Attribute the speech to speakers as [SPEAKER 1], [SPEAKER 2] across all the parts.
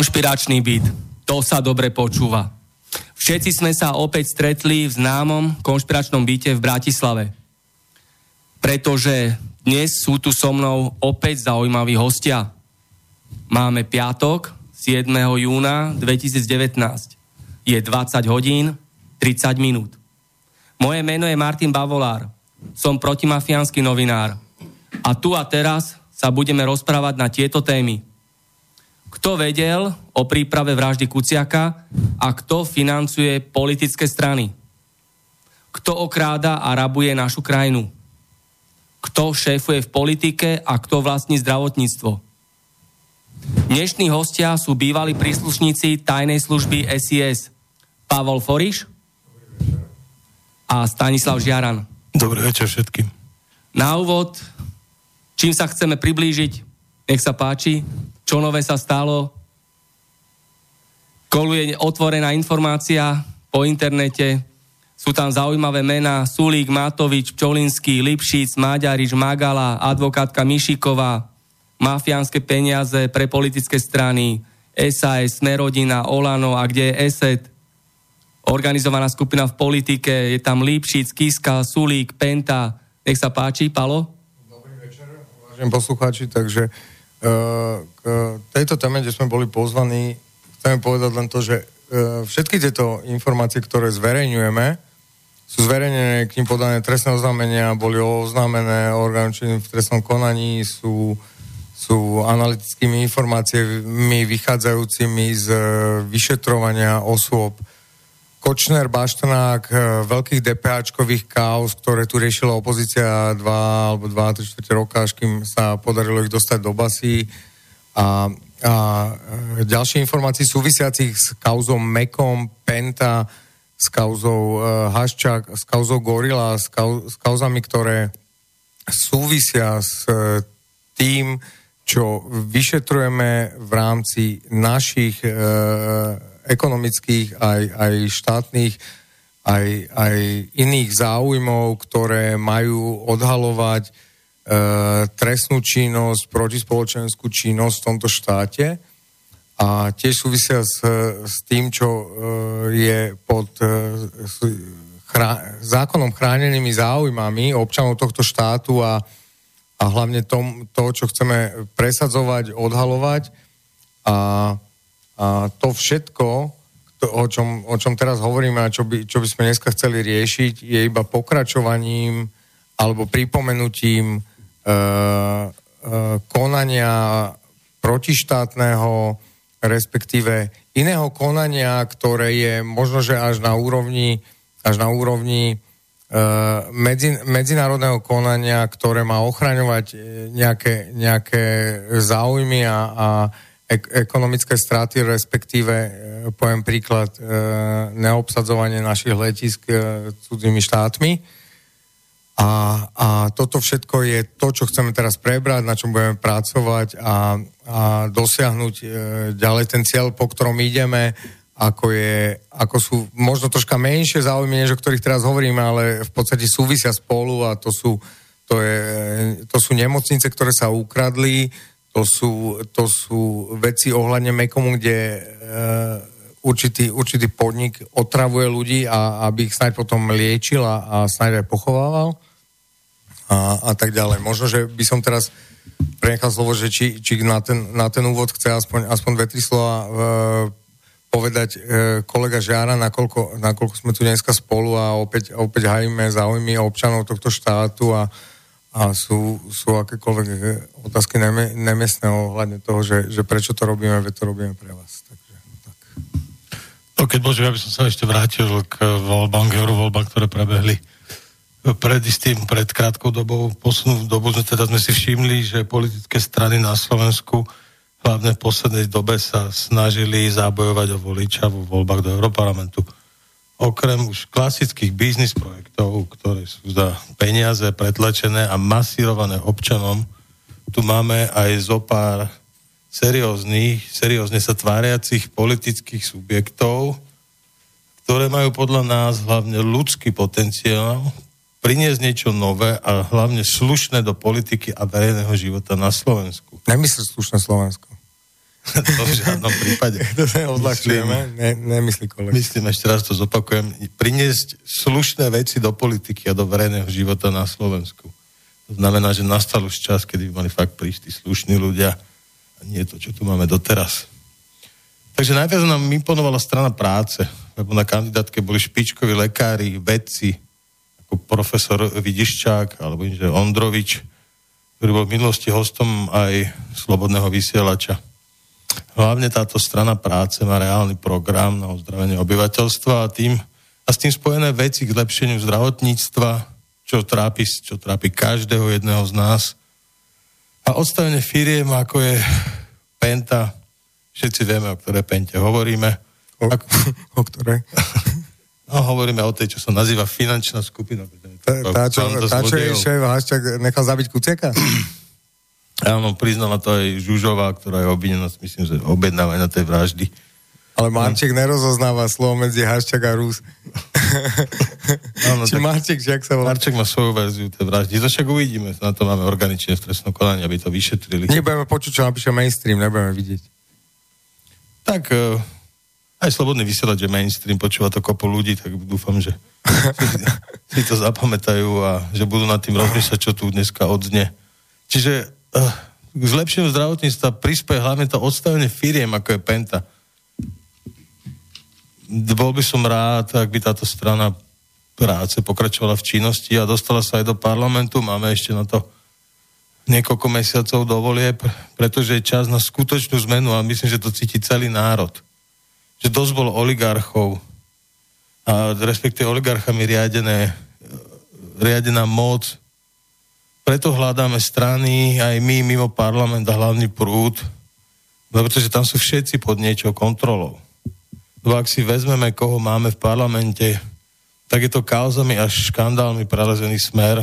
[SPEAKER 1] Konšpiračný byt. To sa dobre počúva. Všetci sme sa opäť stretli v známom konšpiračnom byte v Bratislave. Pretože dnes sú tu so mnou opäť zaujímaví hostia. Máme piatok, 7. júna 2019. Je 20 hodín 30 minút. Moje meno je Martin Bavolár. Som protimafiánsky novinár. A tu a teraz sa budeme rozprávať na tieto témy – kto vedel o príprave vraždy Kuciaka a kto financuje politické strany. Kto okráda a rabuje našu krajinu. Kto šéfuje v politike a kto vlastní zdravotníctvo. Dnešní hostia sú bývalí príslušníci tajnej služby SIS Pavol Foriš a Stanislav Žiaran.
[SPEAKER 2] Dobrý večer všetkým.
[SPEAKER 1] Na úvod, čím sa chceme priblížiť, nech sa páči, čo nové sa stalo. Koluje otvorená informácia po internete, sú tam zaujímavé mená Sulík, Matovič, Pčolinský, Lipšic, Maďarič, Magala, advokátka Mišiková, mafiánske peniaze pre politické strany, SAS, Smerodina, Olano a kde je ESET, organizovaná skupina v politike, je tam Lipšic, Kiska, Sulík, Penta. Nech sa páči, Palo?
[SPEAKER 2] Dobrý večer, vážení poslucháči, takže k tejto téme, kde sme boli pozvaní, chceme povedať len to, že e, všetky tieto informácie, ktoré zverejňujeme, sú zverejnené, k ním podané trestné oznámenia, boli oznámené orgánom v trestnom konaní, sú, sú analytickými informáciami vychádzajúcimi z e, vyšetrovania osôb. Kočner, Baštenák, e, veľkých DPAčkových kaos, ktoré tu riešila opozícia dva alebo dva, tri čtvrte roka, až kým sa podarilo ich dostať do basy. A, a e, ďalšie informácie súvisiacich s kauzou Mekom, Penta, s kauzou uh, Haščák, s kauzou Gorila, s, kau, s kauzami, ktoré súvisia s tým, čo vyšetrujeme v rámci našich uh, ekonomických, aj, aj štátnych, aj, aj iných záujmov, ktoré majú odhalovať e, trestnú činnosť, protispoločenskú činnosť v tomto štáte. A tiež súvisia s, s tým, čo e, je pod e, chrá, zákonom chránenými záujmami občanov tohto štátu a, a hlavne tom, to, čo chceme presadzovať, odhalovať. A a to všetko, to, o, čom, o čom teraz hovoríme a čo by, čo by sme dneska chceli riešiť, je iba pokračovaním alebo pripomenutím e, e, konania protištátneho, respektíve iného konania, ktoré je možno, že až na úrovni, až na úrovni e, medzi, medzinárodného konania, ktoré má ochraňovať e, nejaké, nejaké záujmy a, a ek- ekonomické straty, respektíve, e, poviem príklad, e, neobsadzovanie našich letisk e, cudzými štátmi. A, a toto všetko je to, čo chceme teraz prebrať, na čom budeme pracovať a, a dosiahnuť ďalej ten cieľ, po ktorom ideme, ako je, ako sú možno troška menšie záujmy, než o ktorých teraz hovoríme, ale v podstate súvisia spolu a to sú, to je, to sú nemocnice, ktoré sa ukradli, to sú, to sú veci ohľadne Mekomu, kde e, určitý, určitý podnik otravuje ľudí, a, aby ich snáď potom liečil a, a snáď aj pochovával a, a tak ďalej. Možno, že by som teraz prenechal slovo, že či, či na, ten, na ten úvod chce aspoň, aspoň dve, tri slova e, povedať e, kolega Žiara, nakoľko, nakoľko sme tu dneska spolu a opäť, opäť hajíme záujmy občanov tohto štátu a, a sú, sú akékoľvek otázky nemiestné ohľadne toho, že, že prečo to robíme, veď to robíme pre vás. Takže, tak.
[SPEAKER 3] No keď môžem, ja by som sa ešte vrátil k voľbám, k eurovoľbám, ktoré prebehli pred istým, pred krátkou dobou, posunú dobu, teda sme si všimli, že politické strany na Slovensku hlavne v poslednej dobe sa snažili zabojovať o voliča vo voľbách do Európarlamentu. Okrem už klasických biznis projektov, ktoré sú za peniaze pretlačené a masírované občanom, tu máme aj zo pár serióznych, seriózne sa tváriacich politických subjektov, ktoré majú podľa nás hlavne ľudský potenciál priniesť niečo nové a hlavne slušné do politiky a verejného života na Slovensku.
[SPEAKER 2] Nemyslí slušné Slovensko.
[SPEAKER 3] to v žiadnom prípade.
[SPEAKER 2] to sa odľahčujeme, ne, nemyslí kolega.
[SPEAKER 3] Myslím, ešte raz to zopakujem, priniesť slušné veci do politiky a do verejného života na Slovensku. To znamená, že nastal už čas, kedy by mali fakt prísť tí slušní ľudia a nie to, čo tu máme doteraz. Takže najviac nám imponovala strana práce, lebo na kandidátke boli špičkoví lekári, vedci, ako profesor Vidiščák alebo inžinier Ondrovič, ktorý bol v minulosti hostom aj Slobodného vysielača. Hlavne táto strana práce má reálny program na ozdravenie obyvateľstva a, tým, a s tým spojené veci k zlepšeniu zdravotníctva, čo trápi, čo trápi každého jedného z nás. A odstavenie firiem, ako je Penta, všetci vieme, o ktoré Pente hovoríme.
[SPEAKER 2] O, ako, o ktorej?
[SPEAKER 3] No, hovoríme o tej, čo sa nazýva finančná skupina.
[SPEAKER 2] Tá, čo, tá, čo je šéf Haščák nechal zabiť Kuciaka?
[SPEAKER 3] Áno, priznala to aj Žužová, ktorá je obvinená, myslím, že objednáva na tej vraždy.
[SPEAKER 2] Ale Marček nerozoznáva slovo medzi Haščák a Rus. Áno, Či Marček, že sa volá?
[SPEAKER 3] Marček má svoju verziu tej vraždy. To však uvidíme. Na to máme organične v trestnom konaní, aby to vyšetrili.
[SPEAKER 2] Nebudeme počuť, čo napíše mainstream, nebudeme vidieť.
[SPEAKER 3] Tak uh, aj slobodný vysielať, že mainstream počúva to kopu ľudí, tak dúfam, že si, to zapamätajú a že budú nad tým rozmýšľať, čo tu dneska odzne. Čiže k zlepšeniu zdravotníctva prispieje hlavne to odstavenie firiem, ako je Penta. Bol by som rád, ak by táto strana práce pokračovala v činnosti a dostala sa aj do parlamentu. Máme ešte na to niekoľko mesiacov do volieb, pretože je čas na skutočnú zmenu a myslím, že to cíti celý národ že dosť bol oligarchov a respektíve oligarchami riadené, riadená moc. Preto hľadáme strany, aj my mimo parlament a hlavný prúd, pretože tam sú všetci pod niečou kontrolou. Lebo ak si vezmeme, koho máme v parlamente, tak je to kauzami až škandálmi prelezený smer,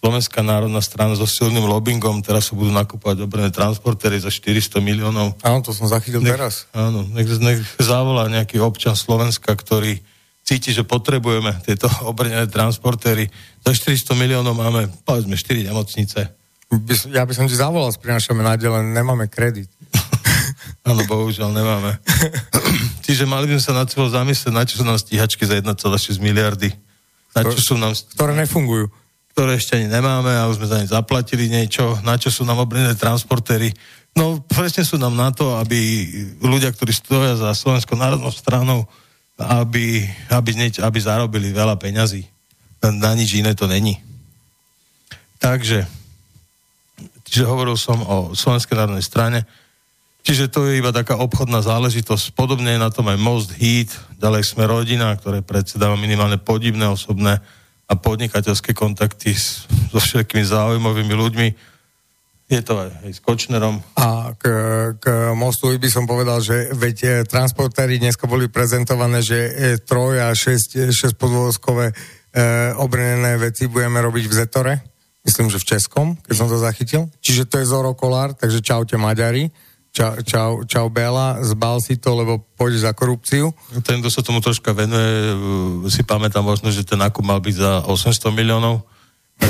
[SPEAKER 3] Slovenská národná strana so silným lobbyingom, teraz sa budú nakúpať obrené transportéry za 400 miliónov.
[SPEAKER 2] Áno, to som zachytil nech, teraz.
[SPEAKER 3] Áno, nech, nech zavolá nejaký občan Slovenska, ktorý cíti, že potrebujeme tieto obrnené transportéry. Za 400 miliónov máme, povedzme, 4 nemocnice.
[SPEAKER 2] Ja by som ti zavolal, prinašame nádele, nemáme kredit.
[SPEAKER 3] Áno, bohužiaľ nemáme. Čiže mali by sme sa na celo zamyslieť, na čo sú nám stíhačky za 1,6 miliardy. Na čo sú nám...
[SPEAKER 2] Ktoré nefungujú
[SPEAKER 3] ktoré ešte ani nemáme a už sme za ne zaplatili niečo, na čo sú nám obrené transportéry. No presne sú nám na to, aby ľudia, ktorí stoja za Slovenskou národnou stranou, aby, aby, nieč, aby zarobili veľa peňazí. Na nič iné to není. Takže, čiže hovoril som o Slovenskej národnej strane, čiže to je iba taká obchodná záležitosť. Podobne je na tom aj Most Heat, ďalej sme rodina, ktoré predsedáva minimálne podivné osobné a podnikateľské kontakty so všetkými záujmovými ľuďmi. Je to aj, aj s Kočnerom.
[SPEAKER 2] A k, k mostu by som povedal, že veď e, transportéry dneska boli prezentované, že e, troj a šesť, šesť podvozkové e, obrnené veci budeme robiť v Zetore. Myslím, že v Českom, keď som to zachytil. Čiže to je Zoro Kolár, takže čaute Maďari. čau, čau, čau Bela, zbal si to, lebo pôjde za korupciu.
[SPEAKER 3] Ten, kto sa tomu troška venuje, si pamätám možno, že ten nákup mal byť za 800 miliónov,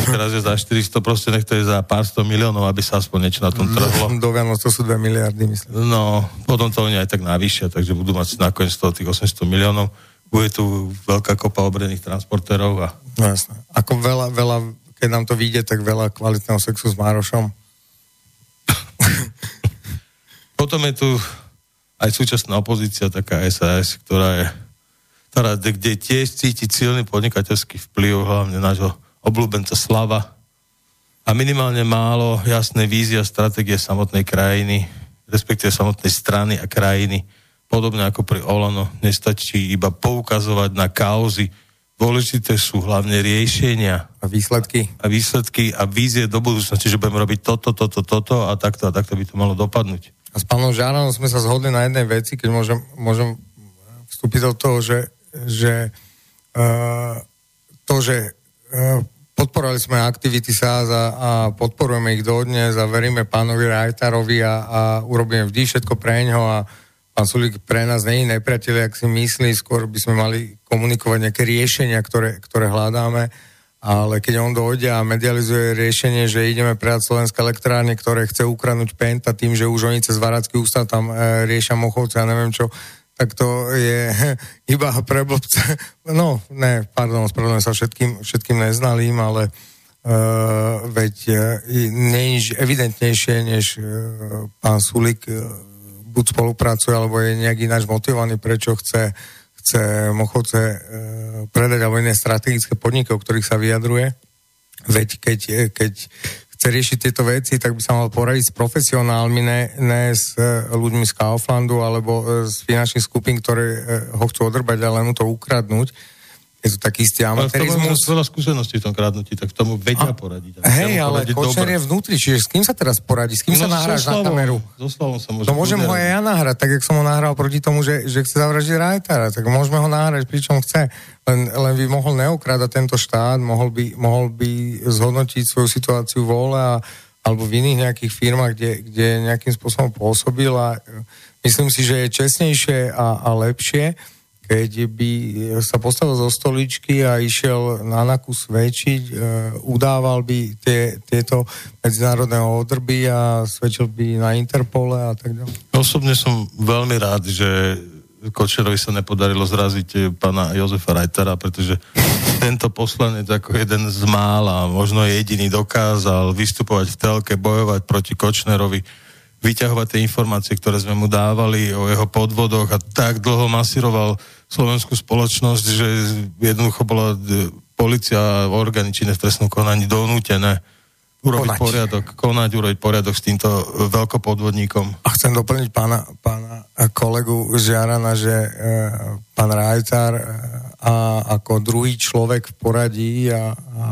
[SPEAKER 3] teraz je za 400, proste nech to je za pár sto miliónov, aby sa aspoň niečo na tom trhlo.
[SPEAKER 2] Do Vianoc to sú 2 miliardy, myslím.
[SPEAKER 3] No, potom to oni aj tak navýšia, takže budú mať nakoniec toho tých 800 miliónov. Bude tu veľká kopa obrených transportérov a...
[SPEAKER 2] No jasné. Ako veľa, veľa, keď nám to vyjde, tak veľa kvalitného sexu s Márošom.
[SPEAKER 3] potom je tu aj súčasná opozícia, taká SAS, ktorá je ktorá, kde tiež cíti silný podnikateľský vplyv, hlavne nášho obľúbenca Slava a minimálne málo jasné vízia stratégie samotnej krajiny, respektíve samotnej strany a krajiny. Podobne ako pri Olano, nestačí iba poukazovať na kauzy. Dôležité sú hlavne riešenia.
[SPEAKER 2] A výsledky.
[SPEAKER 3] A výsledky a vízie do budúcnosti, že budeme robiť toto, toto, toto a takto a takto by to malo dopadnúť.
[SPEAKER 2] A s pánom Žáranom sme sa zhodli na jednej veci, keď môžem, môžem vstúpiť do toho, že, že uh, to, že uh, podporovali sme aktivity SAS a, podporujeme ich dodnes a veríme pánovi Rajtarovi a, a urobíme vždy všetko pre ňo a pán Sulík pre nás nie je nepriateľ, ak si myslí, skôr by sme mali komunikovať nejaké riešenia, ktoré, ktoré hľadáme, ale keď on dojde a medializuje riešenie, že ideme predať Slovenské elektrárne, ktoré chce ukradnúť Penta tým, že už oni cez Varacký ústav tam e, riešia Mochovce a neviem čo, tak to je iba pre blbce. No, ne, pardon, spravedlňujem sa všetkým, všetkým neznalým, ale uh, veď uh, je evidentnejšie, než uh, pán Sulik uh, buď spolupracuje, alebo je nejak ináč motivovaný, prečo chce, chce Mochovce uh, predať, alebo iné strategické podniky, o ktorých sa vyjadruje. Veď keď, keď chce riešiť tieto veci, tak by sa mal poradiť s profesionálmi, ne, ne s e, ľuďmi z Kauflandu alebo e, z finančných skupín, ktoré e, ho chcú odrbať, ale mu to ukradnúť je to taký istý amatérizmus.
[SPEAKER 3] Veľa skúseností v tom kradnutí, tak tomu vedia a, poradiť.
[SPEAKER 2] Hej, ale Kočner je vnútri, čiže s kým sa teraz poradí? S kým no, sa nahráš na kameru?
[SPEAKER 3] So Slavom sa
[SPEAKER 2] môže No môžem ho aj ja nahrať, tak jak som ho nahral proti tomu, že, že chce zavraždiť Rajtara, tak môžeme ho nahrať, pričom chce. Len, len by mohol neokrádať tento štát, mohol by, mohol by zhodnotiť svoju situáciu vole a, alebo v iných nejakých firmách, kde, kde nejakým spôsobom pôsobil a myslím si, že je čestnejšie a, a lepšie, keď by sa postavil zo stoličky a išiel na naku svedčiť, e, udával by tie, tieto medzinárodné odrby a svedčil by na Interpole a tak ďalej.
[SPEAKER 3] Osobne som veľmi rád, že Kočerovi sa nepodarilo zraziť e, pána Jozefa Reitera, pretože tento poslanec ako jeden z mála, možno jediný dokázal vystupovať v telke, bojovať proti Kočnerovi, vyťahovať tie informácie, ktoré sme mu dávali o jeho podvodoch a tak dlho masíroval slovenskú spoločnosť, že jednoducho bola e, policia a orgány činné v trestnom konaní donútené urobiť konať. poriadok, konať, urobiť poriadok s týmto veľkopodvodníkom.
[SPEAKER 2] A chcem doplniť pána, pána kolegu Žiarana, že e, pán Rajcar e, a ako druhý človek v poradí a, a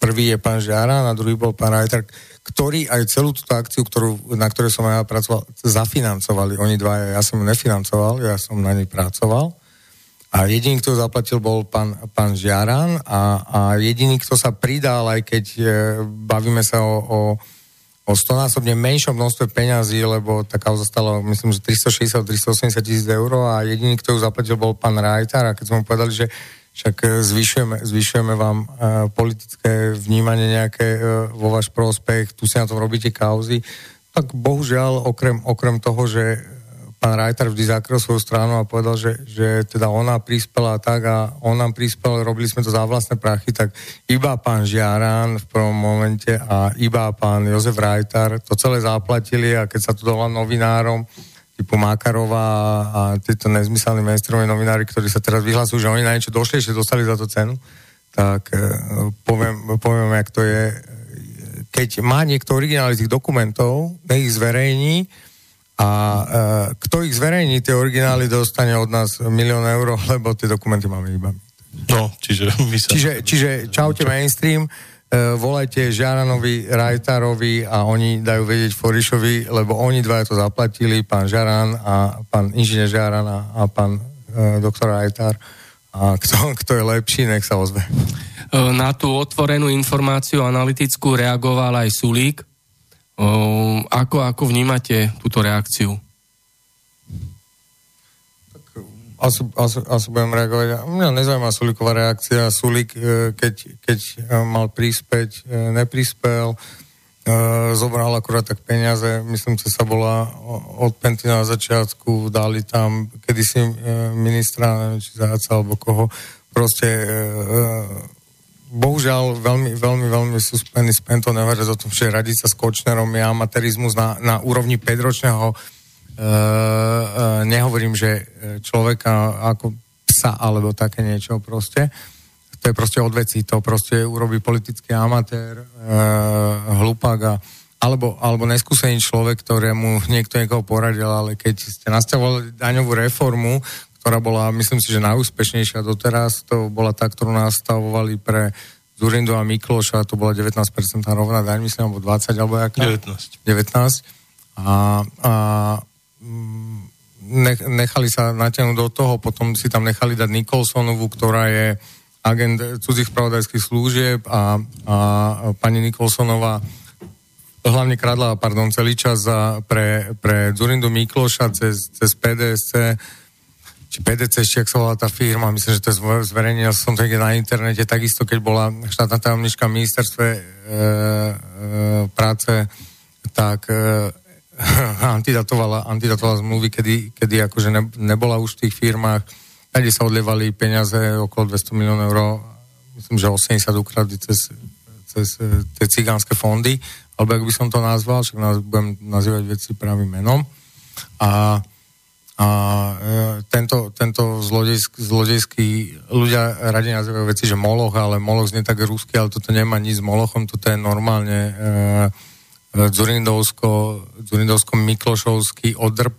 [SPEAKER 2] prvý je pán Žiaran a druhý bol pán Rajcar, ktorí aj celú túto akciu, ktorú, na ktorej som ja pracoval, zafinancovali. Oni dva, ja som nefinancoval, ja som na nej pracoval. A jediný, kto zaplatil, bol pán, pán Žiaran a, a jediný, kto sa pridal, aj keď e, bavíme sa o, o, o stonásobne menšom množstve peňazí, lebo tá kauza stala, myslím, že 360-380 tisíc eur a jediný, kto ju zaplatil, bol pán Rajtar a keď sme mu povedali, že však e, zvyšujeme, zvyšujeme vám uh, politické vnímanie nejaké uh, vo váš prospech, tu si na tom robíte kauzy, tak bohužiaľ, okrem, okrem toho, že pán Rajtar vždy zakryl svoju stranu a povedal, že, že teda ona prispela tak a on nám prispel, robili sme to za vlastné prachy, tak iba pán Žiaran v prvom momente a iba pán Jozef Rajtar to celé zaplatili a keď sa to dovolá novinárom, typu Mákarová a títo nezmyselní mainstreamoví novinári, ktorí sa teraz vyhlasujú, že oni na niečo došli, ešte dostali za to cenu, tak e, poviem, poviem, jak to je. Keď má niekto originály tých dokumentov, nech ich zverejní a e, kto ich zverejní, tie originály dostane od nás milión eur, lebo tie dokumenty máme iba.
[SPEAKER 3] No, čiže my sa...
[SPEAKER 2] Čiže, čiže čaute mainstream, volajte Žaranovi, Rajtarovi a oni dajú vedieť Forišovi, lebo oni dva to zaplatili, pán Žaran a pán inžinier Žaran a, a pán e, doktor Rajtar. A kto, kto je lepší, nech sa ozve.
[SPEAKER 1] E, na tú otvorenú informáciu analytickú reagoval aj Sulík ako, ako vnímate túto reakciu?
[SPEAKER 2] Asi, asi, asi budem reagovať. Mňa nezaujíma Suliková reakcia. Sulik, e, keď, keď e, mal príspeť, e, neprispel, zobral akurát tak peniaze, myslím, že sa bola od Penty na začiatku, dali tam kedysi ministra, neviem, či Zajaca alebo koho, proste bohužiaľ veľmi, veľmi, veľmi sú spení s Pentou, nehovoria o tom, že radiť s Kočnerom je amatérizmus na, na úrovni 5-ročného Uh, nehovorím, že človeka ako psa alebo také niečo proste. To je proste odveci, to proste urobí politický amatér, hlupák a alebo, alebo neskúsený človek, ktorému niekto niekoho poradil, ale keď ste nastavovali daňovú reformu, ktorá bola, myslím si, že najúspešnejšia doteraz, to bola tá, ktorú nastavovali pre Zurindu a Mikloša, to bola 19% rovná daň, myslím, alebo 20, alebo jaká?
[SPEAKER 3] 19.
[SPEAKER 2] 19. A, a nechali sa natiahnuť do toho, potom si tam nechali dať Nikolsonovu, ktorá je agent cudzích spravodajských služieb a, a pani Nikolsonová hlavne kradla, pardon, celý čas za, pre, pre Zurindu Mikloša cez, cez PDSC či PDC, ešte, ak sa volá tá firma, myslím, že to je zverejnil som to na internete, takisto keď bola štátna tajomnička v ministerstve e, e, práce, tak e, antidatovala, antidatovala zmluvy, kedy, kedy akože ne, nebola už v tých firmách, kde sa odlievali peniaze okolo 200 miliónov eur, myslím, že 80 ukradli cez, cez tie cigánske fondy, alebo ak by som to nazval, však nás, budem nazývať veci pravým menom. A, a e, tento, tento zlodejsk, zlodejský, ľudia radi nazývajú veci, že Moloch, ale Moloch znie tak rusky, ale toto nemá nič s Molochom, toto je normálne e, Dzurindovsko, Dzurindovsko-Miklošovský odrb,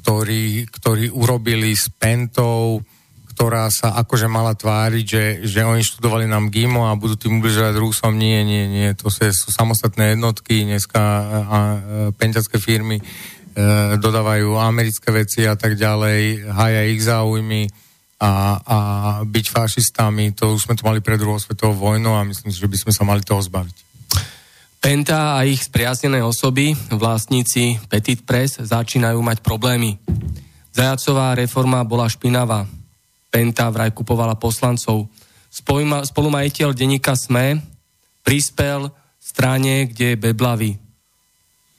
[SPEAKER 2] ktorý, ktorý urobili s Pentou, ktorá sa akože mala tváriť, že, že oni študovali nám GIMO a budú tým ubližovať Rusom. Nie, nie, nie. To sú, samostatné jednotky. Dneska a, a, pentacké firmy e, dodávajú americké veci a tak ďalej, haja ich záujmy a, a byť fašistami, to už sme to mali pred druhou svetovou vojnou a myslím si, že by sme sa mali toho zbaviť.
[SPEAKER 1] Penta a ich spriaznené osoby, vlastníci Petit Press, začínajú mať problémy. Zajacová reforma bola špinavá. Penta vraj kupovala poslancov. Spolumajiteľ denníka SME prispel strane, kde je beblavý.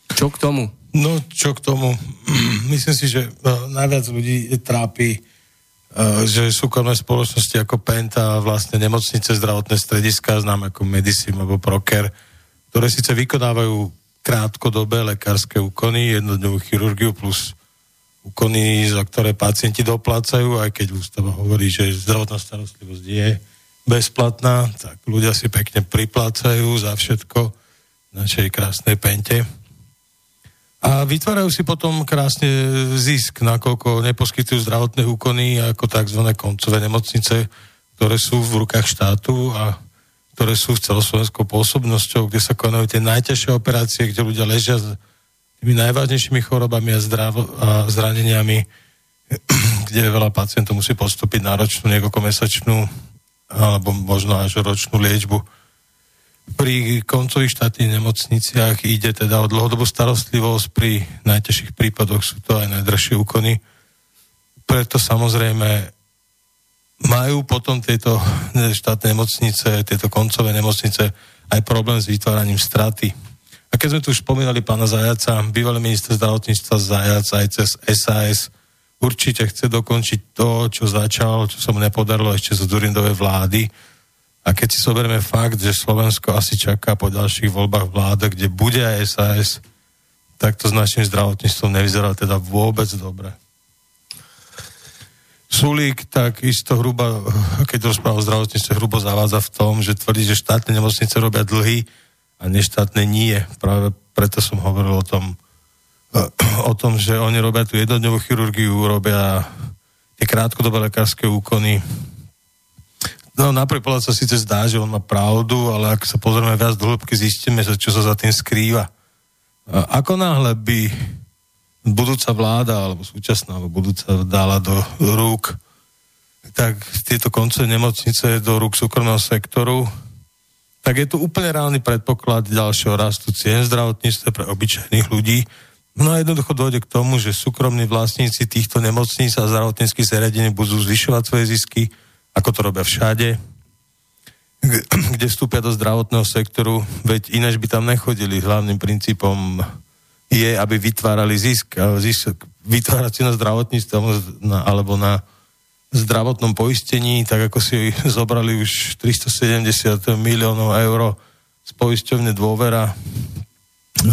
[SPEAKER 1] Čo k tomu?
[SPEAKER 3] No, čo k tomu? Myslím si, že uh, najviac ľudí trápi, uh, že súkromné spoločnosti ako Penta a vlastne nemocnice, zdravotné strediska, znám ako Medisim alebo Proker, ktoré síce vykonávajú krátkodobé lekárske úkony, jednodňovú chirurgiu plus úkony, za ktoré pacienti doplácajú, aj keď ústava hovorí, že zdravotná starostlivosť je bezplatná, tak ľudia si pekne priplácajú za všetko v našej krásnej pente. A vytvárajú si potom krásne zisk, nakoľko neposkytujú zdravotné úkony ako tzv. koncové nemocnice, ktoré sú v rukách štátu a ktoré sú celoslovenskou pôsobnosťou, kde sa konajú tie najťažšie operácie, kde ľudia ležia s tými najvážnejšími chorobami a, zdravo, a zraneniami, kde veľa pacientov musí postúpiť náročnú niekoľkomesačnú alebo možno až ročnú liečbu. Pri koncových štátnych nemocniciach ide teda o dlhodobú starostlivosť, pri najťažších prípadoch sú to aj najdražšie úkony. Preto samozrejme majú potom tieto štátne nemocnice, tieto koncové nemocnice aj problém s vytváraním straty. A keď sme tu už spomínali pána Zajaca, bývalý minister zdravotníctva Zajac aj cez SAS určite chce dokončiť to, čo začal, čo sa mu nepodarilo ešte z Durindovej vlády. A keď si zoberieme fakt, že Slovensko asi čaká po ďalších voľbách vláda, kde bude aj SAS, tak to s našim zdravotníctvom nevyzerá teda vôbec dobre. Sulík tak isto hruba, keď rozpráva o zdravotníctve, hrubo zavádza v tom, že tvrdí, že štátne nemocnice robia dlhy a neštátne nie. Práve preto som hovoril o tom, o tom, že oni robia tú jednodňovú chirurgiu, robia tie krátkodobé lekárske úkony. No na pohľad sa síce zdá, že on má pravdu, ale ak sa pozrieme viac do hĺbky, zistíme, čo sa za tým skrýva. Ako náhle by budúca vláda, alebo súčasná, alebo budúca dala do rúk tak tieto konce nemocnice do rúk súkromného sektoru, tak je tu úplne reálny predpoklad ďalšieho rastu cien zdravotníctva pre obyčajných ľudí. No a jednoducho dojde k tomu, že súkromní vlastníci týchto nemocníc a zdravotníckých zariadení budú zvyšovať svoje zisky, ako to robia všade, kde vstúpia do zdravotného sektoru, veď ináč by tam nechodili. Hlavným princípom je, aby vytvárali zisk. zisk vytvárať si na zdravotníctve alebo na zdravotnom poistení, tak ako si zobrali už 370 miliónov eur z poisťovne dôvera.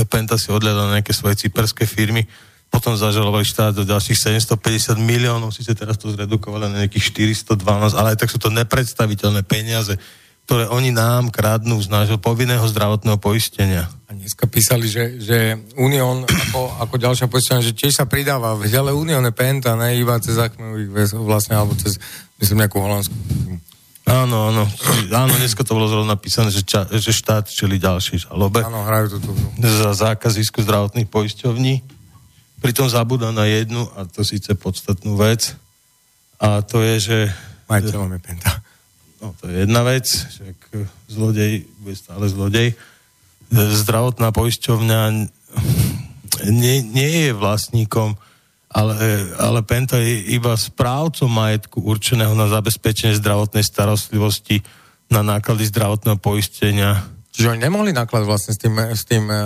[SPEAKER 3] Penta si odľadal na nejaké svoje cyperské firmy, potom zažalovali štát do ďalších 750 miliónov, síce teraz to zredukovali na nejakých 412, ale aj tak sú to nepredstaviteľné peniaze ktoré oni nám kradnú z nášho povinného zdravotného poistenia.
[SPEAKER 2] A dneska písali, že, že Unión ako, ako ďalšia poistenia, že tiež sa pridáva, ale Unión je penta, ne iba cez Achmeových vlastne, alebo cez, myslím, nejakú holandskú.
[SPEAKER 3] Áno, áno. Áno, dneska to bolo zrovna napísané, že, ča, že štát čeli ďalší žalobe.
[SPEAKER 2] Áno, hrajú to tu.
[SPEAKER 3] Za zákaz zisku zdravotných poisťovní. Pritom zabúda na jednu, a to síce podstatnú vec, a to je, že...
[SPEAKER 2] Majiteľom je penta.
[SPEAKER 3] No, to je jedna vec, že zlodej bude stále zlodej. Zdravotná poisťovňa nie, nie je vlastníkom, ale, ale Penta je iba správcom majetku určeného na zabezpečenie zdravotnej starostlivosti na náklady zdravotného poistenia.
[SPEAKER 2] Čiže oni nemohli nakladať vlastne s tým, s tým e,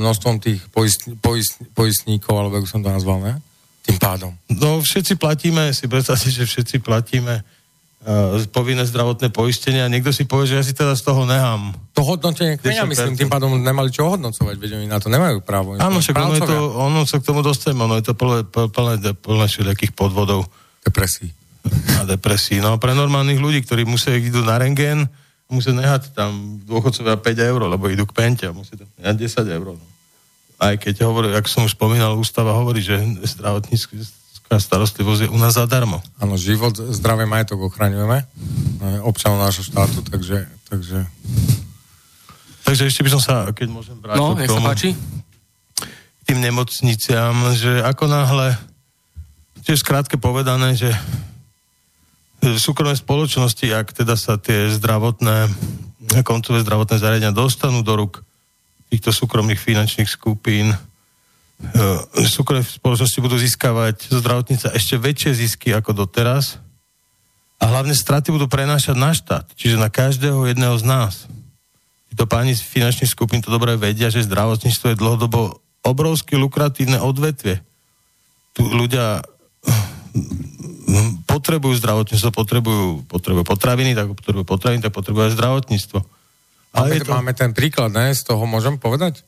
[SPEAKER 2] množstvom tých poist, poist, poistníkov, alebo ako som to nazval, ne? Tým pádom.
[SPEAKER 3] No všetci platíme, si predstavte, že všetci platíme povinné zdravotné poistenie a niekto si povie, že ja si teda z toho nehám.
[SPEAKER 2] To hodnotenie kmeňa, myslím, tým pádom nemali čo hodnocovať, veď oni na to nemajú právo.
[SPEAKER 3] Áno, však ono, je to, ono sa k tomu dostaneme, ono je to plné, plné, plné všelijakých podvodov.
[SPEAKER 2] Depresí.
[SPEAKER 3] A depresí. No pre normálnych ľudí, ktorí musia idú na rengén, musia nehať tam dôchodcovia 5 eur, lebo idú k pente a musia tam nehať 10 eur. No. Aj keď hovorí, ako som už spomínal, ústava hovorí, že zdravotnícky starostlivosť je u nás zadarmo.
[SPEAKER 2] Áno, život, zdravie majetok ochraňujeme občanov nášho štátu, takže, takže...
[SPEAKER 3] Takže ešte by som sa, keď môžem vrátiť
[SPEAKER 1] no, k tomu, páči.
[SPEAKER 3] tým nemocniciam, že ako náhle, tiež skrátke povedané, že súkromné spoločnosti, ak teda sa tie zdravotné, koncové zdravotné zariadenia dostanú do rúk týchto súkromných finančných skupín, E, súkromné spoločnosti budú získavať zdravotníca ešte väčšie zisky ako doteraz a hlavne straty budú prenášať na štát, čiže na každého jedného z nás. Títo páni z finančných skupín to dobre vedia, že zdravotníctvo je dlhodobo obrovsky lukratívne odvetvie. Tu ľudia potrebujú zdravotníctvo, potrebujú, potrebujú potraviny, tak potrebujú potraviny, tak potrebujú zdravotníctvo.
[SPEAKER 2] Ale máme, to... máme ten príklad, ne? Z toho môžem povedať?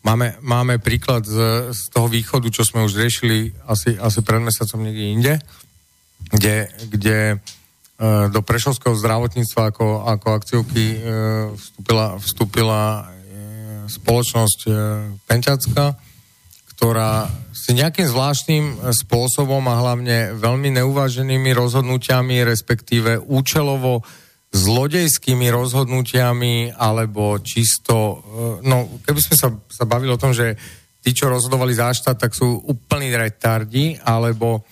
[SPEAKER 2] Máme, máme príklad z, z toho východu, čo sme už riešili asi, asi pred mesiacom niekde inde, kde, kde e, do prešovského zdravotníctva ako, ako akciovky e, vstúpila, vstúpila e, spoločnosť Penťacka, ktorá si nejakým zvláštnym spôsobom a hlavne veľmi neuváženými rozhodnutiami, respektíve účelovo zlodejskými rozhodnutiami alebo čisto, e, no keby sme sa, sa bavili o tom, že tí, čo rozhodovali za štát, tak sú úplní retardi, alebo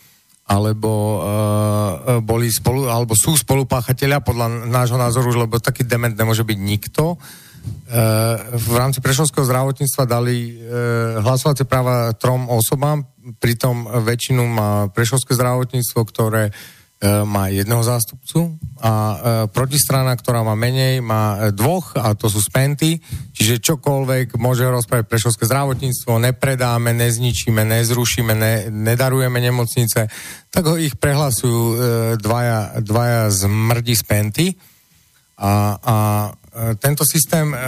[SPEAKER 2] alebo uh, boli spolu, alebo sú spolupáchatelia podľa nášho názoru, lebo taký dement nemôže byť nikto. Uh, v rámci Prešovského zdravotníctva dali uh, hlasovacie práva trom osobám, pritom väčšinu má Prešovské zdravotníctvo, ktoré uh, má jedného zástupcu a e, protistrana, ktorá má menej, má e, dvoch a to sú spenty, čiže čokoľvek môže rozprávať prešovské zdravotníctvo, nepredáme, nezničíme, nezrušíme, ne, nedarujeme nemocnice, tak ho ich prehlasujú e, dvaja, dvaja zmrdi spenty. A, a e, tento systém e,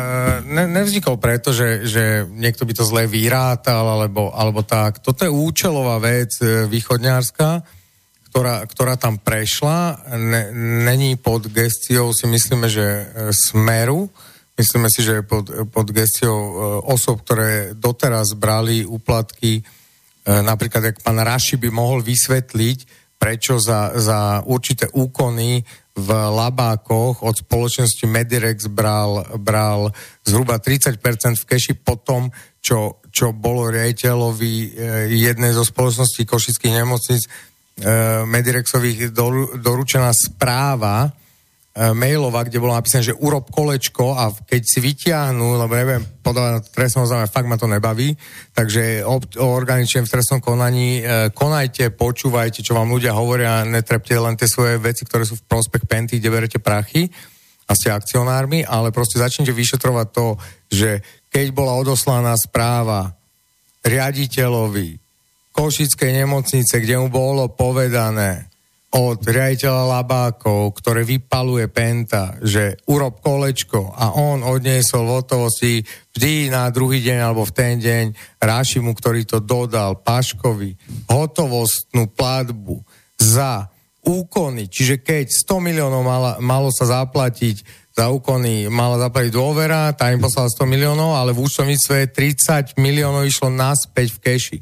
[SPEAKER 2] ne, nevznikol preto, že, že niekto by to zle vyrátal alebo, alebo tak. Toto je účelová vec e, východňárska, ktorá, ktorá tam prešla, ne, není pod gestiou, si myslíme, že e, Smeru, myslíme si, že je pod, pod gestiou e, osob, ktoré doteraz brali úplatky, e, napríklad, ak pán Raši by mohol vysvetliť, prečo za, za určité úkony v labákoch od spoločnosti Medirex bral, bral zhruba 30% v keši potom, čo, čo bolo riaditeľovi jednej zo spoločností košických nemocnic Medirexových doručená správa, mailová, kde bolo napísané, že urob kolečko a keď si vytiahnu, lebo neviem, podávať trestnom oznámení, fakt ma to nebaví, takže organičujem v trestnom konaní, e, konajte, počúvajte, čo vám ľudia hovoria, netrepte len tie svoje veci, ktoré sú v prospech Penty, kde berete prachy a ste akcionármi, ale proste začnite vyšetrovať to, že keď bola odoslaná správa riaditeľovi Košickej nemocnice, kde mu bolo povedané, od riaditeľa Labákov, ktoré vypaluje Penta, že urob kolečko a on odniesol v hotovosti vždy na druhý deň alebo v ten deň Rášimu, ktorý to dodal, Paškovi, hotovostnú platbu za úkony, čiže keď 100 miliónov mala, malo sa zaplatiť za úkony, mala zaplatiť dôvera, tá im poslala 100 miliónov, ale v účtovníctve 30 miliónov išlo naspäť v keši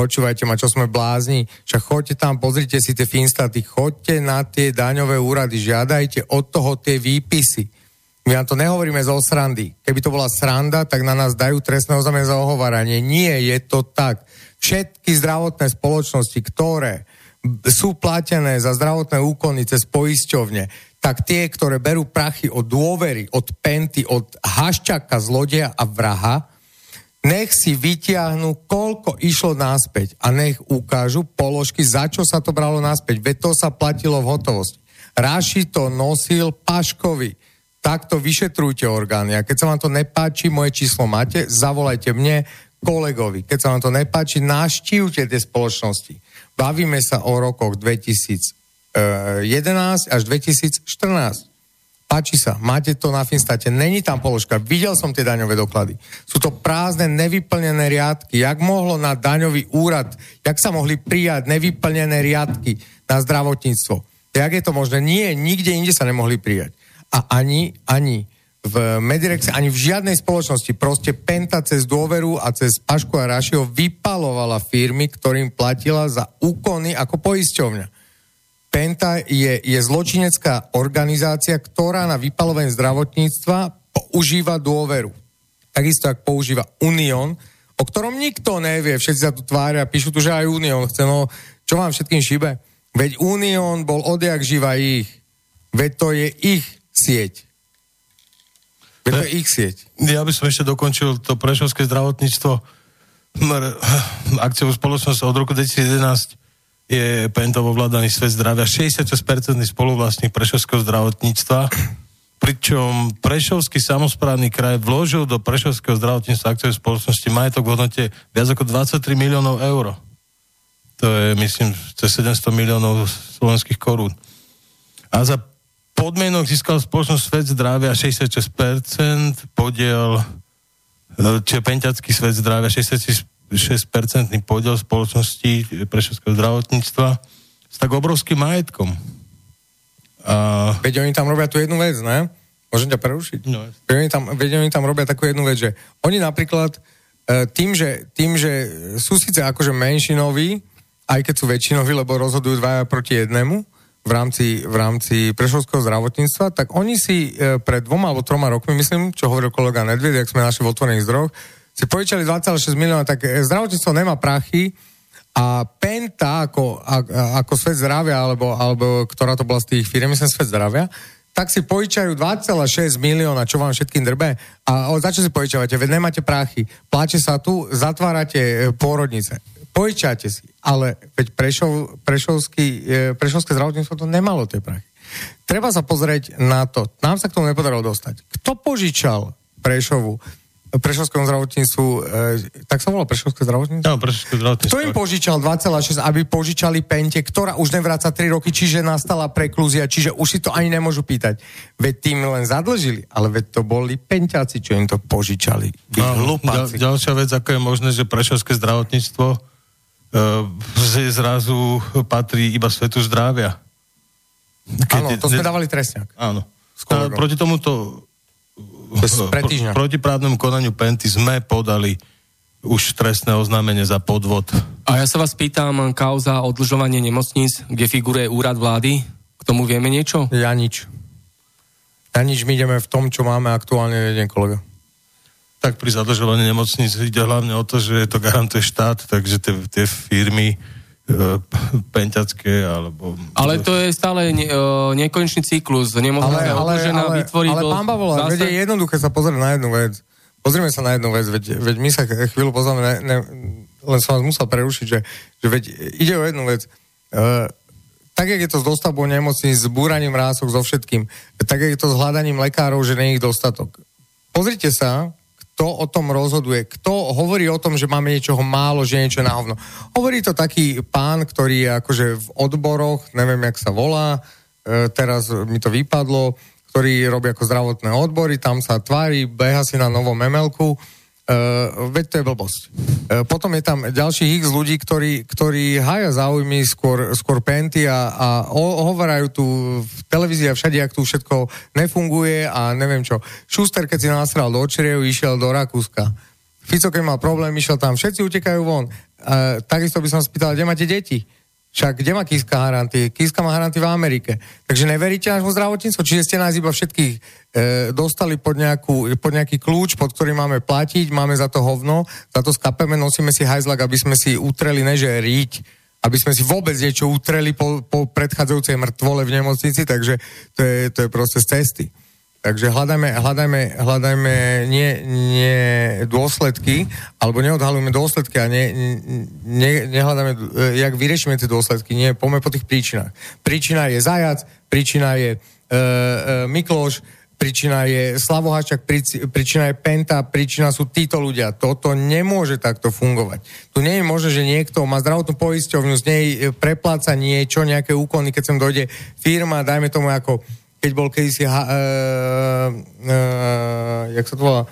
[SPEAKER 2] počúvajte ma, čo sme blázni, však choďte tam, pozrite si tie finstaty, choďte na tie daňové úrady, žiadajte od toho tie výpisy. My vám to nehovoríme zo srandy. Keby to bola sranda, tak na nás dajú trestné oznámenie za ohováranie. Nie, je to tak. Všetky zdravotné spoločnosti, ktoré sú platené za zdravotné úkony cez poisťovne, tak tie, ktoré berú prachy od dôvery, od penty, od hašťaka, zlodeja a vraha, nech si vytiahnu, koľko išlo náspäť a nech ukážu položky, za čo sa to bralo náspäť. Veď to sa platilo v hotovosti. Raši to nosil Paškovi. Takto vyšetrujte orgány. A keď sa vám to nepáči, moje číslo máte, zavolajte mne, kolegovi. Keď sa vám to nepáči, naštívte tie spoločnosti. Bavíme sa o rokoch 2011 až 2014 páči sa, máte to na Finstate, není tam položka, videl som tie daňové doklady. Sú to prázdne, nevyplnené riadky. Jak mohlo na daňový úrad, jak sa mohli prijať nevyplnené riadky na zdravotníctvo? Jak je to možné? Nie, nikde inde sa nemohli prijať. A ani, ani v Medirexe, ani v žiadnej spoločnosti proste Penta cez dôveru a cez Pašku a Rašio vypalovala firmy, ktorým platila za úkony ako poisťovňa. Penta je, je zločinecká organizácia, ktorá na vypalovanie zdravotníctva používa dôveru. Takisto, ak používa Unión, o ktorom nikto nevie, všetci sa tu tvária, píšu tu, že aj Unión chce, no čo vám všetkým šíbe? Veď Unión bol odjak živa ich. Veď to je ich sieť. Veď to je ich sieť.
[SPEAKER 3] Ja by som ešte dokončil to prešovské zdravotníctvo akciovú spoločnosť od roku 2011 je pentovo vládaný svet zdravia, 66% spoluvlastník Prešovského zdravotníctva, pričom Prešovský samozprávny kraj vložil do Prešovského zdravotníctva akciovej spoločnosti majetok v hodnote viac ako 23 miliónov eur. To je, myslím, cez 700 miliónov slovenských korún. A za podmienok získal spoločnosť Svet zdravia 66%, podiel, e, čiže Penťacký svet zdravia 66 6-percentný podiel spoločnosti Prešovského zdravotníctva s tak obrovským majetkom.
[SPEAKER 2] A... Veď oni tam robia tú jednu vec, ne? Môžem ťa prerušiť? No. Veď, oni tam, veď oni tam robia takú jednu vec, že oni napríklad e, tým, že, tým, že sú síce akože menšinoví, aj keď sú väčšinoví, lebo rozhodujú dvaja proti jednému v rámci, v rámci prešovského zdravotníctva, tak oni si e, pred dvoma alebo troma rokmi, myslím, čo hovoril kolega Nedved, ak sme našli v otvorených zdrojoch, si požičali 2,6 milióna, tak eh, zdravotníctvo nemá prachy a Penta ako, ako svet zdravia, alebo, alebo ktorá to bola z tých firm, myslím svet zdravia, tak si požičajú 2,6 milióna, čo vám všetkým drbe. A za čo si požičavate? Veď nemáte prachy. Pláče sa tu, zatvárate eh, pôrodnice. Požičate si. Ale veď Prešov, Prešovský, eh, Prešovské zdravotníctvo to nemalo tie prachy. Treba sa pozrieť na to. Nám sa k tomu nepodarilo dostať. Kto požičal Prešovu Prešovskom zdravotníctvu, e, tak sa volá Prešovské zdravotníctvo?
[SPEAKER 3] No, Prešovské zdravotníctvo.
[SPEAKER 2] Kto im požičal 2,6, aby požičali pente, ktorá už nevráca 3 roky, čiže nastala preklúzia, čiže už si to ani nemôžu pýtať. Veď tým len zadlžili, ale veď to boli penťáci, čo im to požičali.
[SPEAKER 3] No, ďal, ďalšia vec, ako je možné, že Prešovské zdravotníctvo e, zrazu patrí iba svetu zdravia.
[SPEAKER 2] Áno, to sme dávali trestňák.
[SPEAKER 3] Áno. Proti tomuto
[SPEAKER 2] pre
[SPEAKER 3] protiprávnemu konaniu Penty sme podali už trestné oznámenie za podvod.
[SPEAKER 1] A ja sa vás pýtam, kauza odlžovanie nemocníc, kde figuruje úrad vlády, k tomu vieme niečo?
[SPEAKER 2] Ja nič. Ja nič, my ideme v tom, čo máme aktuálne, jeden kolega.
[SPEAKER 3] Tak pri zadlžovaní nemocníc ide hlavne o to, že to garantuje štát, takže tie, tie firmy penťacké, alebo...
[SPEAKER 1] Ale to je stále ne, uh, nekonečný cyklus. Nemôžeme
[SPEAKER 2] ale, ale,
[SPEAKER 1] ale,
[SPEAKER 2] ale,
[SPEAKER 1] vytvoriť...
[SPEAKER 2] ale pán Bavola, zase... veď je jednoduché sa pozrieť na jednu vec. Pozrieme sa na jednu vec, veď, veď my sa chvíľu pozrieme, ne, ne, len som vás musel prerušiť, že, že veď ide o jednu vec. Uh, tak, jak je to s dostavbou nemocníc, s búraním rások, so všetkým, tak, jak je to s hľadaním lekárov, že nie je ich dostatok. Pozrite sa, kto o tom rozhoduje, kto hovorí o tom, že máme niečoho málo, že niečo na hovno. Hovorí to taký pán, ktorý je akože v odboroch, neviem, jak sa volá, e, teraz mi to vypadlo, ktorý robí ako zdravotné odbory, tam sa tvári, beha si na novom emelku, Uh, veď to je blbosť. Uh, potom je tam ďalších x ľudí, ktorí, ktorí haja záujmy skôr, skôr penty a, a hovorajú tu v televízii a všade, ak tu všetko nefunguje a neviem čo. Šuster, keď si nasral do očeriev, išiel do Rakúska. Fico, keď mal problém, išiel tam. Všetci utekajú von. Uh, takisto by som spýtal, kde máte deti? Však kde má Kiska haranty? Kiska má haranty v Amerike. Takže neveríte nášmu zdravotníctvu? Čiže ste nás iba všetkých e, dostali pod, nejakú, pod nejaký kľúč, pod ktorý máme platiť, máme za to hovno, za to skapeme, nosíme si hajzlak, aby sme si utreli, neže riť, aby sme si vôbec niečo utreli po, po predchádzajúcej mŕtvole v nemocnici, takže to je, to je proste z cesty. Takže hľadajme, hľadajme, hľadajme nie, nie dôsledky, alebo neodhalujeme dôsledky a ne, ne, nehľadáme, e, jak vyriešime tie dôsledky. Nie, poďme po tých príčinách. Príčina je zajac, príčina je e, e, Mikloš, príčina je Slavohačak, príčina je Penta, príčina sú títo ľudia. Toto nemôže takto fungovať. Tu nie je možné, že niekto má zdravotnú poisťovňu, z nej prepláca niečo, nejaké úkony, keď sem dojde firma, dajme tomu ako keď bol kedysi, ha, uh, uh, jak sa to volá,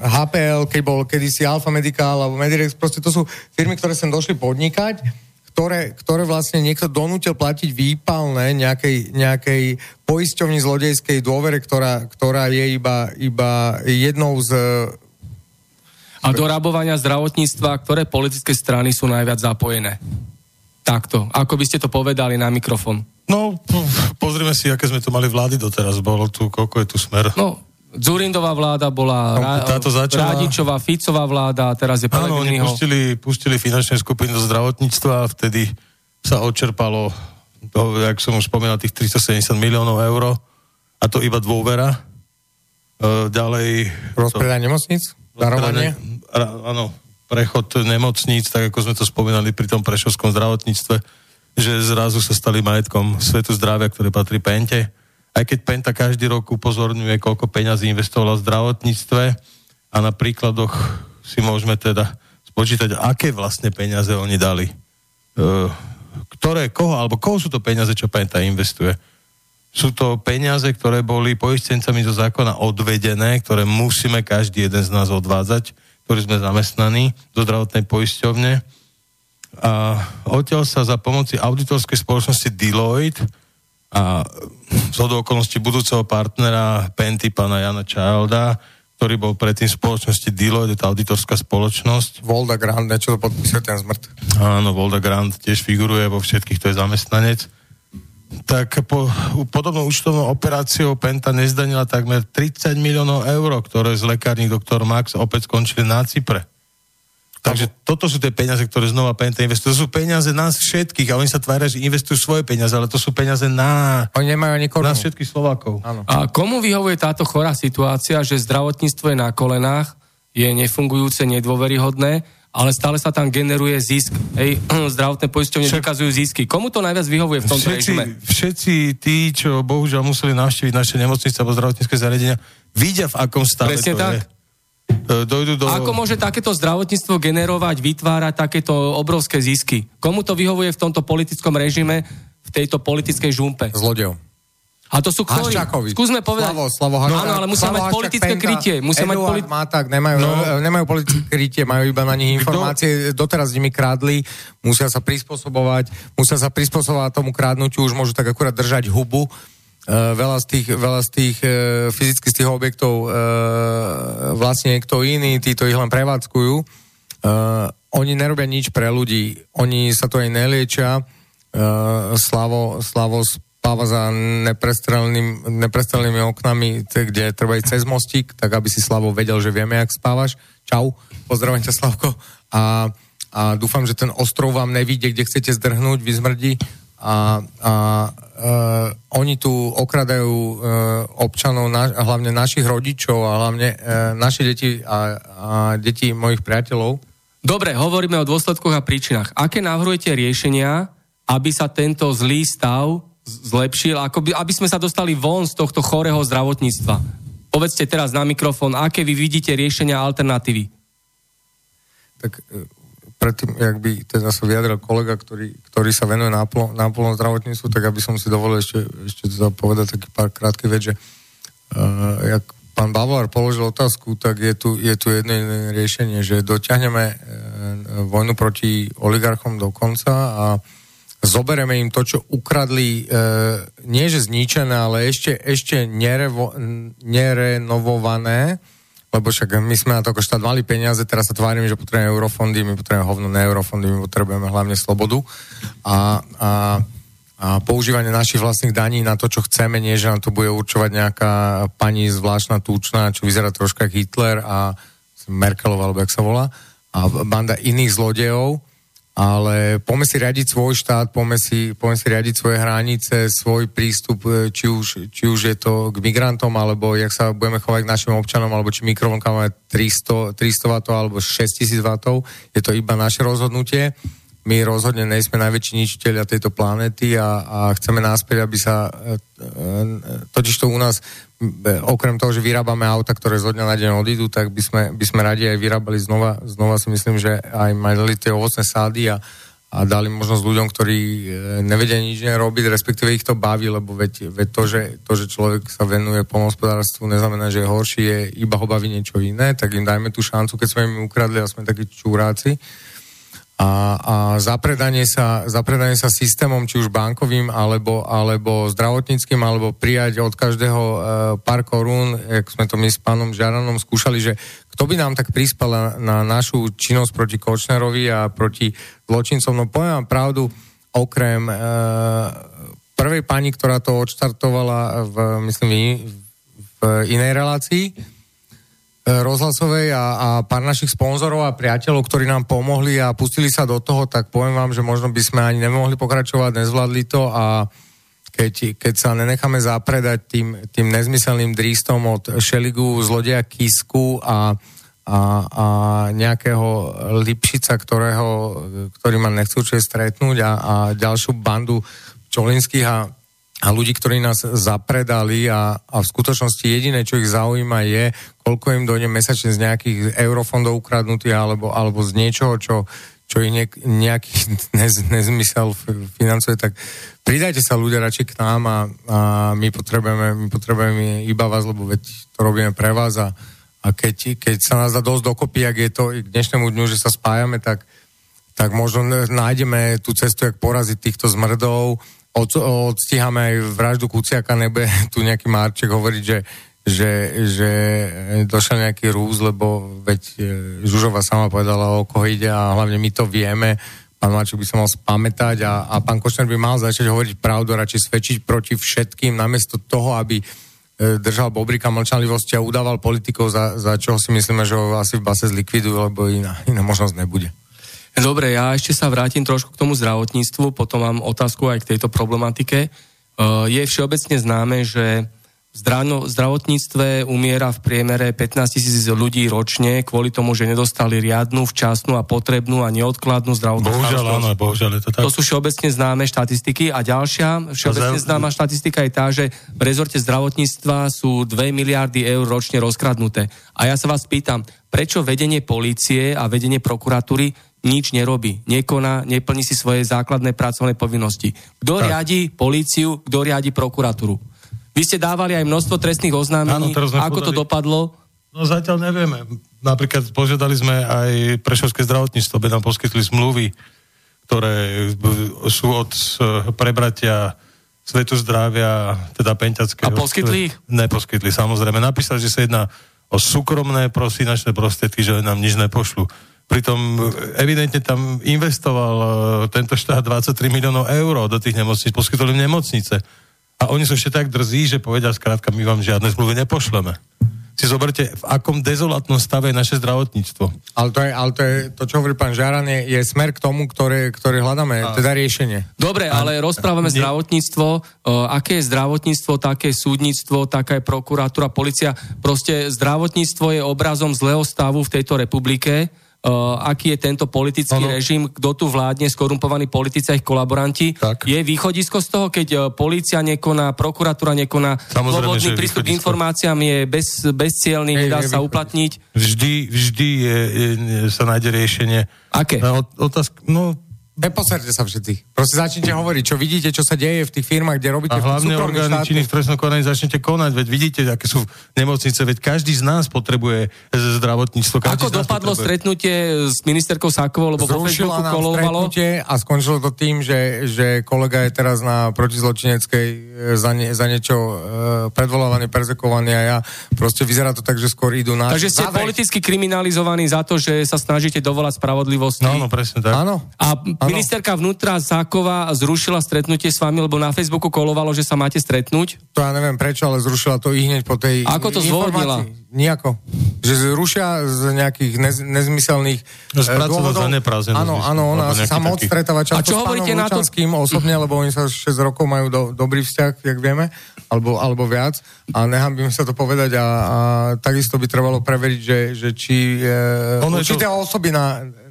[SPEAKER 2] HPL, keď bol kedysi Alfa Medical alebo Medirex, proste to sú firmy, ktoré sem došli podnikať, ktoré, ktoré vlastne niekto donútil platiť výpalné nejakej, nejakej poisťovni zlodejskej dôvere, ktorá, ktorá je iba, iba jednou z...
[SPEAKER 1] A do rabovania zdravotníctva, ktoré politické strany sú najviac zapojené? Takto, ako by ste to povedali na mikrofón.
[SPEAKER 3] No, pozrime si, aké sme tu mali vlády doteraz. Bolo tu, koľko je tu smer?
[SPEAKER 1] No, Zurindová vláda bola no, táto začala... Radičová, Ficová vláda, a teraz je
[SPEAKER 3] Áno, oni pustili, pustili finančné skupiny do zdravotníctva a vtedy sa odčerpalo, to, jak som už spomínal, tých 370 miliónov eur a to iba dôvera. E, ďalej...
[SPEAKER 2] Rozpredaj nemocnic? Darovanie?
[SPEAKER 3] Áno, prechod nemocníc, tak ako sme to spomínali pri tom prešovskom zdravotníctve, že zrazu sa stali majetkom svetu zdravia, ktoré patrí Pente. Aj keď Penta každý rok upozorňuje, koľko peňazí investovala v zdravotníctve a na príkladoch si môžeme teda spočítať, aké vlastne peniaze oni dali. E, ktoré, koho, alebo koho sú to peniaze, čo Penta investuje. Sú to peniaze, ktoré boli poistencami zo zákona odvedené, ktoré musíme každý jeden z nás odvádzať, ktorí sme zamestnaní do zdravotnej poisťovne a odtiaľ sa za pomoci auditorskej spoločnosti Deloitte a z okolností budúceho partnera Penty, pána Jana Childa, ktorý bol predtým v spoločnosti Deloitte, tá auditorská spoločnosť.
[SPEAKER 2] Volda Grant, niečo to podpisuje ten zmrt.
[SPEAKER 3] Áno, Volda Grant tiež figuruje vo všetkých, to je zamestnanec. Tak po podobnou účtovnou operáciou Penta nezdanila takmer 30 miliónov eur, ktoré z lekární doktor Max opäť skončili na Cypre. Takže toto sú tie peniaze, ktoré znova Penta investuje. To sú peniaze nás všetkých a oni sa tvária, že investujú svoje peniaze, ale to sú peniaze na...
[SPEAKER 2] Oni nemajú ani korunu.
[SPEAKER 3] Nás všetkých Slovákov.
[SPEAKER 1] Áno. A komu vyhovuje táto chorá situácia, že zdravotníctvo je na kolenách, je nefungujúce, nedôveryhodné, ale stále sa tam generuje zisk. Hej, zdravotné poisťovne Však... vykazujú zisky. Komu to najviac vyhovuje v tomto
[SPEAKER 3] všetci, režime? Všetci tí, čo bohužiaľ museli navštíviť naše nemocnice alebo zdravotnícke zariadenia, vidia v akom stave
[SPEAKER 1] Presne
[SPEAKER 3] to
[SPEAKER 1] tak.
[SPEAKER 3] je E, dojdu do...
[SPEAKER 1] Ako môže takéto zdravotníctvo generovať, vytvárať takéto obrovské zisky? Komu to vyhovuje v tomto politickom režime, v tejto politickej žumpe?
[SPEAKER 2] Zlodejom.
[SPEAKER 1] A to sú ktorí? Skúsme povedať.
[SPEAKER 2] Slavo, Slavo
[SPEAKER 1] no, áno, ale musia mať politické Penta, krytie. Musia mať
[SPEAKER 2] politi- má tak, nemajú, no. nemajú politické krytie, majú iba na nich informácie, Kto? doteraz s nimi krádli, musia sa prispôsobovať, musia sa prispôsobovať tomu krádnutiu, už môžu tak akurát držať hubu, Uh, veľa z tých, veľa z tých uh, fyzických z tých objektov uh, vlastne niekto iný, títo ich len prevádzkujú. Uh, oni nerobia nič pre ľudí, oni sa to aj neliečia. Uh, Slavo, Slavo spáva za neprestrelným, neprestrelnými oknami, kde treba ísť cez mostík, tak aby si Slavo vedel, že vieme, jak spávaš. Čau, pozdravím ťa, Slavko. A a dúfam, že ten ostrov vám nevíde, kde chcete zdrhnúť, vyzmrdí a, a uh, oni tu okradajú uh, občanov, na, hlavne našich rodičov a hlavne uh, naše deti a, a deti mojich priateľov.
[SPEAKER 1] Dobre, hovoríme o dôsledkoch a príčinách. Aké navrhujete riešenia, aby sa tento zlý stav zlepšil, ako by, aby sme sa dostali von z tohto chorého zdravotníctva? Povedzte teraz na mikrofón, aké vy vidíte riešenia alternatívy?
[SPEAKER 2] Tak predtým, jak by teda sa vyjadril kolega, ktorý, ktorý sa venuje náplno, náplno zdravotníctvu, tak aby som si dovolil ešte, ešte teda povedať taký pár krátky vec, že uh, jak pán Bavolár položil otázku, tak je tu, je tu jedno, riešenie, že dotiahneme uh, vojnu proti oligarchom do konca a zobereme im to, čo ukradli, uh, nie že zničené, ale ešte, ešte nerevo, nerenovované, lebo však my sme na to ako štát mali peniaze, teraz sa tvárime, že potrebujeme eurofondy, my potrebujeme hovno na eurofondy, my potrebujeme hlavne slobodu a, a, a používanie našich vlastných daní na to, čo chceme, nie že nám to bude určovať nejaká pani zvláštna túčna, čo vyzerá troška Hitler a Merkelová, alebo jak sa volá, a banda iných zlodejov, ale poďme si riadiť svoj štát, poďme si, poďme si riadiť svoje hranice, svoj prístup, e, či už, či už je to k migrantom, alebo jak sa budeme chovať k našim občanom, alebo či mikrovlnka máme 300, 300 W alebo 6000 W, je to iba naše rozhodnutie. My rozhodne nejsme najväčší ničiteľia tejto planéty a, a chceme náspäť, aby sa e, e, totiž to u nás okrem toho, že vyrábame auta, ktoré zo dňa na deň odídu, tak by sme, by sme radi aj vyrábali znova, znova si myslím, že aj mali tie ovocné sády a, a dali možnosť ľuďom, ktorí e, nevedia nič robiť, respektíve ich to baví, lebo veď, veď to, že, to, že človek sa venuje pomospodárstvu, neznamená, že je horší, je iba ho baví niečo iné, tak im dajme tú šancu, keď sme im ukradli a sme takí čúráci a, a zapredanie, sa, zapredanie sa systémom, či už bankovým, alebo, alebo zdravotníckým, alebo prijať od každého e, pár korún, jak sme to my s pánom Žaranom skúšali, že kto by nám tak prispel na, na našu činnosť proti Kočnerovi a proti zločincom. No poviem vám pravdu, okrem e, prvej pani, ktorá to odštartovala v, myslím, v inej relácii, rozhlasovej a, a pár našich sponzorov a priateľov, ktorí nám pomohli a pustili sa do toho, tak poviem vám, že možno by sme ani nemohli pokračovať, nezvládli to a keď, keď sa nenecháme zapredať tým, tým nezmyselným drístom od Šeligu, zlodeja Kisku a, a, a nejakého Lipšica, ktorého, ktorý ma nechcú stretnúť a, a ďalšiu bandu Čolinských a a ľudí, ktorí nás zapredali a, a v skutočnosti jediné, čo ich zaujíma je, koľko im dojde mesačne z nejakých eurofondov ukradnutých alebo, alebo z niečoho, čo, čo ich niek, nejaký nez, nezmysel financuje, tak pridajte sa ľudia radšej k nám a, a my, potrebujeme, my potrebujeme iba vás, lebo veď to robíme pre vás a, a keď, keď sa nás dá dosť dokopy, ak je to k dnešnému dňu, že sa spájame, tak, tak možno nájdeme tú cestu, jak poraziť týchto zmrdov, od, odstíhame aj vraždu Kuciaka, nebude tu nejaký Marček hovoriť, že, že, že došiel nejaký rúz, lebo veď e, Žužova sama povedala, o koho ide a hlavne my to vieme. Pán Marček by sa mal spamätať a, a pán Košner by mal začať hovoriť pravdu, radšej svedčiť proti všetkým, namiesto toho, aby e, držal Bobrika mlčanlivosti a udával politikov, za, za čo si myslíme, že ho asi v base zlikvidujú, lebo iná, iná možnosť nebude.
[SPEAKER 1] Dobre, ja ešte sa vrátim trošku k tomu zdravotníctvu, potom mám otázku aj k tejto problematike. E, je všeobecne známe, že v zdravotníctve umiera v priemere 15 tisíc ľudí ročne kvôli tomu, že nedostali riadnu, včasnú a potrebnú a neodkladnú zdravotnú
[SPEAKER 3] Bohužiaľ, áno, bohužiaľ je to tak.
[SPEAKER 1] To sú všeobecne známe štatistiky a ďalšia všeobecne známa štatistika je tá, že v rezorte zdravotníctva sú 2 miliardy eur ročne rozkradnuté. A ja sa vás pýtam, prečo vedenie polície a vedenie prokuratúry nič nerobí, nekoná, neplní si svoje základné pracovné povinnosti. Kto riadi políciu, kto riadi prokuratúru? Vy ste dávali aj množstvo trestných oznámení, Áno, ako podali... to dopadlo?
[SPEAKER 3] No zatiaľ nevieme. Napríklad požiadali sme aj Prešovské zdravotníctvo, aby nám poskytli zmluvy, ktoré sú od eh, prebratia Svetu zdravia, teda Penťackého.
[SPEAKER 1] A poskytli ich?
[SPEAKER 3] Neposkytli, samozrejme. Napísali, že sa jedná o súkromné finančné prostriedky, že nám nič nepošlu. Pritom evidentne tam investoval e, tento štát 23 miliónov eur do tých nemocníc, poskytol im nemocnice. A oni sú ešte tak drzí, že povedia skrátka, my vám žiadne zmluvy nepošleme. Si zoberte, v akom dezolátnom stave je naše zdravotníctvo.
[SPEAKER 2] Ale to, je, ale to, je, to čo hovorí pán Žaran, je, je smer k tomu, ktoré, ktoré hľadáme, a... teda riešenie.
[SPEAKER 1] Dobre, ale rozprávame nie... zdravotníctvo. Uh, aké je zdravotníctvo, také je súdnictvo, taká je prokuratúra, policia. Proste zdravotníctvo je obrazom zlého stavu v tejto republike aký je tento politický ano. režim, kto tu vládne, skorumpovaní politici a ich kolaboranti. Tak. Je východisko z toho, keď uh, policia nekoná, prokuratúra nekoná, slobodný prístup k informáciám je bez, bezcielný, nedá sa uplatniť.
[SPEAKER 3] Vždy, vždy je, je, sa nájde riešenie.
[SPEAKER 1] Aké?
[SPEAKER 3] No, otázka, no,
[SPEAKER 2] Neposerte sa všetci. Proste začnite hovoriť, čo vidíte, čo sa deje v tých firmách, kde robíte
[SPEAKER 3] A hlavne orgány činných v trestnom konaní začnete konať, veď vidíte, aké sú nemocnice, veď každý z nás potrebuje zdravotníctvo.
[SPEAKER 1] Každý Ako dopadlo potrebuje. stretnutie s ministerkou Sákovou, lebo vo Facebooku kolovalo?
[SPEAKER 2] a skončilo to tým, že, že kolega je teraz na protizločineckej e, za, ne, za niečo uh, predvolávaný, perzekovaný a ja proste vyzerá to tak, že skôr idú na...
[SPEAKER 1] Takže ste politicky kriminalizovaní za to, že sa snažíte dovolať spravodlivosti.
[SPEAKER 3] No, no, presne tak.
[SPEAKER 2] Áno.
[SPEAKER 1] A Ministerka vnútra Zákova zrušila stretnutie s vami, lebo na Facebooku kolovalo, že sa máte stretnúť?
[SPEAKER 2] To ja neviem prečo, ale zrušila to i hneď po tej
[SPEAKER 1] Ako to zvodnila?
[SPEAKER 2] Nijako. Že zrušia z nejakých nez, nezmyselných
[SPEAKER 3] no, dôvodov. Áno,
[SPEAKER 2] áno, ona sa moc stretáva často
[SPEAKER 1] A čo hovoríte na to?
[SPEAKER 2] osobne, lebo oni sa 6 rokov majú do, dobrý vzťah, jak vieme, alebo, alebo viac. A nechám sa to povedať a, a takisto by trebalo preveriť, že, že či e, určité to... osoby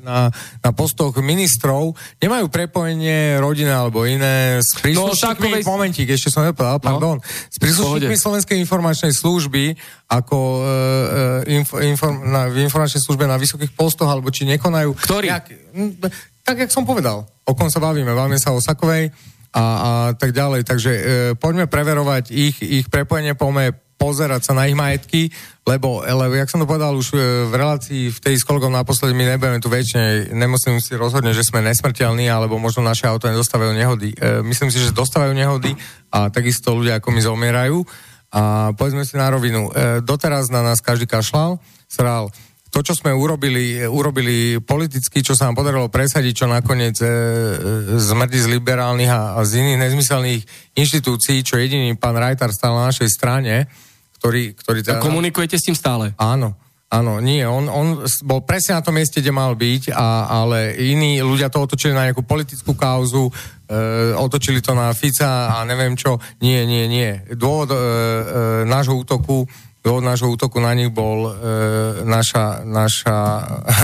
[SPEAKER 2] na, na, postoch ministrov nemajú prepojenie rodiny alebo iné s príslušníkmi, no, momentík, ešte som nepovedal, no. pardon, s príslušníkmi Slovenskej informačnej služby ako uh, inf, inform, na, v informačnej službe na vysokých postoch, alebo či nekonajú...
[SPEAKER 1] Ktorý?
[SPEAKER 2] Nejak, tak, jak som povedal. O kom sa bavíme? Bavíme sa o Sakovej a, a tak ďalej. Takže uh, poďme preverovať ich, ich prepojenie, poďme pozerať sa na ich majetky, lebo, lebo jak som to povedal už e, v relácii v tej s kolegom naposledy, my nebudeme tu väčšine, nemusím si rozhodne, že sme nesmrteľní, alebo možno naše auto nedostávajú nehody. E, myslím si, že dostávajú nehody a takisto ľudia ako my zomierajú. A povedzme si na rovinu, e, doteraz na nás každý kašľal, sral, to, čo sme urobili, urobili politicky, čo sa nám podarilo presadiť, čo nakoniec e, e, zmrdí z liberálnych a, a z iných nezmyselných inštitúcií, čo jediný pán Rajtar stal na našej strane, ktorý... ktorý
[SPEAKER 1] teda... Komunikujete s tým stále?
[SPEAKER 2] Áno. Áno, nie, on, on bol presne na tom mieste, kde mal byť, a, ale iní ľudia to otočili na nejakú politickú kauzu, e, otočili to na Fica a neviem čo. Nie, nie, nie. Dôvod e, e, nášho útoku, dôvod nášho útoku na nich bol e, naša, naša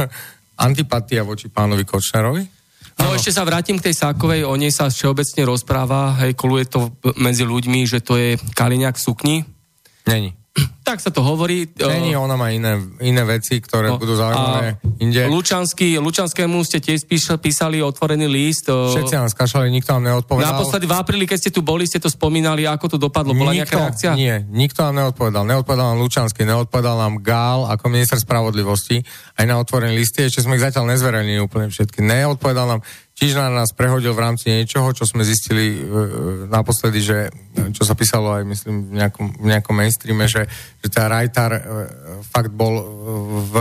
[SPEAKER 2] antipatia voči pánovi Kočnerovi.
[SPEAKER 1] No ano. ešte sa vrátim k tej Sákovej, o nej sa všeobecne rozpráva, hej, koluje to medzi ľuďmi, že to je Kaliňák sukni.
[SPEAKER 2] Není.
[SPEAKER 1] Tak sa to hovorí.
[SPEAKER 2] Není, ona má iné, iné veci, ktoré no, budú zaujímavé inde.
[SPEAKER 1] Lučanský, Lučanskému ste tiež písali otvorený list.
[SPEAKER 2] Všetci nám skašali, nikto nám neodpovedal.
[SPEAKER 1] Naposledy v apríli, keď ste tu boli, ste to spomínali, ako to dopadlo. Bola nikto, nejaká reakcia?
[SPEAKER 2] Nie, nikto nám neodpovedal. Neodpovedal nám Lučanský, neodpovedal nám Gál ako minister spravodlivosti. Aj na otvorené listy, ešte sme ich zatiaľ nezverejnili úplne všetky. Neodpovedal nám Čižnár nás prehodil v rámci niečoho, čo sme zistili e, naposledy, že čo sa písalo aj myslím v nejakom, v nejakom mainstreame, že, že tá Rajtar e, fakt bol v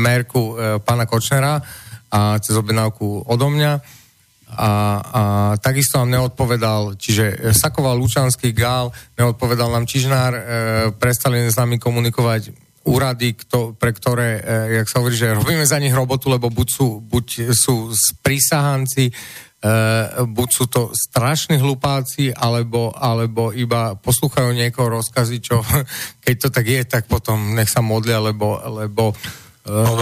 [SPEAKER 2] merku e, pána Kočnera a cez objednávku odo mňa. A, a takisto nám neodpovedal, čiže Saková, Lučanský, Gál, neodpovedal nám Čižnár, e, prestali s nami komunikovať úrady, kto, pre ktoré, e, jak sa hovorí, že robíme za nich robotu, lebo buď sú, buď sú prísahanci, e, buď sú to strašní hlupáci, alebo, alebo iba poslúchajú niekoho rozkazy, čo keď to tak je, tak potom nech sa modlia, lebo, lebo no,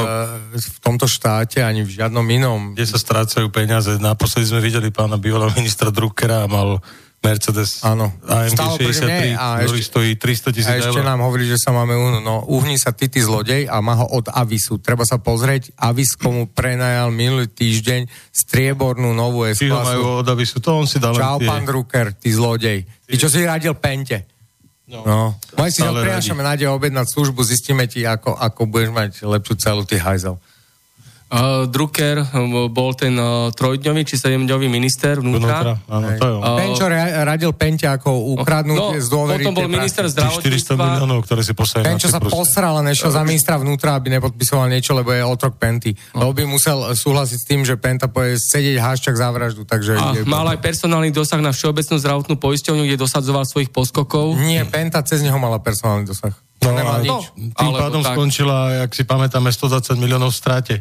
[SPEAKER 2] v tomto štáte ani v žiadnom inom.
[SPEAKER 3] Kde sa strácajú peniaze. Naposledy sme videli pána bývalého ministra Druckera a mal Mercedes
[SPEAKER 2] Áno.
[SPEAKER 3] AMG 63, a ktorý ešte, stojí 300 tisíc
[SPEAKER 2] eur. A ešte nám hovorí, že sa máme uhnúť. No, uhni sa ty, ty zlodej a má ho od Avisu. Treba sa pozrieť, Avis komu prenajal minulý týždeň striebornú novú s
[SPEAKER 3] majú od Avisu, to on si dal
[SPEAKER 2] Čau, pán Drucker, ty zlodej. Ty, čo si radil Pente. No. no. Moje si prinášame nádej objednať službu, zistíme ti, ako, ako budeš mať lepšiu celú ty hajzel.
[SPEAKER 1] Uh, Drucker uh, bol ten uh, trojdňový či sedemdňový minister vnútra. vnútra
[SPEAKER 2] áno, to je on. Uh, Ten, čo radil Pente ako ukradnúť no, z dôvery.
[SPEAKER 1] Potom bol minister zdravotníctva.
[SPEAKER 3] 400 miliónov, ktoré si poslali.
[SPEAKER 2] Ten, čo sa proste. posral a nešiel za ministra vnútra, aby nepodpisoval niečo, lebo je otrok Penty. No. Lebo by musel súhlasiť s tým, že Penta povie sedieť háščak za vraždu. Takže
[SPEAKER 1] a je... mal aj personálny dosah na Všeobecnú zdravotnú poisťovňu, kde dosadzoval svojich poskokov.
[SPEAKER 2] Nie, Penta cez neho mala personálny dosah.
[SPEAKER 3] No
[SPEAKER 2] No,
[SPEAKER 3] no, tým pádom
[SPEAKER 1] tak.
[SPEAKER 3] skončila, jak si pamätáme, 120 miliónov v strate.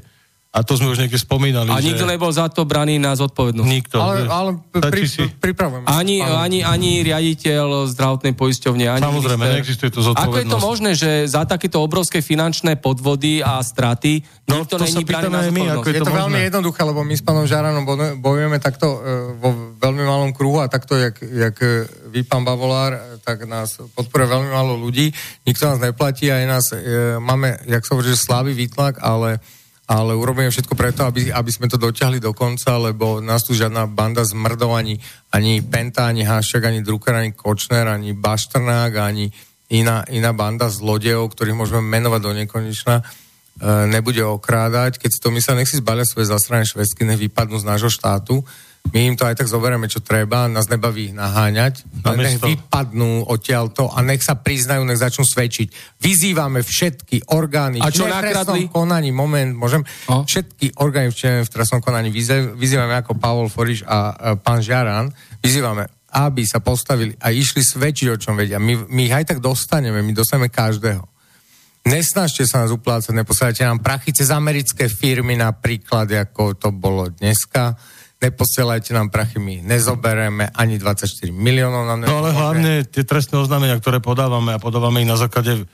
[SPEAKER 3] A to sme už niekde spomínali.
[SPEAKER 1] A
[SPEAKER 3] že...
[SPEAKER 1] nikto nebol za to braný na zodpovednosť.
[SPEAKER 3] Nikto.
[SPEAKER 2] Ale, ale pri,
[SPEAKER 3] si...
[SPEAKER 2] pripravujem.
[SPEAKER 1] Ani, ani, ani riaditeľ zdravotnej poisťovne, ani
[SPEAKER 3] Samozrejme,
[SPEAKER 1] minister.
[SPEAKER 3] neexistuje to
[SPEAKER 1] Ako je to
[SPEAKER 3] zodpovednosť.
[SPEAKER 1] možné, že za takéto obrovské finančné podvody a straty
[SPEAKER 3] No,
[SPEAKER 1] nikto není braný na
[SPEAKER 3] my,
[SPEAKER 1] zodpovednosť?
[SPEAKER 3] ako
[SPEAKER 2] Je
[SPEAKER 3] to
[SPEAKER 2] to veľmi jednoduché, lebo my s pánom Žaranom bo- bojujeme takto e, vo veľmi malom kruhu a takto, jak, jak e, vy, pán Bavolár, e, tak nás podporuje veľmi málo ľudí, nikto nás neplatí a je nás, e, máme, jak sa hovorí, slávy výtlak, ale, ale urobíme všetko preto, aby, aby sme to dotiahli do konca, lebo nás tu žiadna banda zmrdov, ani, ani Penta, ani Haščák, ani Drucker, ani Kočner, ani Baštrnák, ani iná, iná banda zlodejov, ktorých môžeme menovať do nekonečna, e, nebude okrádať. Keď si to myslia, nech si zbalia svoje zasrané švestky, nech vypadnú z nášho štátu. My im to aj tak zoberieme, čo treba, nás nebaví ich naháňať, ale nech vypadnú odtiaľto a nech sa priznajú, nech začnú svedčiť. Vyzývame všetky orgány
[SPEAKER 1] A čo
[SPEAKER 2] v trestnom konaní, moment, môžem,
[SPEAKER 1] No.
[SPEAKER 2] všetky orgány v trestnom konaní vyzývame, ako Pavol Foriš a, a pán Žiaran, vyzývame, aby sa postavili a išli svedčiť, o čom vedia. My, my ich aj tak dostaneme, my dostaneme každého. Nesnažte sa nás uplácať, neposielajte nám prachy cez americké firmy napríklad, ako to bolo dneska. Neposielajte nám prachy, my nezobereme, ani 24 miliónov nám
[SPEAKER 3] No ale hlavne tie trestné oznámenia, ktoré podávame a podávame ich na základe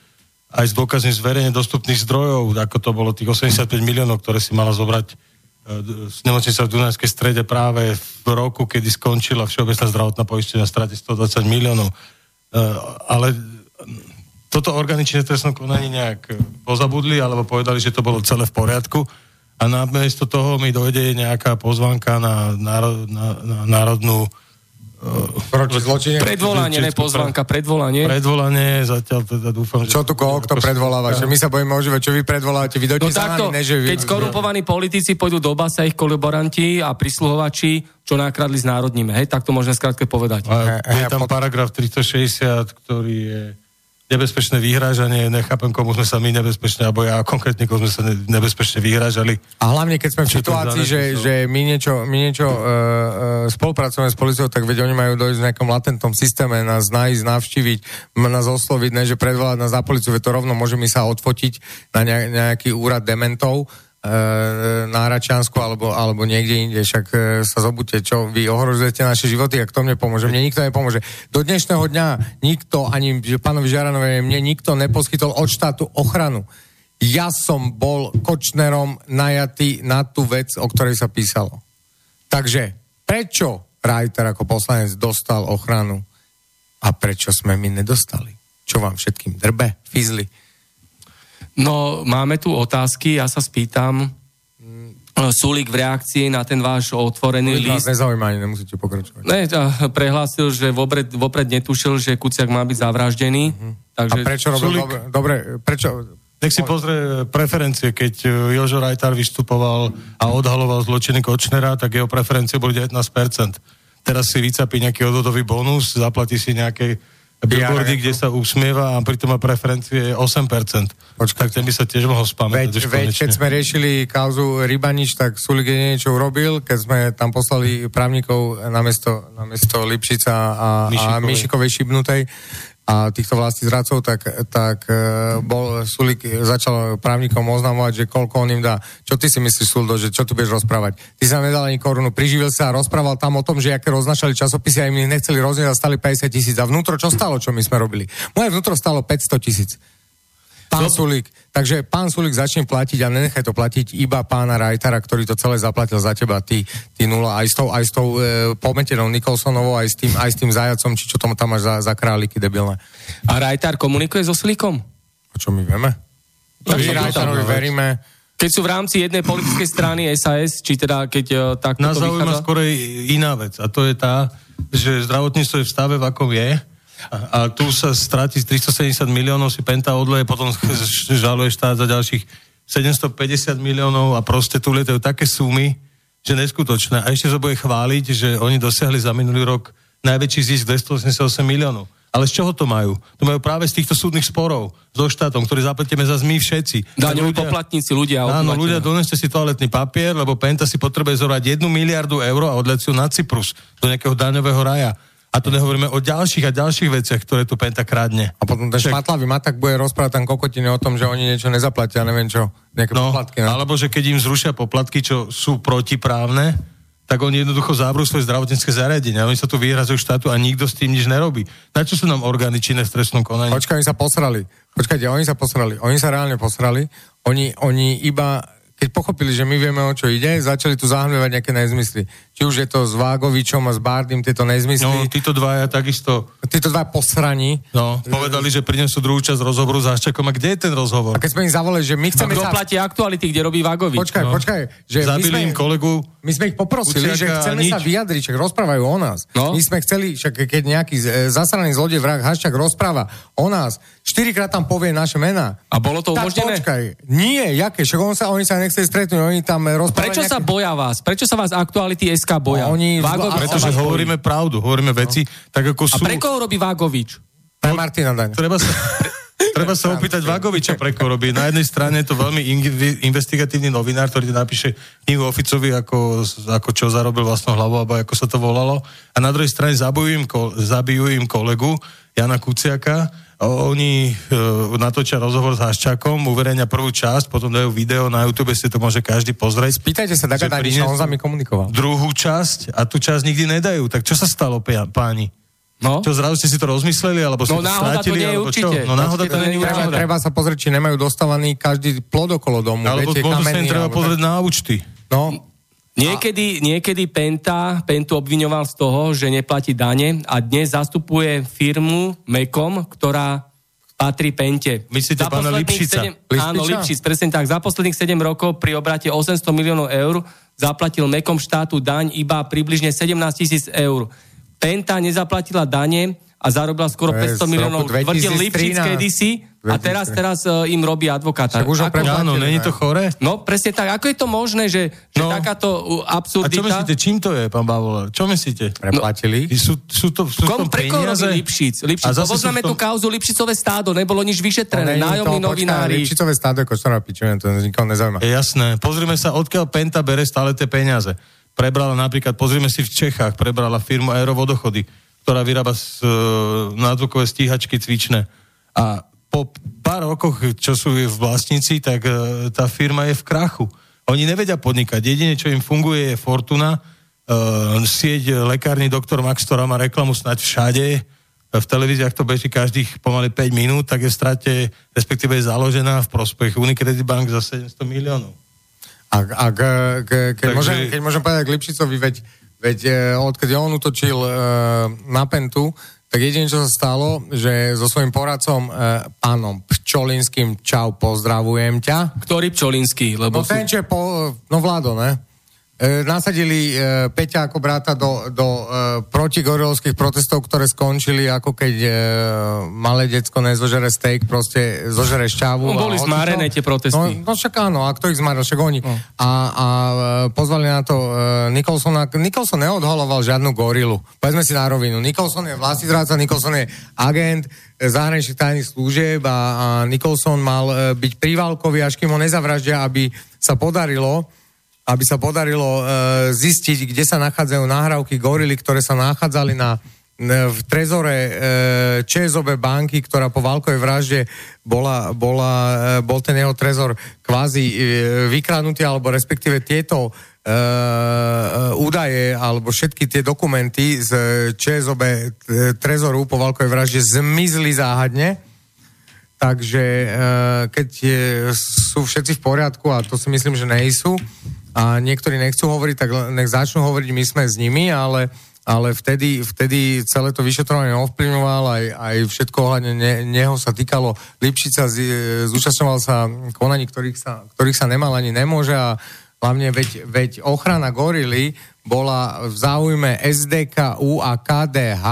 [SPEAKER 3] aj z dôkazných zverejne dostupných zdrojov, ako to bolo tých 85 miliónov, ktoré si mala zobrať e, z nemocnice v Dunajskej strede práve v roku, kedy skončila Všeobecná zdravotná poistenia strate 120 miliónov. E, Ale toto v trestnom konaní nejak e, pozabudli alebo povedali, že to bolo celé v poriadku a namiesto toho mi dojde nejaká pozvanka na, náro, na, na národnú
[SPEAKER 2] Proti zločine.
[SPEAKER 1] Predvolanie, ne pozvanka, predvolanie.
[SPEAKER 3] predvolanie, zatiaľ teda dúfam, že...
[SPEAKER 2] Čo tu koho kto predvoláva? Že my sa bojíme ožívať, čo vy predvolávate? Vy
[SPEAKER 1] No takto,
[SPEAKER 2] nami, vy...
[SPEAKER 1] keď skorumpovaní politici pôjdu do basa, ich kolaboranti a prisluhovači, čo nakradli z národníme, hej, tak to môžeme skrátke povedať.
[SPEAKER 3] A je tam paragraf 360, ktorý je nebezpečné vyhrážanie, nechápem, komu sme sa my nebezpečne, alebo ja konkrétne, komu sme sa ne- nebezpečne vyhrážali.
[SPEAKER 2] A hlavne, keď sme v situácii, že,
[SPEAKER 3] nezmysel?
[SPEAKER 2] že my niečo, my niečo uh, uh, spolupracujeme s policiou, tak veď oni majú dojsť v nejakom latentnom systéme, nás nájsť, navštíviť, nás osloviť, ne, že predvolať nás na policiu, veď to rovno môže mi sa odfotiť na ne, nejaký úrad dementov na Račiansku alebo, alebo niekde inde, však uh, sa zobudte, čo vy ohrozujete naše životy, ak to mne pomôže. Mne nikto nepomôže. Do dnešného dňa nikto, ani pánovi Žaranovi, mne nikto neposkytol od štátu ochranu. Ja som bol Kočnerom najatý na tú vec, o ktorej sa písalo. Takže prečo Reiter ako poslanec dostal ochranu a prečo sme my nedostali? Čo vám všetkým drbe, fizli?
[SPEAKER 1] No, máme tu otázky, ja sa spýtam. Súlik v reakcii na ten váš otvorený
[SPEAKER 2] Nás
[SPEAKER 1] list.
[SPEAKER 2] nezaujíma, nemusíte pokračovať.
[SPEAKER 1] Ne, a prehlásil, že vopred, vopred netušil, že Kuciak má byť zavraždený.
[SPEAKER 2] A
[SPEAKER 1] Takže
[SPEAKER 2] prečo robil
[SPEAKER 3] Sulik-
[SPEAKER 2] dobre, dobre, prečo...
[SPEAKER 3] Nech si pozrie preferencie, keď e, Jožo Rajtar vystupoval a odhaloval zločiny Kočnera, tak jeho preferencie boli 19%. Teraz si vycapí nejaký odvodový bonus, zaplatí si nejaké billboardy,
[SPEAKER 2] Ja,
[SPEAKER 3] kde sa usmieva a pritom má preferencie 8%.
[SPEAKER 2] Počkaj.
[SPEAKER 3] tak ten by sa tiež mohol spamätať
[SPEAKER 2] Veď, veď keď sme riešili kauzu Rybanič, tak Sulik niečo urobil, keď sme tam poslali právnikov na mesto, na mesto Lipšica a, a
[SPEAKER 3] Mišikovej.
[SPEAKER 2] Mišikovej Šibnutej a týchto vlastných zradcov, tak, tak e, bol Sulik začal právnikom oznamovať, že koľko on im dá. Čo ty si myslíš, Suldo, že čo tu budeš rozprávať? Ty sa nedal ani korunu, priživil sa a rozprával tam o tom, že aké roznašali časopisy a im ich nechceli roznieť a stali 50 tisíc. A vnútro čo stalo, čo my sme robili? Moje vnútro stalo 500 tisíc. Pán Sulík, takže pán Sulík začne platiť a nenechaj to platiť iba pána Rajtara, ktorý to celé zaplatil za teba, ty, ty nula, aj s tou, aj s tou e, pometenou Nikolsonovou, aj s tým, aj s tým zajacom, či čo tomu tam máš za, za králiky debilné.
[SPEAKER 1] A Rajtar komunikuje so Slikom?
[SPEAKER 2] O čo my vieme?
[SPEAKER 1] Tak
[SPEAKER 2] My Rajtarovi veríme.
[SPEAKER 1] Keď sú v rámci jednej politickej strany SAS, či teda keď uh, takto
[SPEAKER 3] Nás
[SPEAKER 1] to
[SPEAKER 3] zaujíma
[SPEAKER 1] vychádza?
[SPEAKER 3] skôr iná vec a to je tá, že zdravotníctvo je v stave, v akom je a, a tu sa stratí z 370 miliónov, si Penta odleje, potom žaluje štát za ďalších 750 miliónov a proste tu lietajú také sumy, že neskutočné. A ešte sa bude chváliť, že oni dosiahli za minulý rok najväčší zisk 288 miliónov. Ale z čoho to majú? To majú práve z týchto súdnych sporov so štátom, ktorý zaplatíme za my všetci.
[SPEAKER 1] Daňoví poplatníci, ľudia.
[SPEAKER 3] Áno, ľudia, doneste si toaletný papier, lebo Penta si potrebuje zobrať jednu miliardu eur a ju na Cyprus, do nejakého daňového raja. A to nehovoríme o ďalších a ďalších veciach, ktoré tu Penta kradne.
[SPEAKER 2] A potom ten
[SPEAKER 3] Však-
[SPEAKER 2] šmatlavý matak bude rozprávať tam kokotiny o tom, že oni niečo nezaplatia, neviem čo, nejaké
[SPEAKER 3] No,
[SPEAKER 2] poplatky. No.
[SPEAKER 3] alebo že keď im zrušia poplatky, čo sú protiprávne, tak oni jednoducho závrú svoje zdravotnícke zariadenia. Oni sa tu vyhrazujú štátu a nikto s tým nič nerobí. Na čo sú nám orgány činné v trestnom konaní?
[SPEAKER 2] Počkaj, oni sa posrali. Počkajte, oni sa posrali. Oni sa reálne posrali. Oni, oni iba, keď pochopili, že my vieme, o čo ide, začali tu zahmlievať nejaké nezmysly. Či už je to s Vágovičom a s Bardym, tieto
[SPEAKER 3] No,
[SPEAKER 2] nezmysly.
[SPEAKER 3] títo dvaja takisto
[SPEAKER 2] Títo dva posraní.
[SPEAKER 3] no, povedali, že prinesú druhú časť rozhovoru s Haščakom. A kde je ten rozhovor?
[SPEAKER 2] A keď sme im zavolali, že my
[SPEAKER 1] A
[SPEAKER 2] chceme
[SPEAKER 1] kto
[SPEAKER 2] sa...
[SPEAKER 1] platí aktuality, kde robí Vagovič?
[SPEAKER 2] Počkaj,
[SPEAKER 3] No.
[SPEAKER 2] počkaj. Že my
[SPEAKER 3] Zabili
[SPEAKER 2] sme,
[SPEAKER 3] im kolegu.
[SPEAKER 2] my sme ich poprosili,
[SPEAKER 3] Kuciaka
[SPEAKER 2] že chceme
[SPEAKER 3] nič.
[SPEAKER 2] sa vyjadriť, však rozprávajú o nás.
[SPEAKER 1] No.
[SPEAKER 2] My sme chceli, však keď nejaký e, zasraný zlodej vrah Haščák rozpráva o nás, štyrikrát tam povie naše mená.
[SPEAKER 1] A bolo to
[SPEAKER 2] tak
[SPEAKER 1] umožnené?
[SPEAKER 2] počkaj, nie, jaké, však on sa, oni sa nechceli stretnúť, oni tam rozprávajú
[SPEAKER 1] Prečo sa boja vás? Prečo sa vás aktuality SK boja?
[SPEAKER 2] No, oni-
[SPEAKER 1] Vágovič
[SPEAKER 3] Pretože hovoríme pravdu, hovoríme veci, tak ako
[SPEAKER 1] A
[SPEAKER 3] sú.
[SPEAKER 1] pre koho robí Vágovič?
[SPEAKER 2] Pre Martina Daň.
[SPEAKER 3] Treba sa, treba sa opýtať Vagoviča, pre koho robí. Na jednej strane je to veľmi in- investigatívny novinár, ktorý ti napíše knihu Oficovi, ako, ako čo zarobil vlastnou hlavou, alebo ako sa to volalo. A na druhej strane zabijú im, ko- zabijú im kolegu Jana Kuciaka. A Oni e, natočia rozhovor s Haščákom, uverejňa prvú časť, potom dajú video na YouTube, si to môže každý pozrieť.
[SPEAKER 2] Pýtajte sa Daga
[SPEAKER 3] Že
[SPEAKER 2] Daniša, on
[SPEAKER 3] prinesú
[SPEAKER 2] za mi komunikoval.
[SPEAKER 3] Druhú časť a tú časť nikdy nedajú. Tak čo sa stalo, páni?
[SPEAKER 1] No?
[SPEAKER 3] Čo, zrazu ste si to rozmysleli, alebo ste
[SPEAKER 1] No
[SPEAKER 3] to
[SPEAKER 1] náhoda to
[SPEAKER 3] strátili,
[SPEAKER 1] nie je
[SPEAKER 3] alebo
[SPEAKER 1] určite.
[SPEAKER 3] čo? No náhoda
[SPEAKER 1] Určite
[SPEAKER 3] to nie je
[SPEAKER 2] Treba,
[SPEAKER 3] náhoda.
[SPEAKER 2] treba sa pozrieť, či nemajú dostávaný každý plod okolo domu.
[SPEAKER 3] Alebo
[SPEAKER 2] viete,
[SPEAKER 3] možno sa im treba
[SPEAKER 2] alebo
[SPEAKER 3] pozrieť na účty.
[SPEAKER 2] No,
[SPEAKER 1] Niekedy, niekedy Penta, Pentu obviňoval z toho, že neplatí dane a dnes zastupuje firmu Mekom, ktorá patrí Pente.
[SPEAKER 3] Myslíte pána Lipšica?
[SPEAKER 1] sedem- Áno,
[SPEAKER 2] Lipšica?
[SPEAKER 1] Lipšic, presne tak. Za posledných 7 rokov pri obrate 800 miliónov eur zaplatil Mekom štátu daň iba približne 17 tisíc eur. Penta nezaplatila dane a zarobila skoro
[SPEAKER 2] To je
[SPEAKER 1] 500
[SPEAKER 2] z
[SPEAKER 1] miliónov. Tvrdil Lipšic
[SPEAKER 2] 2013.
[SPEAKER 1] kedysi a teraz, teraz uh, im robí advokáta.
[SPEAKER 2] Však už ho
[SPEAKER 1] Ako-
[SPEAKER 2] preplatili,
[SPEAKER 3] Áno, není
[SPEAKER 2] ne?
[SPEAKER 3] to chore?
[SPEAKER 1] No, presne tak. Ako je to možné, že, že
[SPEAKER 3] No.
[SPEAKER 1] takáto uh,
[SPEAKER 3] A čo
[SPEAKER 1] absurdita...
[SPEAKER 3] myslíte, čím to je, pán Bavola? Čo myslíte?
[SPEAKER 2] preplatili.
[SPEAKER 3] Sú, sú to, sú
[SPEAKER 1] Kom,
[SPEAKER 3] to
[SPEAKER 1] pre koho
[SPEAKER 3] peniaze?
[SPEAKER 1] robí Lipšic? Lipšic.
[SPEAKER 3] A
[SPEAKER 1] Poznáme
[SPEAKER 3] tom-
[SPEAKER 1] tú kauzu Lipšicové stádo, nebolo nič vyšetrené.
[SPEAKER 2] Není
[SPEAKER 1] Nájomní
[SPEAKER 2] to,
[SPEAKER 1] novinári.
[SPEAKER 2] Lipšicové stádo je koštovná pičovina, to nikoho nezaujíma.
[SPEAKER 3] Je jasné. Pozrime sa, odkiaľ Penta bere stále tie peniaze. Prebrala napríklad, pozrime si v Čechách, prebrala firmu Aerovodochody, ktorá vyrába s, e, nadzvukové stíhačky cvičné. A po pár rokoch, čo sú jej vlastníci, tak e, tá firma je v krachu. Oni nevedia podnikať. Jedine, čo im funguje, je Fortuna, e, sieť lekárny doktor Max, ktorá má reklamu snať všade, v televíziách to beží každých pomaly 5 minút, tak je v strate, respektíve je založená v prospech Unicredit Bank za 700 miliónov.
[SPEAKER 2] Ak, ak, e, ke, keď,
[SPEAKER 3] Takže-
[SPEAKER 2] môžem, keď môžem povedať k Lipšicovi, veď, veď e, odkedy on utočil e, na Pentu, tak jediné, čo sa stalo, že so svojím poradcom, e, pánom Pčolinským, čau, pozdravujem ťa.
[SPEAKER 1] Ktorý Pčolinský?
[SPEAKER 2] No
[SPEAKER 1] Lebo sú...
[SPEAKER 2] ten, čo je po, no vládo, ne? E, nasadili e, Peťa ako brata do, do e, protigorilských protestov, ktoré skončili ako keď malé decko nezožere steak, proste zožere šťavu.
[SPEAKER 1] No, boli zmárené tie protesty.
[SPEAKER 2] No, no však áno, a kto ich zmaril, však oni. No. A, a pozvali na to Nicholsona. Nicholson neodholoval žiadnu gorilu. Povedzme si na rovinu. Nicholson je vlastizráca, Nicholson je agent zahraničných tajných služieb a, a Nicholson mal byť priválkový, až kým ho nezavraždia, aby sa podarilo aby sa podarilo e, zistiť, kde sa nachádzajú nahrávky gorily, ktoré sa nachádzali na n- v trezore e, ČSOB banky, ktorá po Válkovej vražde bola, bola, e, bol ten jeho trezor kvázi e, vykradnutý, alebo respektíve tieto e, e, údaje alebo všetky tie dokumenty z ČSOB e, trezoru po Válkovej vražde zmizli záhadne. Takže e, keď sú všetci v poriadku, a to si myslím, že nejsú, a niektorí nechcú hovoriť, tak nech začnú hovoriť, my sme s nimi, ale, ale vtedy, vtedy celé to vyšetrovanie ovplyvňoval, aj, aj všetko ohľadne ne, neho sa týkalo Lipšica, z, zúčastňoval sa konaní, ktorých sa, ktorých sa nemal ani nemôže a hlavne veď, veď ochrana gorily bola v záujme SDKU a KDH,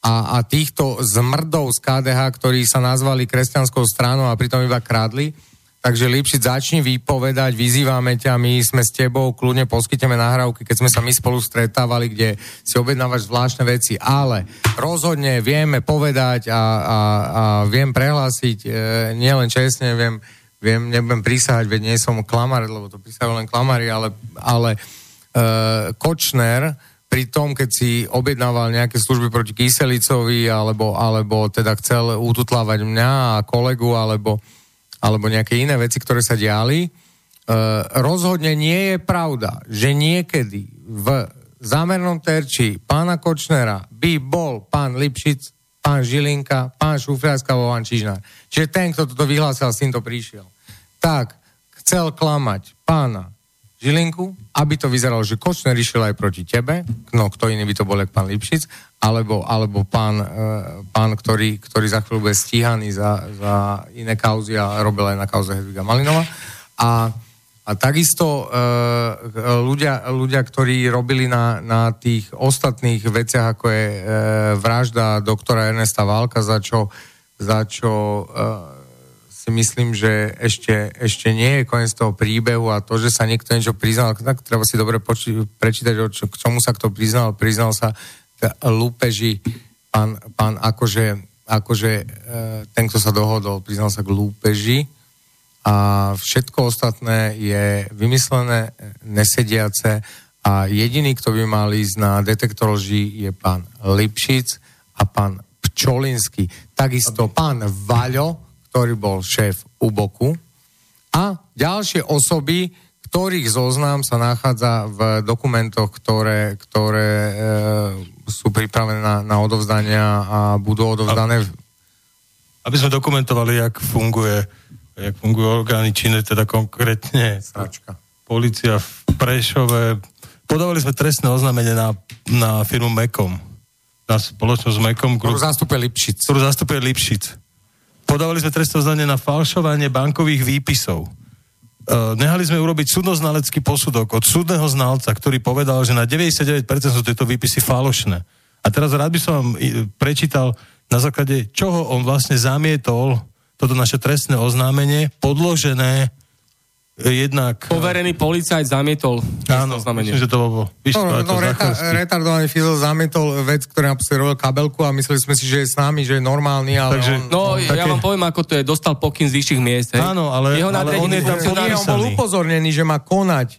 [SPEAKER 2] a, a týchto zmrdov z KDH, ktorí sa nazvali kresťanskou stranou a pritom iba kradli. Takže Lipšic, začni vypovedať, vyzývame ťa, my sme s tebou, kľudne poskytneme nahrávky, keď sme sa my spolu stretávali, kde si objednávaš zvláštne veci, ale rozhodne vieme povedať a, a, a viem prehlásiť, e, nielen čestne, viem, viem, nebudem prísahať, veď nie som klamár, lebo to prísahajú len klamári, ale, ale e, Kočner pri tom, keď si objednával nejaké služby proti kyselicovi, alebo, alebo teda chcel ututlávať mňa a kolegu, alebo, alebo nejaké iné veci, ktoré sa diali, e, rozhodne nie je pravda, že niekedy v zámernom terči pána Kočnera by bol pán Lipšic, pán Žilinka, pán Šufriarská, pán Čižnár. Čiže ten, kto toto vyhlásil, s týmto prišiel. Tak, chcel klamať pána Žilinku, aby to vyzeralo, že Kočner išiel aj proti tebe, no kto iný by to bol, jak pán Lipšic, alebo, alebo pán, e, pán ktorý, ktorý za chvíľu bude stíhaný za, za iné kauzy a robil aj na kauze Hedviga Malinova. A, a takisto e, ľudia, ľudia, ktorí robili na, na tých ostatných veciach, ako je e, vražda doktora Ernesta Válka, za čo, za čo e, si myslím, že ešte, ešte nie je koniec toho príbehu a to, že sa niekto niečo priznal, tak treba si dobre poči- prečítať, čo, k čomu sa kto priznal. Priznal sa lúpeži, pán, pán akože, akože e, ten, kto sa dohodol, priznal sa k lúpeži a všetko ostatné je vymyslené, nesediace a jediný, kto by mal ísť na detektor lží, je pán Lipšic a pán Pčolinsky. Takisto pán Vaľo, ktorý bol šéf UBOKu a ďalšie osoby, ktorých zoznam sa nachádza v dokumentoch, ktoré, ktoré e, sú pripravené na, na odovzdania a budú odovzdané.
[SPEAKER 3] Aby sme dokumentovali, jak funguje, jak fungujú orgány činné, teda konkrétne
[SPEAKER 2] Sračka.
[SPEAKER 3] policia v Prešove. Podávali sme trestné oznámenie na, na firmu Mekom, na spoločnosť Mekom.
[SPEAKER 2] Ktorú zastupuje Lipšic.
[SPEAKER 3] Ktorú zastupuje Lipšic podávali sme trestné oznámenie na falšovanie bankových výpisov. Uh, nehali sme urobiť súdnoznalecký posudok od súdneho znalca, ktorý povedal, že na 99% sú tieto výpisy falošné. A teraz rád by som vám prečítal, na základe čoho on vlastne zamietol toto naše trestné oznámenie, podložené jednak...
[SPEAKER 1] Poverený policajt zamietol
[SPEAKER 3] Áno, myslím, že to bolo...
[SPEAKER 2] No, no, no reta, retardovaný fizel zamietol vec, ktorý robil kabelku a mysleli sme si, že je s nami, že je normálny, ale Takže, on...
[SPEAKER 1] No, také... ja vám poviem, ako to je. Dostal pokyn z vyšších miest, hej?
[SPEAKER 3] Áno, ale,
[SPEAKER 1] Jeho
[SPEAKER 3] ale on je tam
[SPEAKER 2] On bol upozornený, že má konať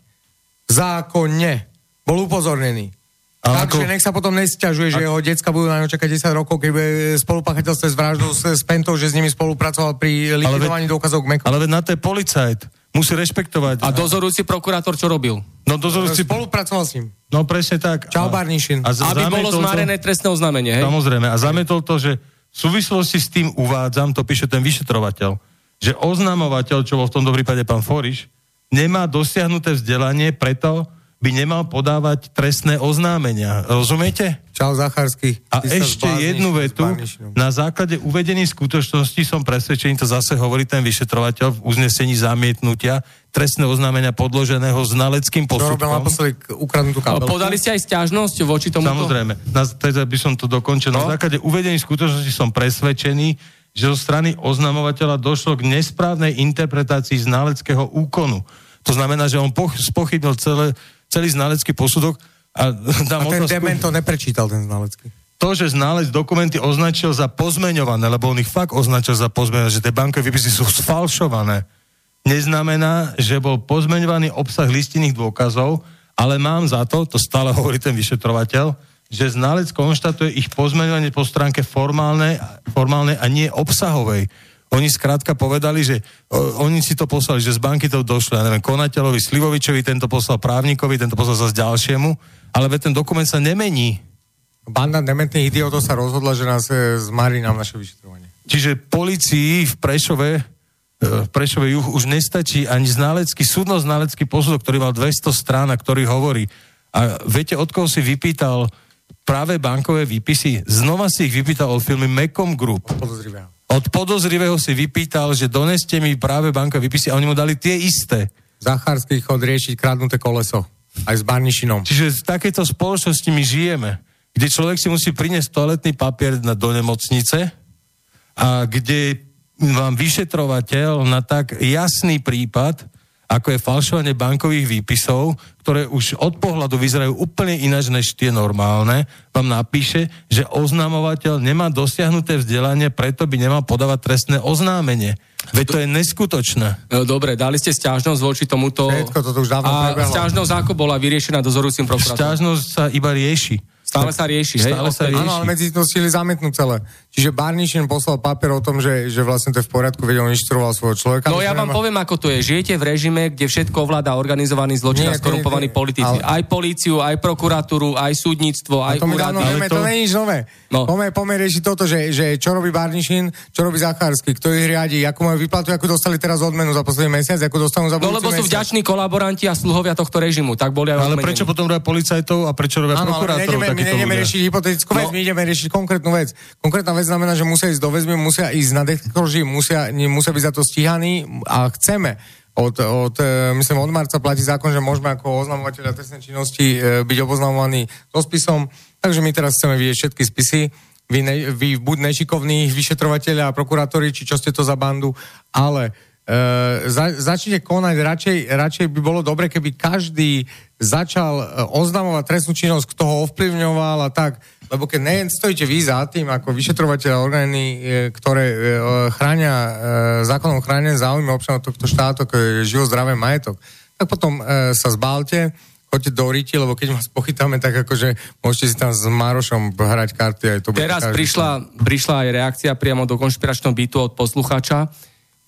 [SPEAKER 2] zákonne. Bol upozornený. Takže ako... nech sa potom nesťažuje, že jeho decka budú na ňo čakať 10 rokov, keď bude spolupáchateľstve s vraždou s, s Pentou, že s nimi spolupracoval pri likvidovaní dôkazov k Meku.
[SPEAKER 3] Ale na to je policajt musí rešpektovať.
[SPEAKER 1] A dozorujúci prokurátor čo robil?
[SPEAKER 3] No dozorujúci...
[SPEAKER 2] Spolupracoval s ním.
[SPEAKER 3] No presne tak.
[SPEAKER 2] Čau Barnišin.
[SPEAKER 1] A, a Aby bolo zmarené to... trestné oznámenie, hej?
[SPEAKER 3] Samozrejme. A zametol to, že v súvislosti s tým uvádzam, to píše ten vyšetrovateľ, že oznamovateľ, čo bol v tomto prípade pán Foriš, nemá dosiahnuté vzdelanie, preto by nemal podávať trestné oznámenia. Rozumiete?
[SPEAKER 2] Čau Zacharský.
[SPEAKER 3] A ešte jednu vetu. Na základe uvedených skutočností som presvedčený, to zase hovorí ten vyšetrovateľ v uznesení zamietnutia trestné oznámenia podloženého znaleckým posudkom.
[SPEAKER 2] Robil naposledy ukradnutú kabelku.
[SPEAKER 1] Podali ste aj stiažnosť voči tomu?
[SPEAKER 3] Samozrejme. Na, teda by som to dokončil. No? Na základe uvedených skutočností som presvedčený, že zo strany oznamovateľa došlo k nesprávnej interpretácii znaleckého úkonu. To znamená, že on poch- spochybnil celé celý znalecký posudok. A,
[SPEAKER 2] dám a ten otázku, dement to neprečítal, ten znalecký.
[SPEAKER 3] To, že znalec dokumenty označil za pozmeňované, lebo on ich fakt označil za pozmeňované, že tie bankové výpisy sú sfalšované, neznamená, že bol pozmeňovaný obsah listinných dôkazov, ale mám za to, to stále hovorí ten vyšetrovateľ, že znalec konštatuje ich pozmeňovanie po stránke formálnej, formálnej a nie obsahovej. Oni skrátka povedali, že o, oni si to poslali, že z banky to došlo, ja neviem, konateľovi Slivovičovi, tento poslal právnikovi, tento poslal zase ďalšiemu, ale ten dokument sa nemení.
[SPEAKER 2] Banda dementných idiotov sa rozhodla, že nás e, zmarí nám naše vyšetrovanie.
[SPEAKER 3] Čiže policii v Prešove e, v Prešove juh už nestačí ani znalecký, súdno-znalecký posudok, ktorý mal 200 strán a ktorý hovorí. A viete, od koho si vypýtal práve bankové výpisy? Znova si ich vypýtal od firmy Mecom Group.
[SPEAKER 2] Podozrivého.
[SPEAKER 3] Od podozrivého si vypýtal, že doneste mi práve banka vypisy a oni mu dali tie isté.
[SPEAKER 2] Zacharský chod riešiť kradnuté koleso. Aj s Barnišinom.
[SPEAKER 3] Čiže v takejto spoločnosti my žijeme, kde človek si musí priniesť toaletný papier na, do nemocnice a kde vám vyšetrovateľ na tak jasný prípad ako je falšovanie bankových výpisov, ktoré už od pohľadu vyzerajú úplne ináč než tie normálne, vám napíše, že oznamovateľ nemá dosiahnuté vzdelanie, preto by nemal podávať trestné oznámenie. Veď to je neskutočné.
[SPEAKER 1] No, dobre, dali ste stiažnosť voči tomuto...
[SPEAKER 2] Všetko, toto už dávno
[SPEAKER 1] A
[SPEAKER 2] prebehlo.
[SPEAKER 1] stiažnosť ako bola vyriešená dozorujúcim prokurátorom?
[SPEAKER 3] Sťažnosť sa iba rieši.
[SPEAKER 1] Stále sa rieši, hej?
[SPEAKER 3] Stále sa rieši.
[SPEAKER 2] Áno, ale medzi to stihli zamietnúť celé. Čiže Barnišin poslal papier o tom, že, že vlastne to je v poriadku, vedel, on inštruoval svojho človeka.
[SPEAKER 1] No ja vám
[SPEAKER 2] že-
[SPEAKER 1] poviem, ako to je. Žijete v režime, kde všetko ovláda organizovaný zločin a
[SPEAKER 2] Nie,
[SPEAKER 1] skorumpovaní
[SPEAKER 2] nie, nie.
[SPEAKER 1] politici.
[SPEAKER 2] Ale-
[SPEAKER 1] Aj políciu, aj prokuratúru, aj súdnictvo, aj
[SPEAKER 2] To my dávno
[SPEAKER 1] úrady.
[SPEAKER 2] vieme,
[SPEAKER 3] to-
[SPEAKER 2] to nie je nič nové.
[SPEAKER 1] No.
[SPEAKER 2] Poďme, poďme riešiť toto, že, že čo robí Barnišin, čo robí Zachársky, kto ich riadi, akú majú výplatu, akú dostali teraz odmenu za posledný mesiac, akú dostanú za
[SPEAKER 1] No lebo sú
[SPEAKER 2] mesiac.
[SPEAKER 1] vďační kolaboranti a sluhovia tohto režimu. Tak boli aj
[SPEAKER 3] Ale
[SPEAKER 1] odmenení.
[SPEAKER 3] prečo potom robia policajtov a prečo robia
[SPEAKER 2] Áno, ale my
[SPEAKER 3] prokurátorov
[SPEAKER 2] nejdeme, my nejdeme
[SPEAKER 3] ľudia?
[SPEAKER 2] riešiť hypotetickú vec,
[SPEAKER 1] No.
[SPEAKER 2] my ideme riešiť konkrétnu vec. Konkrétna vec znamená, že musia ísť do väzby, musia ísť na detektorži, musia, musia byť za to stíhaní a chceme. Od, od, e, myslím, od marca platí zákon, že môžeme ako oznamovateľia trestnej činnosti e, byť oboznamovaní so spisom, takže my teraz chceme vidieť všetky spisy. Vy, ne, vy buď nešikovní vyšetrovateľia a prokurátori, či čo ste to za bandu, ale za, začnite konať, radšej, radšej by bolo dobre, keby každý začal e, oznamovať trestnú činnosť, kto ho ovplyvňoval a tak, lebo keď nejen stojíte vy za tým, ako vyšetrovateľa orgány, e, ktoré chránia, zákonom chránené záujmy občanov tohto štátu, ako je život, zdravie, majetok, tak potom sa zbalte, choďte do Riti, lebo keď vás pochytáme, tak akože môžete si tam s Marošom hrať karty. Aj to
[SPEAKER 1] Teraz prišla, prišla aj reakcia priamo do konšpiračného bytu od posluchača.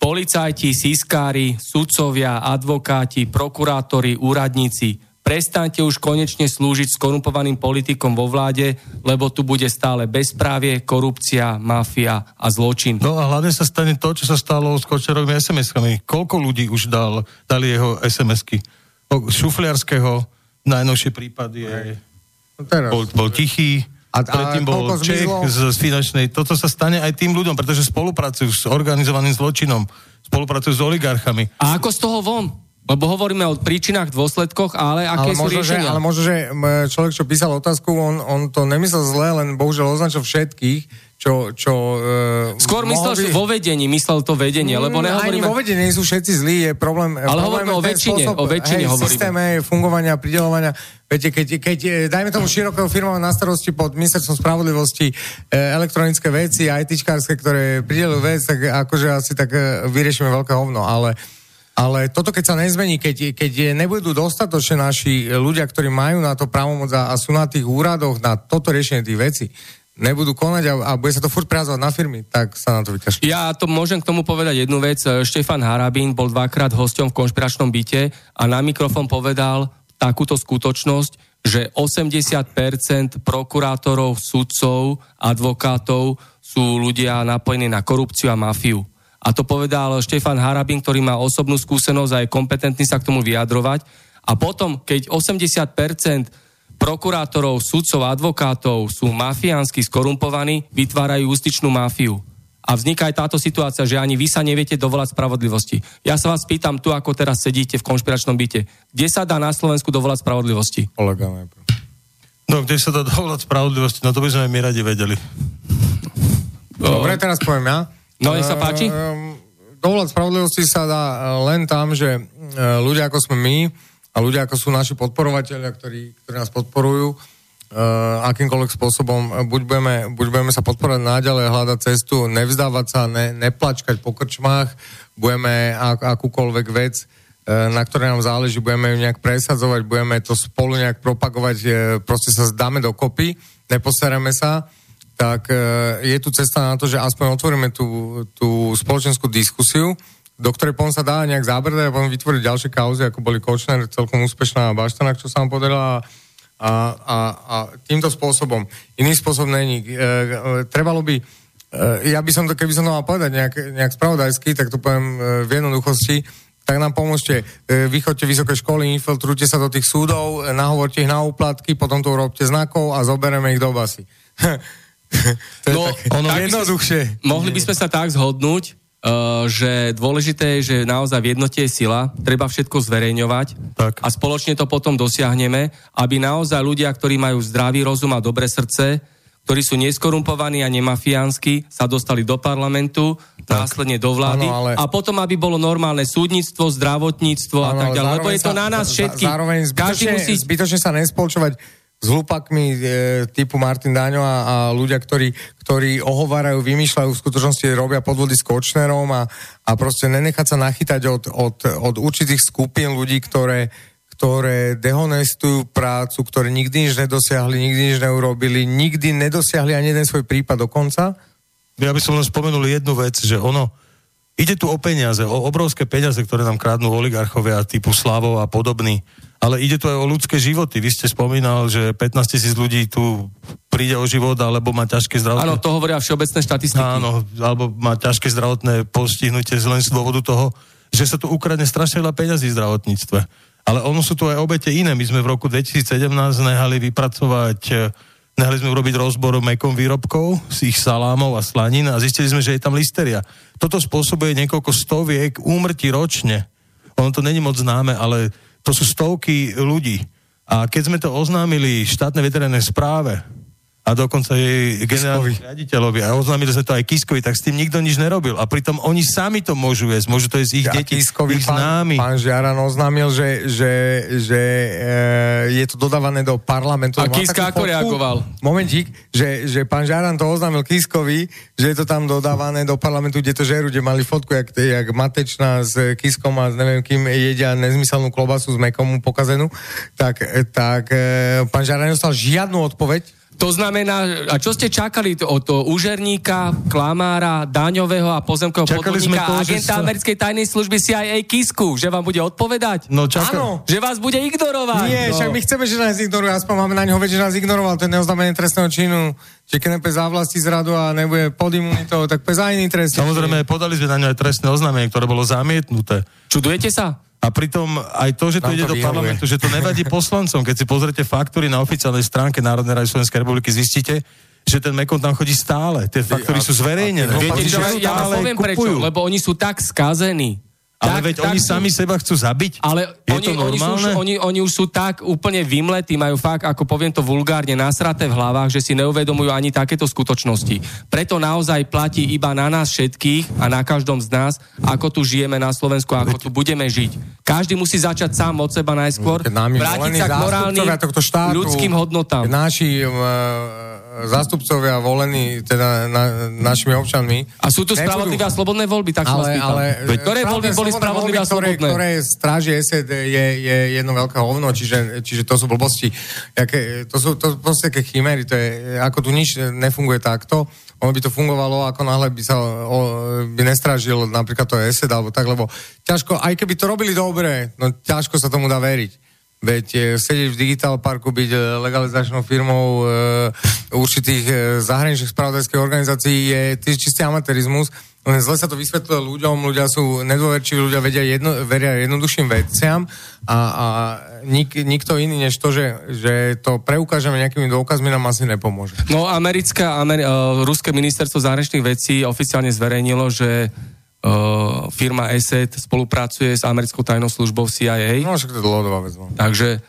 [SPEAKER 1] Policajti, sískári, sudcovia, advokáti, prokurátori, úradníci, prestaňte už konečne slúžiť skorumpovaným politikom vo vláde, lebo tu bude stále bezprávie, korupcia, mafia a zločin.
[SPEAKER 3] No a hlavne sa stane to, čo sa stalo s Kočerovými SMS-kami. Koľko ľudí už dal, dali jeho SMS-ky? Šufliarského, najnovšie prípad je,
[SPEAKER 2] No teraz.
[SPEAKER 3] bol, bol tichý,
[SPEAKER 2] A-
[SPEAKER 3] a, predtým bol Čech z, z finančnej. Toto sa stane aj tým ľuďom, pretože spolupracujú s organizovaným zločinom, spolupracujú s oligarchami.
[SPEAKER 1] A ako z toho von? Lebo hovoríme o príčinách, dôsledkoch, ale aké
[SPEAKER 2] ale
[SPEAKER 1] sú
[SPEAKER 2] možno, že,
[SPEAKER 1] riešenia?
[SPEAKER 2] ale možno, že človek, čo písal otázku, on, on to nemyslel zle, len bohužiaľ označil všetkých, čo... čo uh,
[SPEAKER 1] Skôr myslel že vo vedení, myslel to vedenie, lebo
[SPEAKER 2] Ani
[SPEAKER 1] nehovoríme...
[SPEAKER 2] vo vedení sú všetci zlí, je problém...
[SPEAKER 1] Ale hovoríme o väčšine, o väčšine
[SPEAKER 2] hej,
[SPEAKER 1] hovoríme.
[SPEAKER 2] systéme fungovania, pridelovania. Viete, keď, keď dajme tomu širokého firma na starosti pod ministerstvom spravodlivosti e, elektronické veci, ITčkárske, ktoré pridelujú vec, tak akože asi tak e, vyriešime veľké hovno, ale ale toto, keď sa nezmení, keď, keď nebudú dostatočne naši ľudia, ktorí majú na to právomoc a, a sú na tých úradoch na toto riešenie tých vecí, nebudú konať a, a bude sa to furt prazovať na firmy, tak sa na to vykašľú.
[SPEAKER 1] Ja to môžem k tomu povedať jednu vec. Štefan Harabín bol dvakrát hosťom v konšpiračnom byte a na mikrofón povedal takúto skutočnosť, že 80% prokurátorov, sudcov, advokátov sú ľudia napojení na korupciu a mafiu. A to povedal Štefan Harabín, ktorý má osobnú skúsenosť a je kompetentný sa k tomu vyjadrovať. A potom, keď 80% prokurátorov, sudcov, advokátov sú mafiánsky skorumpovaní, vytvárajú justičnú mafiu. A vzniká aj táto situácia, že ani vy sa neviete dovolať spravodlivosti. Ja sa vás pýtam tu, ako teraz sedíte v konšpiračnom byte. Kde sa dá na Slovensku dovolať spravodlivosti?
[SPEAKER 2] Kolega.
[SPEAKER 3] No, kde sa dá dovolať spravodlivosti? No to by sme my radi vedeli.
[SPEAKER 2] Dobre, teraz poviem ja.
[SPEAKER 1] No, nech sa páči.
[SPEAKER 2] Ehm, Dovolať spravodlivosti sa dá e, len tam, že e, ľudia ako sme my a ľudia ako sú naši podporovateľia, ktorí, ktorí nás podporujú, e, akýmkoľvek spôsobom, e, buď budeme, buď budeme sa podporovať náďalej, hľadať cestu, nevzdávať sa, ne, neplačkať po krčmách, budeme ak, akúkoľvek vec, e, na ktoré nám záleží, budeme ju nejak presadzovať, budeme to spolu nejak propagovať, e, proste sa zdáme dokopy, neposereme sa, tak je tu cesta na to, že aspoň otvoríme tú, tú spoločenskú diskusiu, do ktorej potom sa dá nejak zábrdať a potom vytvoriť ďalšie kauzy, ako boli Kočner, celkom úspešná Baštanak, čo sa vám podarila a, a, a týmto spôsobom. Iný spôsob není. E, e, trebalo by, e, ja by som to, keby som to mal povedať nejak, nejak spravodajsky, tak to poviem e, v jednoduchosti, tak nám pomôžte, e, vychoďte vysoké školy, infiltrujte sa do tých súdov, e, nahovorte ich na úplatky, potom to urobte znakov a zoberieme ich do basy. to je
[SPEAKER 1] No,
[SPEAKER 2] také
[SPEAKER 1] ono
[SPEAKER 2] tak jednoduchšie.
[SPEAKER 1] Mohli by sme sa tak zhodnúť, že dôležité je, že naozaj v jednote je sila, treba všetko zverejňovať
[SPEAKER 3] Tak.
[SPEAKER 1] a spoločne to potom dosiahneme, aby naozaj ľudia, ktorí majú zdravý rozum a dobré srdce, ktorí sú neskorumpovaní a nemafiánsky, sa dostali do parlamentu, tak. následne do vlády
[SPEAKER 2] Áno, ale-
[SPEAKER 1] a potom, aby bolo normálne súdnictvo, zdravotníctvo a
[SPEAKER 2] Áno,
[SPEAKER 1] tak ďalej. Lebo je to na nás všetkých.
[SPEAKER 2] Zároveň
[SPEAKER 1] Každý
[SPEAKER 2] zbytočne,
[SPEAKER 1] musí...
[SPEAKER 2] zbytočne sa nespolčovať s hlupakmi e, typu Martin Daňo a, a ľudia, ktorí, ktorí ohovárajú, vymýšľajú, v skutočnosti robia podvody s Kočnerom a, a proste nenechať sa nachytať od, od, od určitých skupín ľudí, ktoré, ktoré dehonestujú prácu, ktoré nikdy nič nedosiahli, nikdy nič neurobili, nikdy nedosiahli ani jeden svoj prípad dokonca.
[SPEAKER 3] Ja by som len spomenul jednu vec, že ono, ide tu o peniaze, o obrovské peniaze, ktoré nám krádnu oligarchovia typu Slavov a podobný, ale ide tu aj o ľudské životy. Vy ste spomínal, že 15 tisíc ľudí tu príde o život, alebo má ťažké zdravotné...
[SPEAKER 1] Áno, to hovoria všeobecné štatistiky.
[SPEAKER 3] Áno, alebo má ťažké zdravotné postihnutie len z dôvodu toho, že sa tu ukradne strašne veľa peňazí v zdravotníctve. Ale ono sú tu aj obete iné. My sme v roku 2017 nehali vypracovať, eh, nehali sme urobiť rozbor mekom výrobkov z ich salámov a slanín a zistili sme, že je tam listeria. Toto spôsobuje niekoľko stoviek úmrtí ročne. Ono to není moc známe, ale to sú stovky ľudí. A keď sme to oznámili štátnej veterinárnej správe, a dokonca jej generálny riaditeľovi a oznámili sme to aj Kiskovi, tak s tým nikto nič nerobil. A pritom oni sami to môžu jesť, môžu to jesť ich
[SPEAKER 2] A
[SPEAKER 3] deti,
[SPEAKER 2] Kiskovi
[SPEAKER 3] ich
[SPEAKER 2] pán,
[SPEAKER 3] známi.
[SPEAKER 2] pán Žiaran oznámil, že, že, že e, je to dodávané do parlamentu.
[SPEAKER 1] A Kiska ako reagoval?
[SPEAKER 2] Momentík, že, že pán Žiaran to oznámil Kiskovi, že je to tam dodávané do parlamentu, kde to žerú, kde mali fotku, jak, jak Matečná s Kiskom a s neviem kým jedia nezmyselnú klobasu s mekom pokazenú, tak, tak e, pán Žiaran nedostal žiadnu odpoveď.
[SPEAKER 1] To znamená, a čo ste čakali od toho úžerníka, klamára, daňového a pozemkového
[SPEAKER 3] Čakali sme
[SPEAKER 1] podvodníka
[SPEAKER 3] to,
[SPEAKER 1] agenta
[SPEAKER 3] sa-
[SPEAKER 1] americkej tajnej služby CIA Kisku, že vám bude odpovedať?
[SPEAKER 3] No čaká...
[SPEAKER 2] Áno.
[SPEAKER 1] Že vás bude ignorovať?
[SPEAKER 2] Nie,
[SPEAKER 1] no.
[SPEAKER 2] však my chceme, že nás ignoruje, aspoň máme na ňo hovieť, že nás ignoroval, to je neoznámenie trestného činu. Čiže keď nepôjde za vlasti zradu a nebude pod imunitou, tak pôjde za iný trest.
[SPEAKER 3] Samozrejme, podali sme na ňo aj trestné oznámenie, ktoré bolo zamietnuté.
[SPEAKER 1] Čudujete sa?
[SPEAKER 3] A pritom aj to, že to
[SPEAKER 2] Nám
[SPEAKER 3] ide
[SPEAKER 2] to
[SPEAKER 3] do
[SPEAKER 2] vyhovuje.
[SPEAKER 3] parlamentu, že to nevadí poslancom. Keď si pozrete faktúry na oficiálnej stránke Národnej rady Slovenskej republiky, zistíte, že ten Mekon tam chodí stále. Tie faktúry sú zverejnené.
[SPEAKER 1] Viete ja vám poviem prečo, lebo oni sú tak skazení.
[SPEAKER 3] Ale
[SPEAKER 1] tak,
[SPEAKER 3] veď
[SPEAKER 1] tak
[SPEAKER 3] oni
[SPEAKER 1] sú-
[SPEAKER 3] sami seba chcú zabiť.
[SPEAKER 1] Ale
[SPEAKER 3] Je
[SPEAKER 1] oni,
[SPEAKER 3] to
[SPEAKER 1] oni, sú
[SPEAKER 3] normálne?
[SPEAKER 1] oni, oni už sú tak úplne vymletí, majú fakt, ako poviem to vulgárne, nasraté v hlavách, že si neuvedomujú ani takéto skutočnosti. Preto naozaj platí iba na nás všetkých a na každom z nás, ako tu žijeme na Slovensku, ako tu budeme žiť. Každý musí začať sám od seba najskôr, vrátiť
[SPEAKER 2] volení
[SPEAKER 1] sa k morálnym
[SPEAKER 2] štátu,
[SPEAKER 1] ľudským hodnotám.
[SPEAKER 2] Naši um, zástupcovia volení teda na, našimi občanmi.
[SPEAKER 1] A sú tu
[SPEAKER 2] nebudú-
[SPEAKER 1] spravodlivé a slobodné voľby, tak sa vás
[SPEAKER 2] ale,
[SPEAKER 1] pýtam.
[SPEAKER 2] ale,
[SPEAKER 1] Veď ktoré voľby boli a
[SPEAKER 2] voľby, ktoré,
[SPEAKER 1] slobodné?
[SPEAKER 2] ktoré stráži SED je, je jedno veľké hovno, čiže, čiže to sú blbosti. Jaké, to sú to proste také chimery, to je, ako tu nič nefunguje takto, ono by to fungovalo, ako náhle by sa o, by nestrážil napríklad to SED alebo tak, lebo ťažko, aj keby to robili dobre, no ťažko sa tomu dá veriť. Veď e, sedieť v Digital Parku, byť e, legalizačnou firmou e, určitých e, zahraničných spravodajských organizácií je ty- čistý amatérizmus. Zle sa to vysvetľuje ľuďom, ľudia sú nedôverčiví, ľudia vedia jedno, veria jednoduchším veciam a, a nik, nikto iný než to, že, že to preukážeme nejakými dôkazmi nám asi nepomôže.
[SPEAKER 1] No, americká, Ameri- uh, ruské ministerstvo zahraničných vecí oficiálne zverejnilo, že uh, firma ESET spolupracuje s americkou tajnou službou CIA,
[SPEAKER 2] No však to je dlhodobá vec. No.
[SPEAKER 1] takže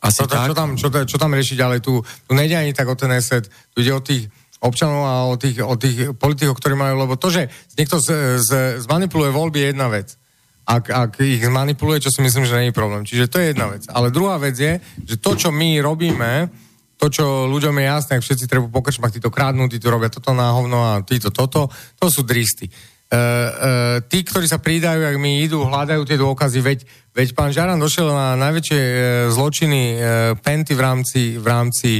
[SPEAKER 1] asi
[SPEAKER 2] Čo,
[SPEAKER 1] tak.
[SPEAKER 2] čo, tam, čo, čo tam riešiť ďalej? Tu, tu nejde ani tak o ten eset, tu ide o tých občanov a o tých, o tých politikov, ktorí majú, lebo to, že niekto z, z, zmanipuluje voľby je jedna vec. Ak, ak ich zmanipuluje, čo si myslím, že je problém. Čiže to je jedna vec. Ale druhá vec je, že to, čo my robíme, to, čo ľuďom je jasné, ak všetci treba po krčmách, títo kradnú, títo robia toto na hovno a títo toto, to sú dristy. Uh, uh, tí, ktorí sa pridajú, ak mi idú, hľadajú tie dôkazy, veď, veď pán Žaran došiel na najväčšie uh, zločiny penty v rámci, v rámci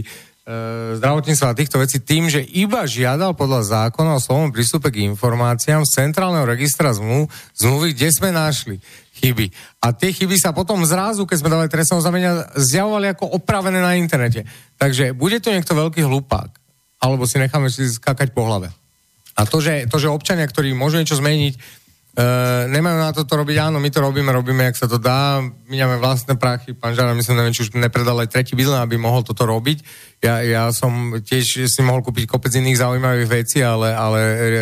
[SPEAKER 2] zdravotníctva a týchto vecí tým, že iba žiadal podľa zákona o slovom prístupe k informáciám z centrálneho registra zmluv, zmluvy, kde sme našli chyby. A tie chyby sa potom zrazu, keď sme dali trestné oznámenia, zjavovali ako opravené na internete. Takže bude to niekto veľký hlupák, alebo si necháme si skakať po hlave. A to, že, to, že občania, ktorí môžu niečo zmeniť, Uh, nemajú na to to robiť, áno, my to robíme, robíme, jak sa to dá, míňame vlastné prachy, pán Žara, myslím, neviem, či už nepredal aj tretí bydlen, aby mohol toto robiť. Ja, ja som tiež si mohol kúpiť kopec iných zaujímavých vecí, ale, ale uh,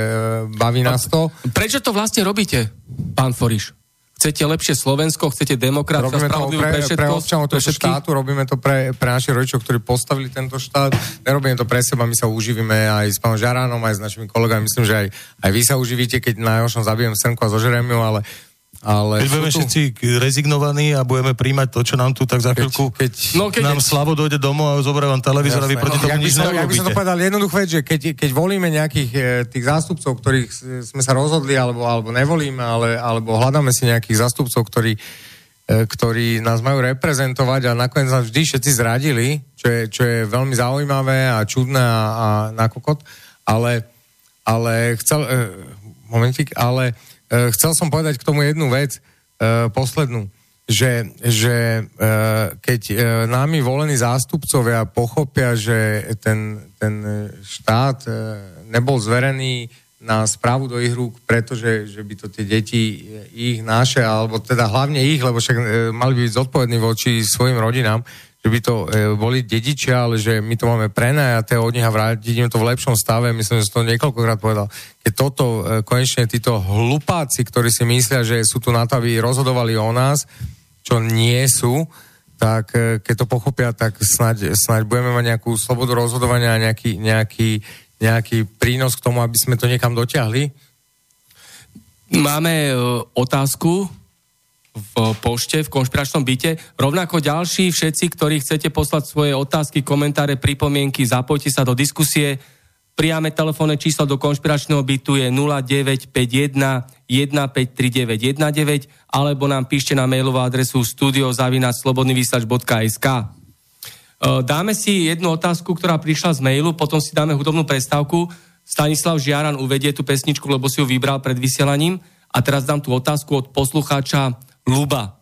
[SPEAKER 2] baví nás to.
[SPEAKER 1] Prečo to vlastne robíte, pán Foriš? Chcete lepšie Slovensko, chcete demokraciu,
[SPEAKER 2] to pre, pre, všetko, pre občanov tohto štátu, robíme to pre, pre našich rodičov, ktorí postavili tento štát. Nerobíme to pre seba, my sa uživíme aj s pánom Žaránom, aj s našimi kolegami. Myslím, že aj, aj vy sa uživíte, keď na Jošom zabijem srnku a zožeriem ju, ale ale
[SPEAKER 3] keď budeme tu... všetci rezignovaní a budeme príjmať to, čo nám tu, tak za chvíľku, keď, keď, no, keď nám je... Slavo dojde domov a zoberie vám televízor a vy proti tomu no, nič
[SPEAKER 2] Ja by som to povedal. Jednoduchú vec, že keď, keď volíme nejakých e, tých zástupcov, ktorých sme sa rozhodli, alebo, alebo nevolíme, ale, alebo hľadáme si nejakých zástupcov, ktorí, e, ktorí nás majú reprezentovať a nakoniec nás vždy všetci zradili, čo je, čo je veľmi zaujímavé a čudné a, a nakokot, ale, ale chcel, e, momentík, ale chcel som povedať k tomu jednu vec, uh, poslednú, že, že uh, keď námi volení zástupcovia pochopia, že ten, ten štát nebol zverený na správu do ich rúk, pretože že by to tie deti ich naše, alebo teda hlavne ich, lebo však mali by byť zodpovední voči svojim rodinám, že by to e, boli dedičia, ale že my to máme prenajaté od nich a vrátiť im to v lepšom stave. Myslím, že som to niekoľkokrát povedal. Keď toto e, konečne títo hlupáci, ktorí si myslia, že sú tu na to, aby rozhodovali o nás, čo nie sú, tak e, keď to pochopia, tak snáď, snáď budeme mať nejakú slobodu rozhodovania a nejaký, nejaký, nejaký prínos k tomu, aby sme to niekam dotiahli.
[SPEAKER 1] Máme otázku v pošte, v konšpiračnom byte. Rovnako ďalší, všetci, ktorí chcete poslať svoje otázky, komentáre, pripomienky, zapojte sa do diskusie. Priame telefónne číslo do konšpiračného bytu je 0951 153919 alebo nám píšte na mailovú adresu studiozavinačslobodnyvysač.sk e, Dáme si jednu otázku, ktorá prišla z mailu, potom si dáme hudobnú prestávku. Stanislav Žiaran uvedie tú pesničku, lebo si ju vybral pred vysielaním. A teraz dám tú otázku od poslucháča Luba.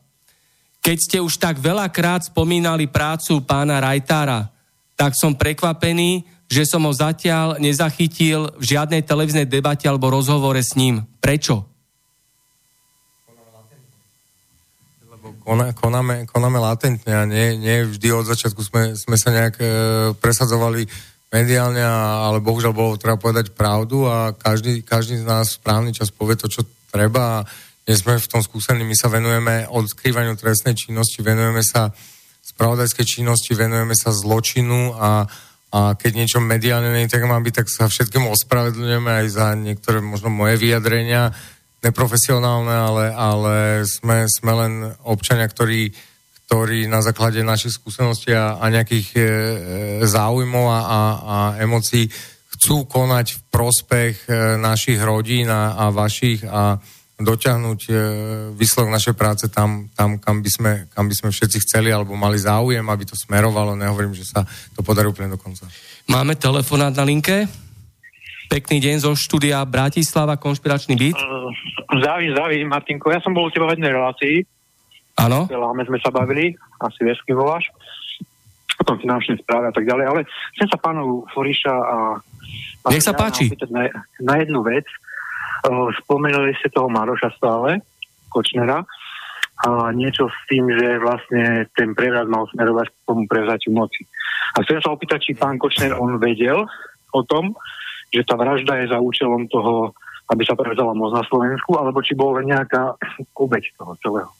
[SPEAKER 1] Keď ste už tak veľakrát spomínali prácu pána Rajtára, tak som prekvapený, že som ho zatiaľ nezachytil v žiadnej televíznej debate alebo rozhovore s ním. Prečo?
[SPEAKER 2] Lebo konáme, konáme latentne a nie, nie vždy od začiatku sme, sme sa nejak e, presadzovali mediálne, ale bohužiaľ bolo treba povedať pravdu a každý, každý z nás správny čas povie to, čo treba nie sme v tom skúsení, my sa venujeme odkrývaniu trestnej činnosti, venujeme sa spravodajskej činnosti, venujeme sa zločinu a, a keď niečo mediálne nie tak má byť, tak sa všetkému ospravedlňujeme aj za niektoré možno moje vyjadrenia, neprofesionálne, ale, ale sme, sme len občania, ktorí, ktorí na základe našich skúseností a, a nejakých e, e záujmov a, a, a emócií chcú konať v prospech e, našich rodín a, a vašich a dotiahnuť e, výsledok našej práce tam, tam kam, by sme, kam by sme všetci chceli alebo mali záujem, aby to smerovalo. Nehovorím, že sa to podarí úplne do konca.
[SPEAKER 1] Máme telefonát na linke. Pekný deň zo štúdia Bratislava, konšpiračný byt.
[SPEAKER 4] Zdraví, zdraví, Martinko. Ja som bol u teba v jednej relácii.
[SPEAKER 1] Áno.
[SPEAKER 4] Láme sme sa bavili, asi vieš, kým voláš. O tom finančnej správe a tak ďalej. Ale chcem sa pánovu Foriša a...
[SPEAKER 1] Nech sa páči.
[SPEAKER 4] Na, na jednu vec. Spomenuli ste toho Maroša stále, Kočnera, a niečo s tým, že vlastne ten prevrat mal smerovať k tomu prevzatiu moci. A chcem sa opýtať, či pán Kočner on vedel o tom, že tá vražda je za účelom toho, aby sa prevzala moc na Slovensku, alebo či bola nejaká obeď toho celého.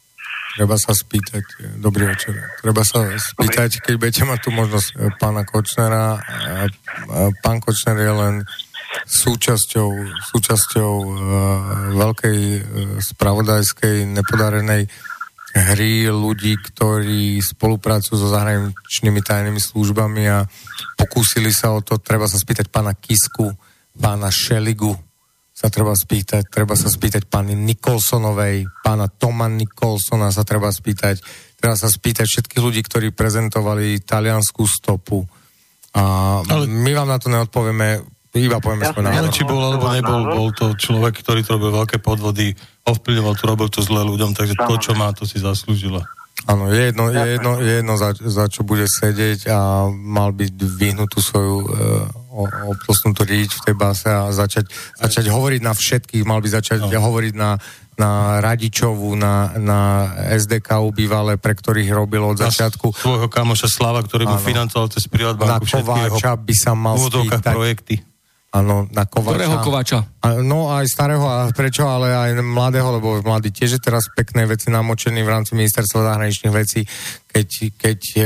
[SPEAKER 2] Treba sa spýtať, dobrý večer, treba sa spýtať, keď budete mať tu možnosť e, pána Kočnera, pán Kočner je len súčasťou, súčasťou uh, veľkej uh, spravodajskej nepodarenej hry ľudí, ktorí spolupracujú so zahraničnými tajnými službami a pokúsili sa o to, treba sa spýtať pána Kisku, pána Šeligu, sa treba spýtať, treba sa spýtať pani Nikolsonovej, pána Toma Nikolsona sa treba spýtať, treba sa spýtať všetkých ľudí, ktorí prezentovali talianskú stopu. A Ale... my vám na to neodpovieme iba povieme svoj
[SPEAKER 3] názor. či bol alebo nebol, bol to človek, ktorý to robil veľké podvody, ovplyvňoval to, robil to zle ľuďom, takže to, čo má, to si zaslúžila.
[SPEAKER 2] Áno, je jedno, je jedno, je jedno za, za čo bude sedieť a mal by vyhnutú svoju uh, obtlosnutú ríč v tej base a začať, začať hovoriť na všetkých, mal by začať no. hovoriť na, na Radičovu, na, na SDK bývalé, pre ktorých robil od začiatku.
[SPEAKER 3] svojho kamoša Slava, ktorý mu financoval cez Privatbanku
[SPEAKER 2] všetky jeho by sa mal
[SPEAKER 3] projekty
[SPEAKER 2] Áno, na Kovača.
[SPEAKER 1] Ktorého Kovača?
[SPEAKER 2] A, no aj starého a prečo, ale aj mladého, lebo mladý tiež je teraz pekné veci namočený v rámci ministerstva zahraničných vecí. Keď, keď e,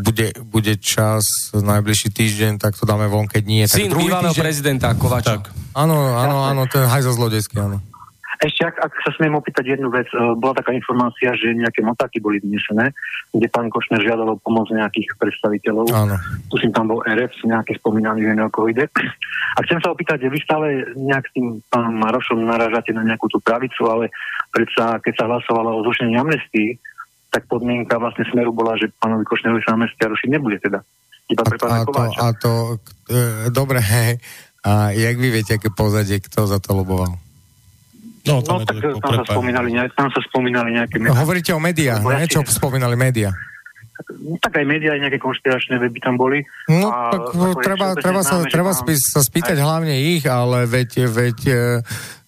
[SPEAKER 2] bude, bude čas najbližší týždeň, tak to dáme von, keď nie.
[SPEAKER 1] Syn
[SPEAKER 2] tak
[SPEAKER 1] bývalého týždeň... prezidenta Kovača. Tak.
[SPEAKER 2] Áno, áno, áno, ten hajzo zlodejský, áno.
[SPEAKER 4] Ešte, ak, ak sa smiem opýtať jednu vec, e, bola taká informácia, že nejaké motáky boli vynesené, kde pán Košner žiadal o pomoc nejakých predstaviteľov.
[SPEAKER 2] Áno.
[SPEAKER 4] si tam bol RF, nejaké spomínaný, neviem, o koho ide. A chcem sa opýtať, že vy stále nejak s tým pánom Marošom narážate na nejakú tú pravicu, ale predsa, keď sa hlasovalo o zrušení amnestii, tak podmienka vlastne smeru bola, že pánovi Košnerovi sa amnestia rušiť nebude teda. Iba pre pána
[SPEAKER 2] a, to, a to, e, dobre, hej. A jak vy viete, aké pozadie, kto za to loboval?
[SPEAKER 4] No, tam, no, tak tam sa, spomínali, tam sa spomínali nejaké...
[SPEAKER 2] No, hovoríte o médiách, ne? Čo spomínali médiá?
[SPEAKER 4] No, tak aj médiá, aj nejaké konšpiračné weby tam boli.
[SPEAKER 2] No, a, tak treba, treba, sa, treba sa spýtať aj. hlavne ich, ale veď, veď, e,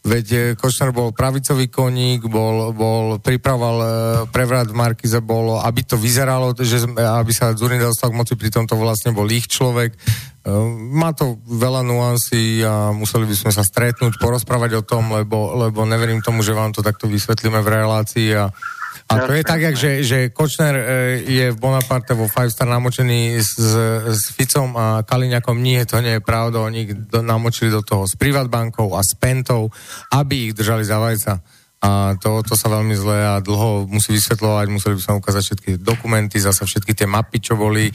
[SPEAKER 2] veď e, Košner bol pravicový koník, bol, bol pripravoval e, prevrat Markize, bolo, aby to vyzeralo, že, aby sa Zurinda dostal k moci, pritom to vlastne bol ich človek. Má to veľa nuancí a museli by sme sa stretnúť, porozprávať o tom, lebo, lebo neverím tomu, že vám to takto vysvetlíme v relácii a a to je tak, jak, že, že Kočner e, je v Bonaparte vo Five Star namočený s, s Ficom a Kaliňakom. Nie, to nie je pravda. Oni do, namočili do toho s Privatbankou a s Pentou, aby ich držali za vajca. A to, to sa veľmi zle a dlho musí vysvetľovať, museli by sa ukázať všetky dokumenty, zase všetky tie mapy, čo boli,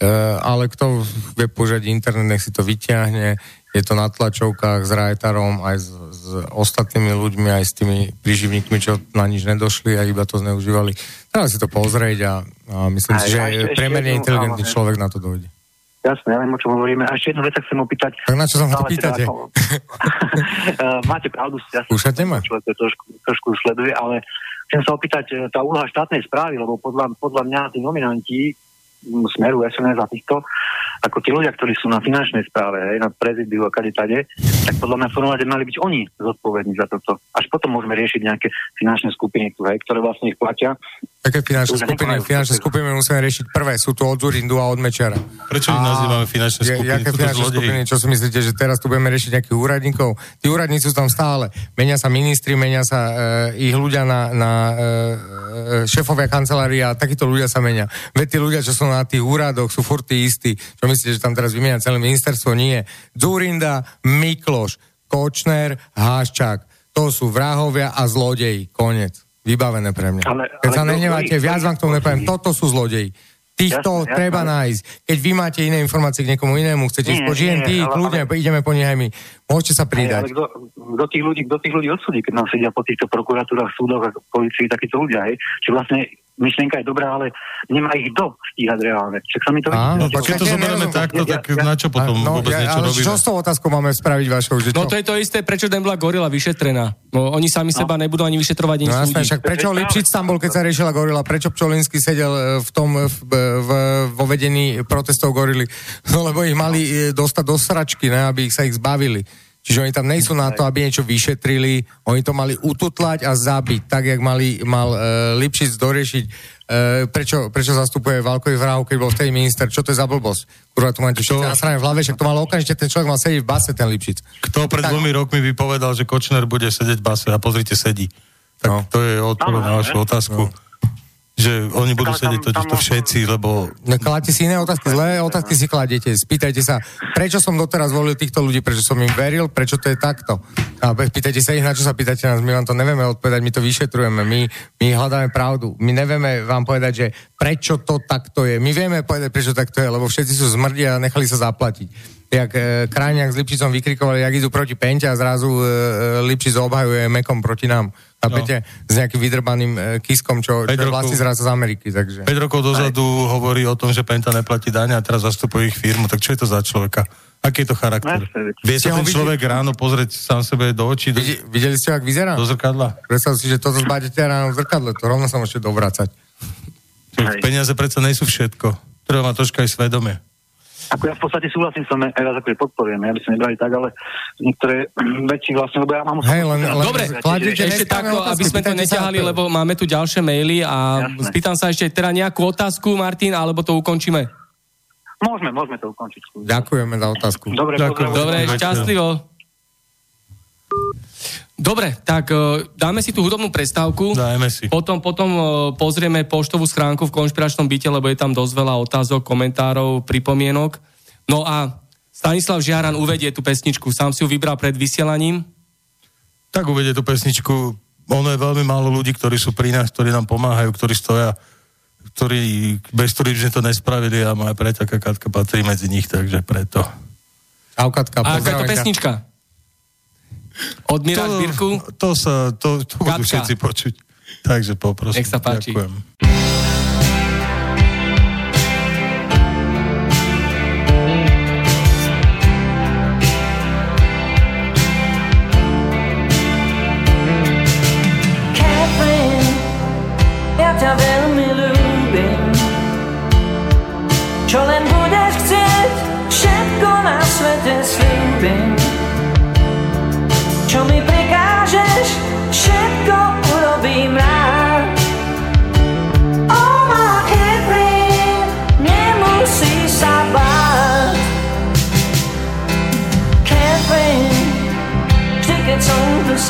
[SPEAKER 2] E, ale kto vie požiať internet, nech si to vyťahne. Je to na tlačovkách s Rajtarom, aj s, s ostatnými ľuďmi, aj s tými príživníkmi, čo na nič nedošli a iba to zneužívali. Treba si to pozrieť a, a myslím aj, si, že ešte, premerne inteligentný áno, človek na to dojde.
[SPEAKER 4] Jasné, ja viem, o čom hovoríme. A ešte jednu vec chcem opýtať.
[SPEAKER 2] Tak na čo sa ma to pýtate? Teda,
[SPEAKER 4] máte pravdu, ja
[SPEAKER 2] Skúšate ma?
[SPEAKER 4] Človek to trošku, trošku sleduje, ale chcem sa opýtať, e, tá úloha štátnej správy, lebo podľa, podľa mňa tí nominanti smeru SNS a týchto, ako tí ľudia, ktorí sú na finančnej správe, hej, na prezidiu a kade tade, tak podľa mňa formovať mali byť oni zodpovední za toto. Až potom môžeme riešiť nejaké finančné skupiny ktoré vlastne ich platia.
[SPEAKER 2] Také finančné skupiny? Finančné skupiny musíme riešiť prvé. Sú tu od Zurindu a od Mečera.
[SPEAKER 3] Prečo ich nazývame finančné skupiny?
[SPEAKER 2] Jaké finančné skupiny? Čo si myslíte, že teraz tu budeme riešiť nejakých úradníkov? Tí úradníci sú tam stále. Menia sa ministri, menia sa e, ich ľudia na, na e, šéfovia kancelária, takíto ľudia sa menia. Veď tí ľudia, čo sú na tých úradoch, sú furt tí istí. Čo myslíte, že tam teraz vymenia celé ministerstvo? Nie. Zurinda, Mikloš, Kočner, Háščák. To sú vrahovia a zlodeji. Konec. Vybavené pre mňa. Ale, ale Keď sa nehnevate, viac vám k tomu nepoviem. Toto sú zlodeji. Týchto jasne, treba jasne. nájsť. Keď vy máte iné informácie k niekomu inému, chcete ísť po GNT, kľudne, ale... ideme po nich aj my. Môžete sa pridať. Ale
[SPEAKER 4] kto tých ľudí, kto tých ľudí odsudí, keď nám sedia po týchto prokuratúrach, súdoch a policii takíto ľudia, hej? Čiže vlastne myšlienka je dobrá, ale nemá ich do stíhať reálne. Však sa mi to
[SPEAKER 3] vidí. No, tak keď to zoberieme takto, tak ja, na čo potom no, vôbec ja, niečo robíme?
[SPEAKER 2] Čo s tou otázkou máme spraviť vašou? Že
[SPEAKER 1] no to je to isté, prečo ten bola gorila vyšetrená. No, oni sami no. seba nebudú ani vyšetrovať, ani no,
[SPEAKER 2] jasné, však prečo Lipšic tam bol, keď sa riešila gorila? Prečo Pčolinsky sedel e, v tom, v, v, vo vedení protestov gorily? No lebo ich mali e, dostať do sračky, ne, aby ich sa ich zbavili. Čiže oni tam nejsú na to, aby niečo vyšetrili, oni to mali ututlať a zabiť, tak, jak mali, mal uh, Lipšic doriešiť E, prečo, prečo zastupuje Valkový vrahu, keď bol vtedy minister, čo to je za blbosť? Kurva, tu máte všetko na strane v hlave, však to malo okamžite, ten človek mal sedieť v base, ten Lipšic.
[SPEAKER 3] Kto pred tak... dvomi rokmi by povedal, že Kočner bude sedieť v base a pozrite, sedí. Tak no. to je odpoveď na vašu otázku. No že oni budú sedieť totiž to všetci, lebo...
[SPEAKER 2] No, kladte si iné otázky, zlé otázky si kladete. Spýtajte sa, prečo som doteraz volil týchto ľudí, prečo som im veril, prečo to je takto. A pýtajte sa ich, na čo sa pýtate nás, my vám to nevieme odpovedať, my to vyšetrujeme, my, my hľadáme pravdu. My nevieme vám povedať, že prečo to takto je. My vieme povedať, prečo takto je, lebo všetci sú zmrdi a nechali sa zaplatiť jak e, Krajňák s Lipšicom vykrikovali, jak idú proti Pente a zrazu e, e Lipšic obhajuje Mekom proti nám. Chápete? No. S nejakým vydrbaným e, kiskom, čo, čo rokov, vlastne zraz z Ameriky. Takže.
[SPEAKER 3] 5 rokov dozadu Aj. hovorí o tom, že Penta neplatí daň a teraz zastupuje ich firmu. Tak čo je to za človeka? Aký je to charakter? Vie sa ten človek videli? ráno pozrieť sám sebe do očí? Do...
[SPEAKER 2] Videli ste, ak vyzerá?
[SPEAKER 3] Do zrkadla.
[SPEAKER 2] Predstav si, že toto zbádete ráno v zrkadle. To rovno sa môžete dovracať.
[SPEAKER 3] Peniaze predsa nejsú všetko. Treba mať troška aj svedomie.
[SPEAKER 4] Ako ja v podstate súhlasím som aj vás ako podporujem, ja by som nebrali tak, ale niektoré veci vlastne, lebo ja mám...
[SPEAKER 2] Hej, len, len,
[SPEAKER 1] Dobre, kladite, ešte takto, aby sme to neťahali, lebo máme tu ďalšie maily a Jasne. spýtam sa ešte teda nejakú otázku, Martin, alebo to ukončíme?
[SPEAKER 4] Môžeme, môžeme to ukončiť.
[SPEAKER 2] Ďakujeme za otázku.
[SPEAKER 4] Dobre,
[SPEAKER 3] Ďakujem.
[SPEAKER 1] Dobre, šťastlivo. Dobre, tak uh, dáme si tú hudobnú prestávku.
[SPEAKER 3] Dajme si.
[SPEAKER 1] Potom, potom uh, pozrieme poštovú schránku v konšpiračnom byte, lebo je tam dosť veľa otázok, komentárov, pripomienok. No a Stanislav Žiaran uvedie tú pesničku. Sám si ju vybral pred vysielaním.
[SPEAKER 3] Tak uvedie tú pesničku. Ono je veľmi málo ľudí, ktorí sú pri nás, ktorí nám pomáhajú, ktorí stoja, ktorí, bez ktorých by sme to nespravili a moja preťaká Katka patrí medzi nich, takže preto.
[SPEAKER 2] Čau, Katka,
[SPEAKER 1] A aká je to pesnička? Od Miráš Birku?
[SPEAKER 3] to sa, to, to budú všetci počuť. Takže poprosím.
[SPEAKER 1] Nech sa páči.
[SPEAKER 3] Ďakujem.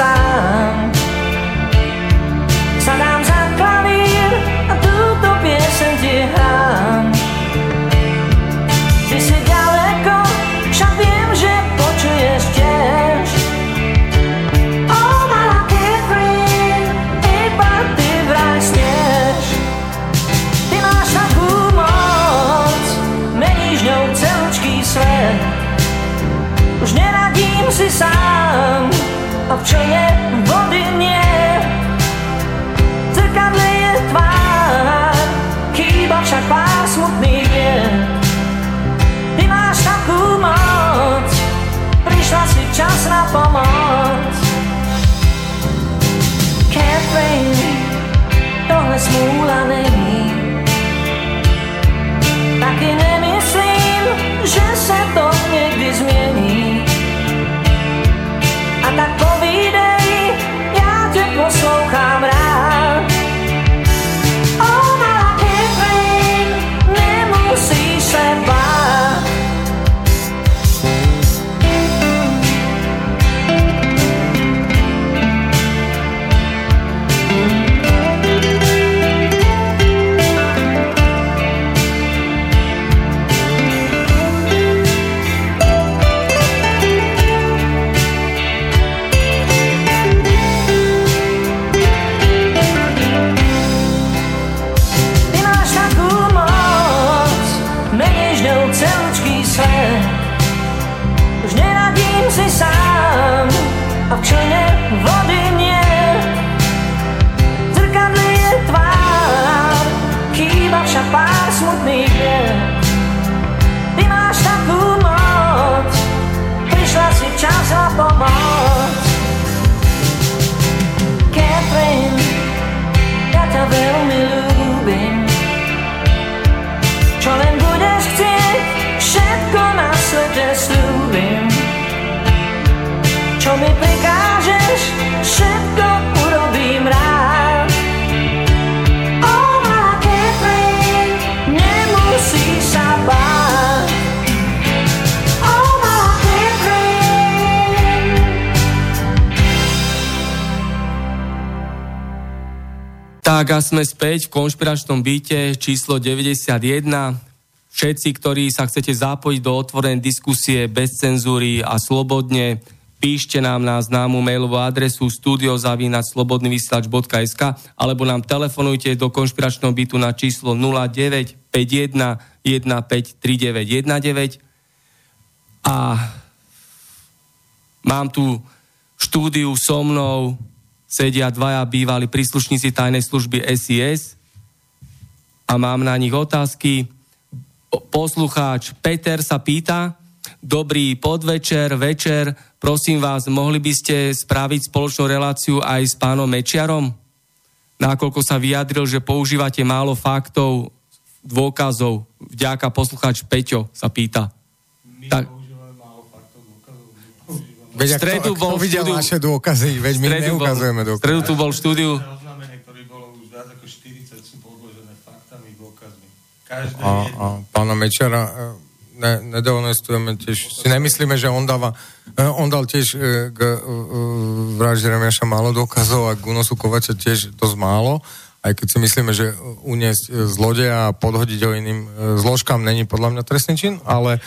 [SPEAKER 5] Som Tak a
[SPEAKER 1] sme späť v konšpiračnom byte číslo 91. Všetci, ktorí sa chcete zapojiť do otvorenej diskusie bez cenzúry a slobodne, píšte nám na známu mailovú adresu studiozavinačslobodnyvysielač.sk alebo nám telefonujte do konšpiračného bytu na číslo 0951 153919 a mám tu štúdiu so mnou sedia dvaja bývalí príslušníci tajnej služby SIS a mám na nich otázky. Poslucháč Peter sa pýta, dobrý podvečer, večer, prosím vás, mohli by ste spraviť spoločnú reláciu aj s pánom Mečiarom? Nakoľko sa vyjadril, že používate málo faktov, dôkazov. Vďaka poslucháč Peťo sa pýta. Tak,
[SPEAKER 2] Veď
[SPEAKER 1] stredu
[SPEAKER 2] to,
[SPEAKER 1] bol
[SPEAKER 2] kto videl
[SPEAKER 1] štúdiu-
[SPEAKER 2] naše dôkazy, veď my neukazujeme dôkazy.
[SPEAKER 1] stredu tu bol štúdiu
[SPEAKER 3] Oznámenie, ktoré bolo už viac ako 40, sú podložené faktami, dôkazmi.
[SPEAKER 2] a, a pána Mečara e, ne, nedehonestujeme tiež. Si nemyslíme, že on dáva, e, on dal tiež e, k vražde Remiaša málo dôkazov a k únosu Kovača tiež dosť málo, aj keď si myslíme, že uniesť zlodeja a podhodiť ho iným zložkám není podľa mňa trestný čin, ale...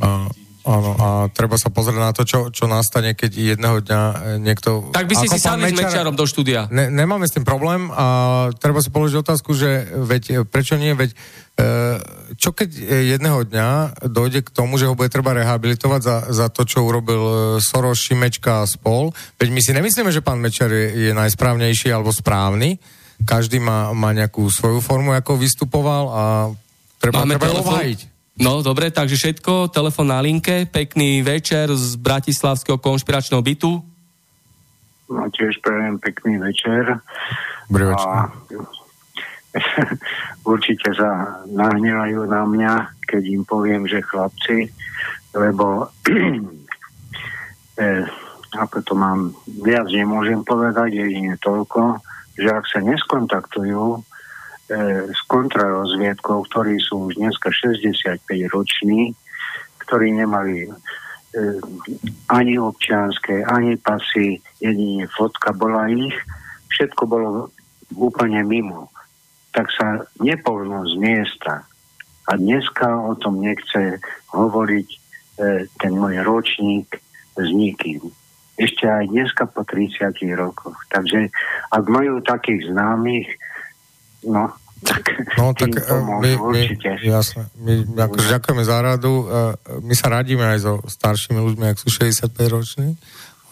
[SPEAKER 2] A, Áno, a treba sa pozrieť na to, čo, čo nastane, keď jedného dňa e, niekto...
[SPEAKER 1] Tak by si si sadli s Mečarom do štúdia.
[SPEAKER 2] Ne, nemáme s tým problém a treba si položiť otázku, že veď, prečo nie, veď e, čo keď jedného dňa dojde k tomu, že ho bude treba rehabilitovať za, za to, čo urobil e, Soros, Šimečka a spol? Veď my si nemyslíme, že pán Mečar je, je najsprávnejší alebo správny. Každý má, má nejakú svoju formu, ako vystupoval a treba, Máme treba telefon... ho
[SPEAKER 1] No, dobre, takže všetko, telefon na linke, pekný večer z Bratislavského konšpiračného bytu.
[SPEAKER 6] No, tiež prajem pekný večer.
[SPEAKER 2] Dobrý večer. A,
[SPEAKER 6] určite sa nahnevajú na mňa, keď im poviem, že chlapci, lebo eh, ako to mám, viac nemôžem povedať, jedine toľko, že ak sa neskontaktujú s kontrarozviedkou, ktorí sú už dneska 65 roční, ktorí nemali e, ani občianské, ani pasy, jedine fotka bola ich, všetko bolo úplne mimo. Tak sa nepohnú z miesta. A dneska o tom nechce hovoriť e, ten môj ročník s nikým. Ešte aj dneska po 30 rokoch. Takže ak majú takých známych, No, tak,
[SPEAKER 2] no, tak eh, my, my, jasne, my akože ďakujeme za radu. Eh, my sa radíme aj so staršími ľuďmi, ak sú 65 roční.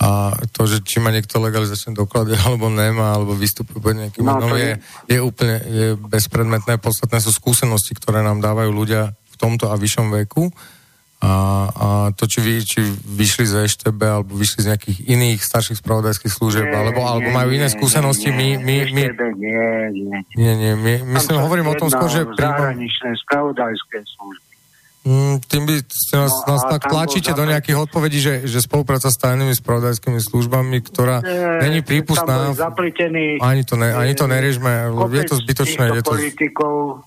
[SPEAKER 2] A to, že či má niekto legalizačné doklady, alebo nemá, alebo vystupuje pod nejakým no, je, je, úplne je bezpredmetné. Podstatné sú skúsenosti, ktoré nám dávajú ľudia v tomto a vyššom veku a, a to, či, vy, či vyšli z EŠTB alebo vyšli z nejakých iných starších spravodajských služieb, nie, alebo, alebo majú iné skúsenosti,
[SPEAKER 6] nie,
[SPEAKER 2] my... my, my
[SPEAKER 6] nie, nie.
[SPEAKER 2] Nie, nie, my, my sa hovorím o tom skôr, že...
[SPEAKER 6] Zahraničné spravodajské služby.
[SPEAKER 2] Mm, tým by ste nás, no, nás tak tlačíte do nejakých odpovedí, že, že spolupráca s tajnými spravodajskými službami, ktorá nie, není prípustná. Ani to, ne, ani to neriežme. Je to zbytočné. Je to,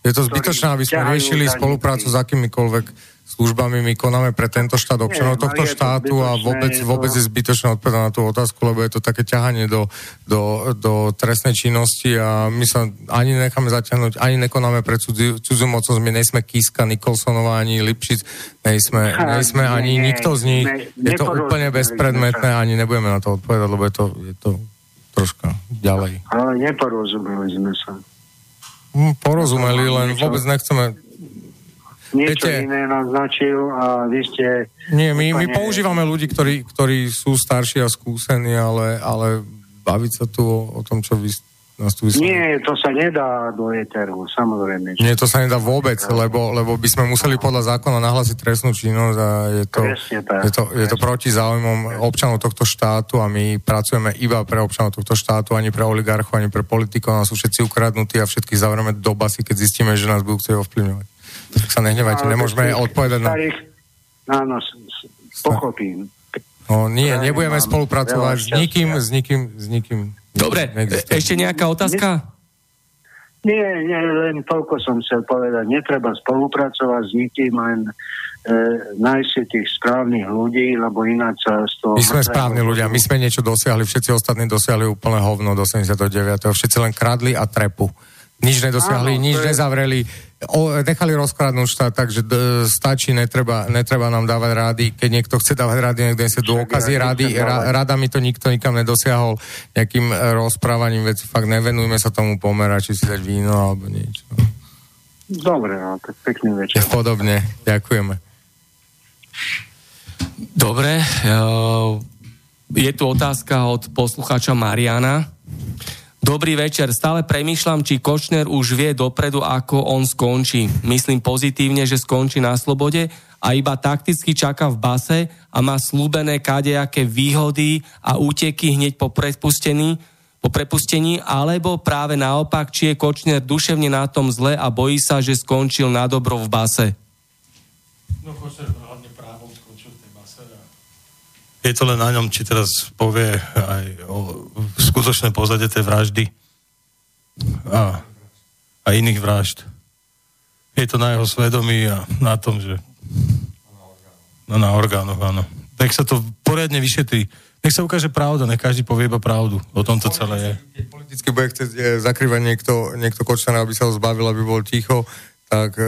[SPEAKER 2] je to zbytočné, aby sme riešili spoluprácu s akýmikoľvek službami my konáme pre tento štát občanov Nie, no tohto štátu a vôbec, to... vôbec je zbytočné odpovedať na tú otázku, lebo je to také ťahanie do, do, do trestnej činnosti a my sa ani necháme zaťahnuť, ani nekonáme pre cudzí, cudzú mocnosť, my nejsme Kiska, Nikolsonová, ani Lipšic, nejsme, nejsme ani nie, nikto z nich. Ne, je to úplne bezpredmetné, ani nebudeme na to odpovedať, lebo je to, je to troška ďalej.
[SPEAKER 6] Ale neporozumeli sme sa.
[SPEAKER 2] Hm, porozumeli, len vôbec nechceme
[SPEAKER 6] niečo Viete, iné naznačil a vy ste...
[SPEAKER 2] Nie, my, úplne... my používame ľudí, ktorí, ktorí sú starší a skúsení, ale, ale baviť sa tu o, o tom, čo vy nás tu
[SPEAKER 6] vyslali. Nie, to sa nedá do eteru, samozrejme.
[SPEAKER 2] Nie, to sa nedá vôbec, lebo, lebo by sme museli podľa zákona nahlásiť trestnú činnosť a je to, je to, je to proti záujmom občanov tohto štátu a my pracujeme iba pre občanov tohto štátu, ani pre oligarchov, ani pre politikov, nás sú všetci ukradnutí a všetky zavrieme do basy, keď zistíme, že nás budú chcieť ovplyvňovať. Tak sa nehnevajte, nemôžeme odpovedať na...
[SPEAKER 6] Áno, pochopím.
[SPEAKER 2] No nie, nebudeme spolupracovať s nikým, s nikým, s nikým.
[SPEAKER 1] Dobre, ešte nejaká otázka?
[SPEAKER 6] Nie, nie, len toľko som chcel povedať. Netreba spolupracovať s nikým, len e, nájsť si tých správnych ľudí, lebo ináč sa z toho...
[SPEAKER 2] My sme správni ľudia, my sme niečo dosiahli, všetci ostatní dosiahli úplne hovno do 79. Všetci len kradli a trepu. Nič nedosiahli, Áno, nič je... nezavreli o, nechali rozkladnúť štát, takže d- stačí, netreba, netreba nám dávať rády. Keď niekto chce dávať rády, niekto sa dôkazy rády. Ra, rada mi to nikto nikam nedosiahol nejakým e, rozprávaním veci. Fakt nevenujme sa tomu pomerať, či si dať víno alebo niečo.
[SPEAKER 6] Dobre, no, tak pekný večer.
[SPEAKER 2] Podobne, ďakujeme.
[SPEAKER 1] Dobre, e, je tu otázka od poslucháča Mariana. Dobrý večer. Stále premýšľam, či Kočner už vie dopredu, ako on skončí. Myslím pozitívne, že skončí na slobode a iba takticky čaká v base a má slúbené kadejaké výhody a úteky hneď po prepustení, po prepustení, alebo práve naopak, či je Kočner duševne na tom zle a bojí sa, že skončil na dobro v base.
[SPEAKER 3] No Kočner Je to len na ňom, či teraz povie aj o skutočné pozadie tej vraždy a, a iných vražd. Je to na jeho svedomí a na tom, že... No na orgánoch, áno. Nech sa to poriadne vyšetrí. Nech sa ukáže pravda, nech každý povie iba pravdu. O tom to celé je.
[SPEAKER 2] Keď politicky bude chcieť e, zakrývať niekto, niekto Kočnera, aby sa ho zbavil, aby bol ticho, tak uh,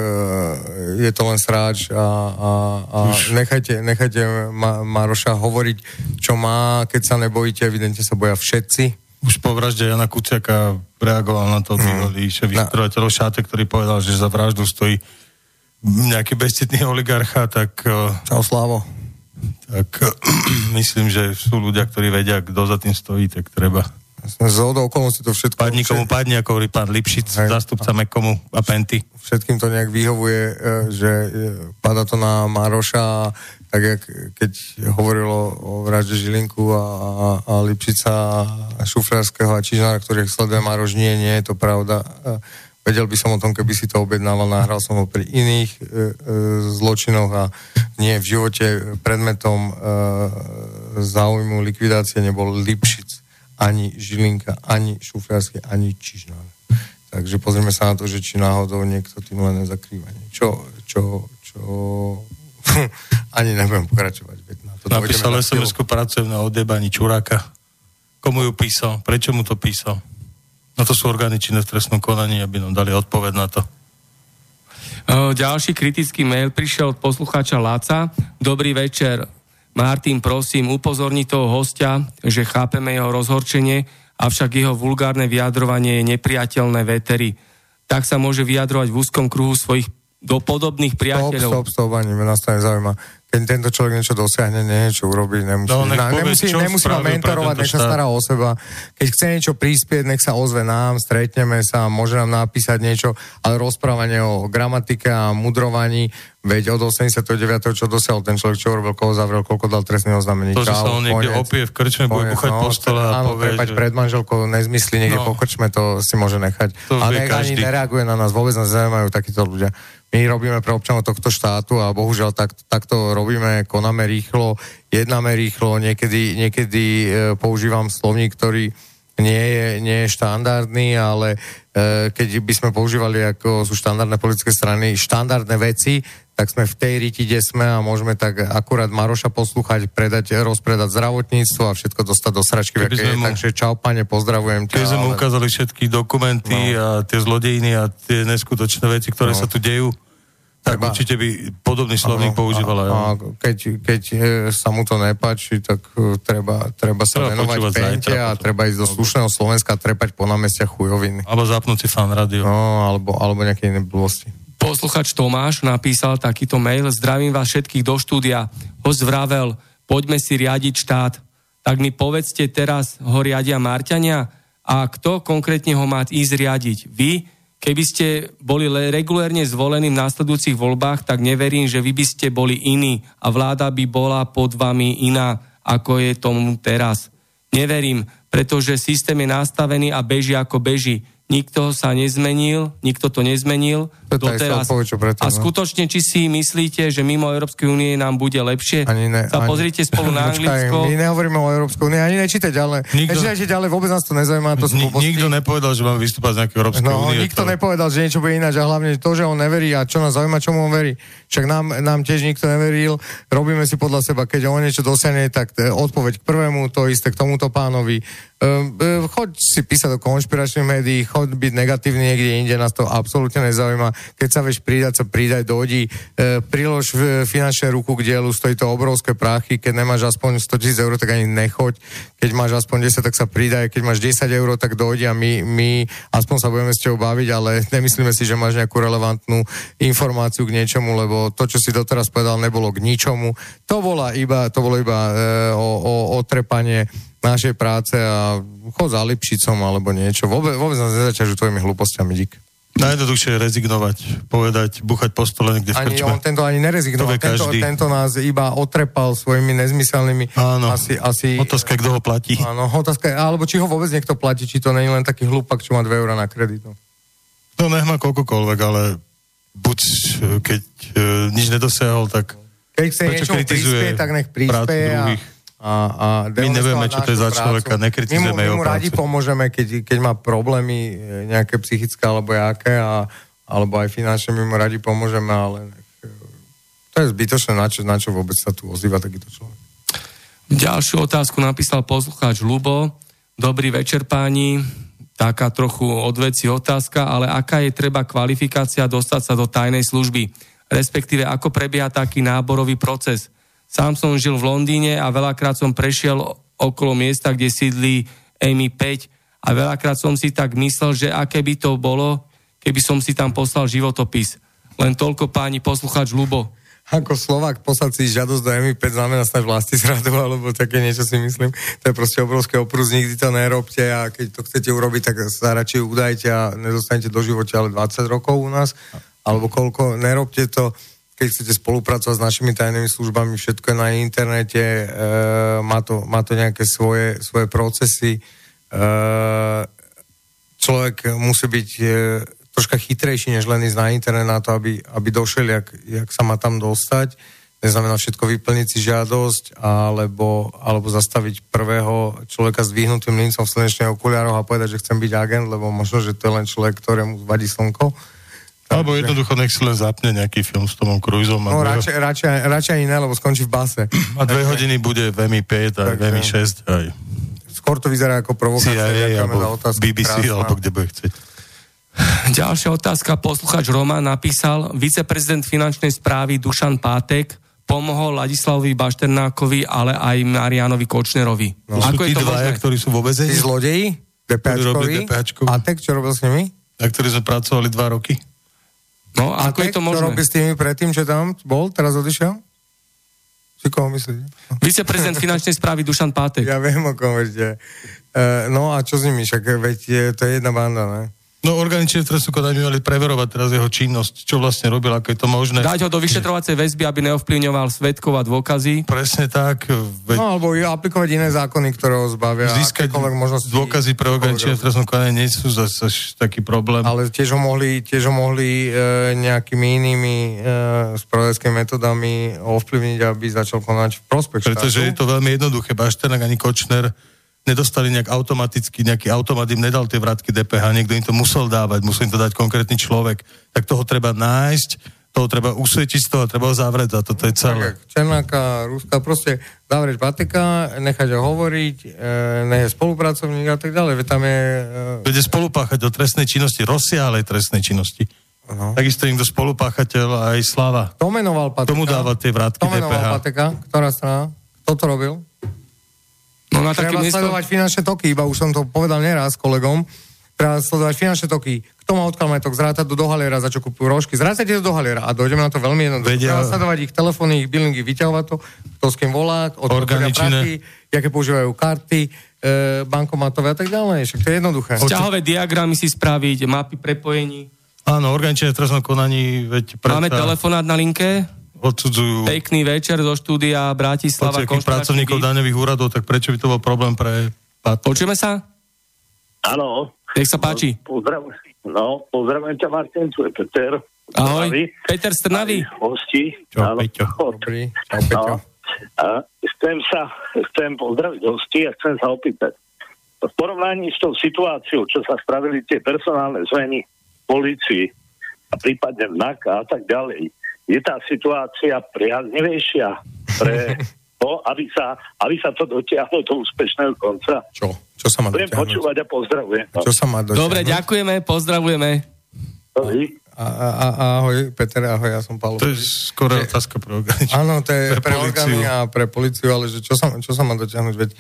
[SPEAKER 2] je to len sráč a, a, a nechajte, nechajte Ma- Maroša hovoriť, čo má, keď sa nebojíte, evidentne sa boja všetci.
[SPEAKER 3] Už po vražde Jana Kuciaka reagoval na to bývalý šéf vyšetrovateľov Šáte, ktorý povedal, že za vraždu stojí nejaký bezcitný oligarcha, tak... uh,
[SPEAKER 2] Čau, Slavo.
[SPEAKER 3] tak myslím, že sú ľudia, ktorí vedia, kto za tým stojí, tak treba.
[SPEAKER 2] Z hodou okolností to všetko...
[SPEAKER 3] Padni komu padni, ako hovorí pán Lipšic,
[SPEAKER 2] Hej.
[SPEAKER 3] zástupca Mekomu a Penty.
[SPEAKER 2] všetkým to nejak vyhovuje, e, že e, pada to na Maroša, tak jak keď hovorilo o vražde Žilinku a, a, a Lipšica a Šufrárskeho a Čižnára, ktorých sleduje Maroš, nie, nie je to pravda. E, Vedel by som o tom, keby si to objednával, nahral som ho pri iných e, e, zločinoch a nie v živote predmetom e, záujmu likvidácie nebol Lipšic, ani Žilinka, ani Šufrársky, ani Čižnár. Takže pozrieme sa na to, že či náhodou niekto tým len nezakrýva niečo, čo, čo ani nebudem pokračovať. na to
[SPEAKER 3] Napísal
[SPEAKER 2] na
[SPEAKER 3] sms pracujem na odebaní Čuráka. Komu ju písal? Prečo mu to písal? No to sú orgány činné v trestnom konaní, aby nám dali odpoveď na to.
[SPEAKER 1] Ďalší kritický mail prišiel od poslucháča Laca. Dobrý večer. Martin, prosím, upozorni toho hostia, že chápeme jeho rozhorčenie, avšak jeho vulgárne vyjadrovanie je nepriateľné vetery. Tak sa môže vyjadrovať v úzkom kruhu svojich do podobných
[SPEAKER 2] Stop,
[SPEAKER 1] priateľov.
[SPEAKER 2] stop, stop, ani ma nás to Keď tento človek niečo dosiahne, niečo urobí, nemusí,
[SPEAKER 3] No,
[SPEAKER 2] na,
[SPEAKER 3] povie,
[SPEAKER 2] nemusí,
[SPEAKER 3] čo
[SPEAKER 2] nemusí ma mentorovať, nech sa stará o seba. Keď chce niečo prispieť, nech sa ozve nám, stretneme sa, môže nám napísať niečo, ale rozprávanie o gramatike a mudrovaní, veď od 89. čo dosiahol ten človek, čo urobil, koho zavrel, koľko dal trestných oznámení.
[SPEAKER 3] To, že sa on niekde opie v krčme, bude buchať
[SPEAKER 2] no,
[SPEAKER 3] po stole a
[SPEAKER 2] áno,
[SPEAKER 3] povie, že...
[SPEAKER 2] pred manželkou, nezmysly niekde
[SPEAKER 3] No.
[SPEAKER 2] po krčme, to si môže nechať.
[SPEAKER 3] To
[SPEAKER 2] a ani nereaguje na nás, vôbec nás zaujímajú takíto ľudia. My robíme pre občanov tohto štátu a bohužiaľ tak, takto robíme, konáme rýchlo, jednáme rýchlo, niekedy, niekedy e, používam slovník, ktorý nie je, nie je štandardný, ale e, keď by sme používali, ako sú štandardné politické strany, štandardné veci, tak sme v tej riti, kde sme a môžeme tak akurát Maroša poslúchať, predať, rozpredať zdravotníctvo a všetko dostať do sračky.
[SPEAKER 3] Keby sme mu-
[SPEAKER 2] Takže čau, pane, pozdravujem ťa.
[SPEAKER 3] Keď sme
[SPEAKER 2] ale-
[SPEAKER 3] ukázali všetky dokumenty
[SPEAKER 2] No.
[SPEAKER 3] a tie zlodejiny a tie neskutočné veci, ktoré
[SPEAKER 2] No.
[SPEAKER 3] sa tu dejú, tak
[SPEAKER 2] Treba-
[SPEAKER 3] určite by podobný slovník
[SPEAKER 2] Áno,
[SPEAKER 3] používal aj
[SPEAKER 2] a, a keď, keď e, sa mu to nepáči, tak e, treba, treba sa
[SPEAKER 3] Treba
[SPEAKER 2] venovať pente a treba ísť do slušného Slovenska a trepať po námestiach chujoviny.
[SPEAKER 3] Alebo zapnúť si fan rádio.
[SPEAKER 2] No, alebo, alebo nejaké iné blbosti.
[SPEAKER 1] Posluchač Tomáš napísal takýto mail. Zdravím vás všetkých do štúdia. Host vravel, poďme si riadiť štát. Tak mi povedzte teraz, ho riadia Marťania? A kto konkrétne ho má ísť riadiť? Vy? Keby ste boli regulérne zvolení v následujúcich voľbách, tak neverím, že vy by ste boli iní a vláda by bola pod vami iná, ako je tomu teraz. Neverím, pretože systém je nastavený a beží ako beží. Nikto sa nezmenil, nikto to nezmenil Doteraz.
[SPEAKER 2] predtým,
[SPEAKER 1] A
[SPEAKER 2] no.
[SPEAKER 1] skutočne, či si myslíte, že mimo Európskej únie nám bude lepšie?
[SPEAKER 2] Ani ne,
[SPEAKER 1] sa
[SPEAKER 2] ani...
[SPEAKER 1] pozrite spolu na Anglicko.
[SPEAKER 2] My nehovoríme o Európskej únii, ani nečítaj ďalej.
[SPEAKER 3] Nikto-
[SPEAKER 2] Nečítajte ďalej, vôbec nás to nezaujíma, to
[SPEAKER 3] Ni- nikto nepovedal, že máme vystúpať z nejakej Európskej
[SPEAKER 2] No,
[SPEAKER 3] únie.
[SPEAKER 2] nikto
[SPEAKER 3] to...
[SPEAKER 2] nepovedal, že niečo bude ináč a hlavne to, že on neverí a čo nás zaujíma, čomu on verí. Však nám, nám tiež nikto neveril, robíme si podľa seba, keď on niečo dosiahne, tak e, odpoveď k prvému, to isté k tomuto pánovi. Um, e, choď si písať do konšpiračných médií, choď byť negatívny niekde inde, nás to absolútne nezaujíma. Keď sa vieš pridať, sa pridaj, dojdi, e, prilož finančné ruku k dielu, stojí to obrovské práchy, keď nemáš aspoň 100 tisíc eur, tak ani nechoď, keď máš aspoň 10, tak sa pridaj, keď máš 10 eur, tak dojdi a my, my aspoň sa budeme s tebou baviť, ale nemyslíme si, že máš nejakú relevantnú informáciu k niečomu, lebo to, čo si doteraz povedal, nebolo k ničomu. To, bola iba, to bolo iba e, o, o, otrepanie našej práce a chod za Lipšicom alebo niečo. Vôbec, vôbec nás nezaťažujú tvojimi hlúpostiami, dík.
[SPEAKER 3] Najjednoduchšie je rezignovať, povedať, buchať po stole niekde v
[SPEAKER 2] Ani
[SPEAKER 3] krčme.
[SPEAKER 2] on tento ani nerezignoval. Tento,
[SPEAKER 3] každý.
[SPEAKER 2] tento nás iba otrepal svojimi nezmyselnými...
[SPEAKER 3] Áno.
[SPEAKER 2] Asi, asi,
[SPEAKER 3] Otázka, kto ho platí.
[SPEAKER 2] Áno, otázka alebo či ho vôbec niekto platí, či to nie je len taký hlupak, čo má 2 eurá na kredit. no.
[SPEAKER 3] To nech má koľkokoľvek, ale buď keď e, nič nedosiahol, tak
[SPEAKER 2] Keď chce
[SPEAKER 3] kritizuje
[SPEAKER 2] prispieť, tak nech prispieje a? A, a
[SPEAKER 3] My nevieme, čo to je za človeka, nekritizujeme
[SPEAKER 2] my mu, my mu radi
[SPEAKER 3] prácu.
[SPEAKER 2] pomôžeme, keď, keď má problémy e, nejaké psychické alebo jaké a, a alebo aj finančne my mu radi pomôžeme, ale e, to je zbytočné, na čo, na čo vôbec sa tu ozýva takýto človek.
[SPEAKER 1] Ďalšiu otázku napísal poslucháč Lubo. Dobrý večer páni, taká trochu odveci otázka, ale aká je treba kvalifikácia dostať sa do tajnej služby? Respektíve, ako prebieha taký náborový proces? Sám som žil v Londýne a veľakrát som prešiel okolo miesta, kde sídli MI5 a veľakrát som si tak myslel, že aké by to bolo, keby som si tam poslal životopis. Len toľko páni poslucháč Lubo.
[SPEAKER 2] Ako Slovak poslať si žiadosť do MI5 znamená stať vlasti zradu, alebo také niečo si myslím. To je proste obrovské oprus, nikdy to nerobte a keď to chcete urobiť, tak sa radšej udajte a nedostanete do života ale 20 rokov u nás, alebo koľko, nerobte to keď chcete spolupracovať s našimi tajnými službami, všetko je na internete, e, má, to, má to nejaké svoje, svoje procesy. E, človek musí byť e, troška chytrejší, než len ísť na internet na to, aby, aby došiel, jak, jak sa má tam dostať. Neznamená všetko vyplniť si žiadosť, alebo, alebo zastaviť prvého človeka s vyhnutým lincom v slnečných okuliároch a povedať, že chcem byť agent, lebo možno, že to je len človek, ktorému vadí slnko.
[SPEAKER 3] Alebo jednoducho nech si len zapne nejaký film s Tomom Cruiseom.
[SPEAKER 2] No radšej, radšej, radšej iné, lebo skončí v base.
[SPEAKER 3] A dve hodiny bude v MI 5 a v MI 6 aj.
[SPEAKER 2] Skôr to vyzerá ako provokácia.
[SPEAKER 3] CIA alebo
[SPEAKER 2] otázka,
[SPEAKER 3] BBC,
[SPEAKER 2] krásna.
[SPEAKER 3] alebo kde bude chcieť.
[SPEAKER 1] Ďalšia otázka. Posluchač Roman napísal, viceprezident finančnej správy Dušan Pátek pomohol Ladislavovi Bašternákovi, ale aj Marianovi Kočnerovi.
[SPEAKER 3] No, Ako sú tí dvaja, ktorí sú vo
[SPEAKER 2] Tí zlodeji? DPAčkovi? A tak, čo robil s nimi?
[SPEAKER 3] Na ktorí sme pracovali dva roky?
[SPEAKER 1] No, ako je to
[SPEAKER 2] Čo
[SPEAKER 1] možné?
[SPEAKER 2] robil s tými predtým, čo tam bol, teraz odišiel? Si koho myslíte?
[SPEAKER 1] Viceprezident finančnej správy Dušan Pátek.
[SPEAKER 2] Ja viem, o kom. Uh, no a čo s nimi? Však veď je, to je jedna banda, ne?
[SPEAKER 3] No orgány činné v trestnom konaní by mali preverovať teraz jeho činnosť, čo vlastne robil, ako je to možné.
[SPEAKER 1] Dať ho do vyšetrovacej väzby, aby neovplyvňoval svetkov a dôkazy.
[SPEAKER 3] Presne tak. Veď
[SPEAKER 2] No alebo aplikovať iné zákony, ktoré ho zbavia.
[SPEAKER 3] získať
[SPEAKER 2] možnosti-
[SPEAKER 3] dôkazy pre orgány činné v trestnom konaní nie sú zase taký problém.
[SPEAKER 2] Ale tiež ho mohli, tiež ho mohli e, nejakými inými e, spravodajskými metodami ovplyvniť, aby začal konať v prospech
[SPEAKER 3] Pretože je
[SPEAKER 2] štátu.
[SPEAKER 3] to veľmi jednoduché. Bašternak ani Kočner nedostali nejak automaticky, nejaký automat im nedal tie vrátky DPH, niekto im to musel dávať, musel im to dať konkrétny človek. Tak toho treba nájsť, toho treba usvietiť z toho, treba ho zavrieť a toto je celé.
[SPEAKER 2] Tak, Černáka, Ruska, proste zavrieť Pateka, nechať ho hovoriť, e, nech je spolupracovník a tak ďalej. Veď tam je... E,
[SPEAKER 3] Vede spolupáchať do trestnej činnosti, rozsiahlej trestnej činnosti.
[SPEAKER 2] no.
[SPEAKER 3] Takisto niekto spolupáchateľ aj Slava.
[SPEAKER 2] Kto menoval Pateka?
[SPEAKER 3] Tomu dáva tie vrátky
[SPEAKER 2] menoval
[SPEAKER 3] DPH.
[SPEAKER 2] Pateka? Ktorá strana? Kto to robil?
[SPEAKER 1] No na také
[SPEAKER 2] Treba
[SPEAKER 1] miesto...
[SPEAKER 2] sledovať finančné toky, iba už som to povedal neraz kolegom. Treba sledovať finančné toky. Kto má odkiaľ majetok, zrátať do dohaliera, za čo kupujú rožky. Zrátajte do dohaliera a dojdeme na to veľmi jednoducho.
[SPEAKER 3] Vedia-
[SPEAKER 2] Treba sledovať ich telefóny, ich billingy, vyťahovať to, kto s kým volá, od
[SPEAKER 3] Orgány
[SPEAKER 2] prachy, aké používajú karty, e, bankomatové a tak ďalej. Však to je jednoduché.
[SPEAKER 1] Vzťahové diagramy si spraviť, mapy prepojení.
[SPEAKER 3] Áno, organičné trestnom konaní, veď
[SPEAKER 1] Máme
[SPEAKER 3] predsa
[SPEAKER 1] telefonát na linke.
[SPEAKER 3] Odsudzujú
[SPEAKER 1] Pekný večer zo štúdia Bratislava. konšpiračný
[SPEAKER 3] pracovníkov daňových úradov, tak prečo by to bol problém pre?
[SPEAKER 1] Počujeme sa?
[SPEAKER 7] Áno.
[SPEAKER 1] Nech sa páči.
[SPEAKER 7] Pozdravujem. No, pozdravujem ťa, Martin, tu je Peter.
[SPEAKER 1] Ahoj.
[SPEAKER 7] Zdraví.
[SPEAKER 1] Peter Strnavý.
[SPEAKER 7] Aj Hosti.
[SPEAKER 3] Čo,
[SPEAKER 7] Áno.
[SPEAKER 3] Peťo?
[SPEAKER 2] Dobrý. Čau, Peťo.
[SPEAKER 7] No. A chcem sa, chcem pozdraviť hosti a chcem sa opýtať. V porovnaní s tou situáciou, čo sa spravili tie personálne zmeny v polícii a prípadne v NAKA a tak ďalej, je tá situácia priaznivejšia pre to, aby sa, aby sa to dotiahlo do úspešného konca.
[SPEAKER 2] Čo? Čo sa má
[SPEAKER 7] Budem počúvať a pozdravujem.
[SPEAKER 2] Čo sa má dotiahnuť?
[SPEAKER 1] Dobre, ďakujeme, pozdravujeme.
[SPEAKER 7] Dovi.
[SPEAKER 2] A, a, a, ahoj, Peter, ahoj, ja som Paolo.
[SPEAKER 3] To je skoro otázka pre organičné.
[SPEAKER 2] Áno, to je
[SPEAKER 3] Pre
[SPEAKER 2] pre, a pre policiu, ale že čo sa, čo sa má dotiahnuť? Veď,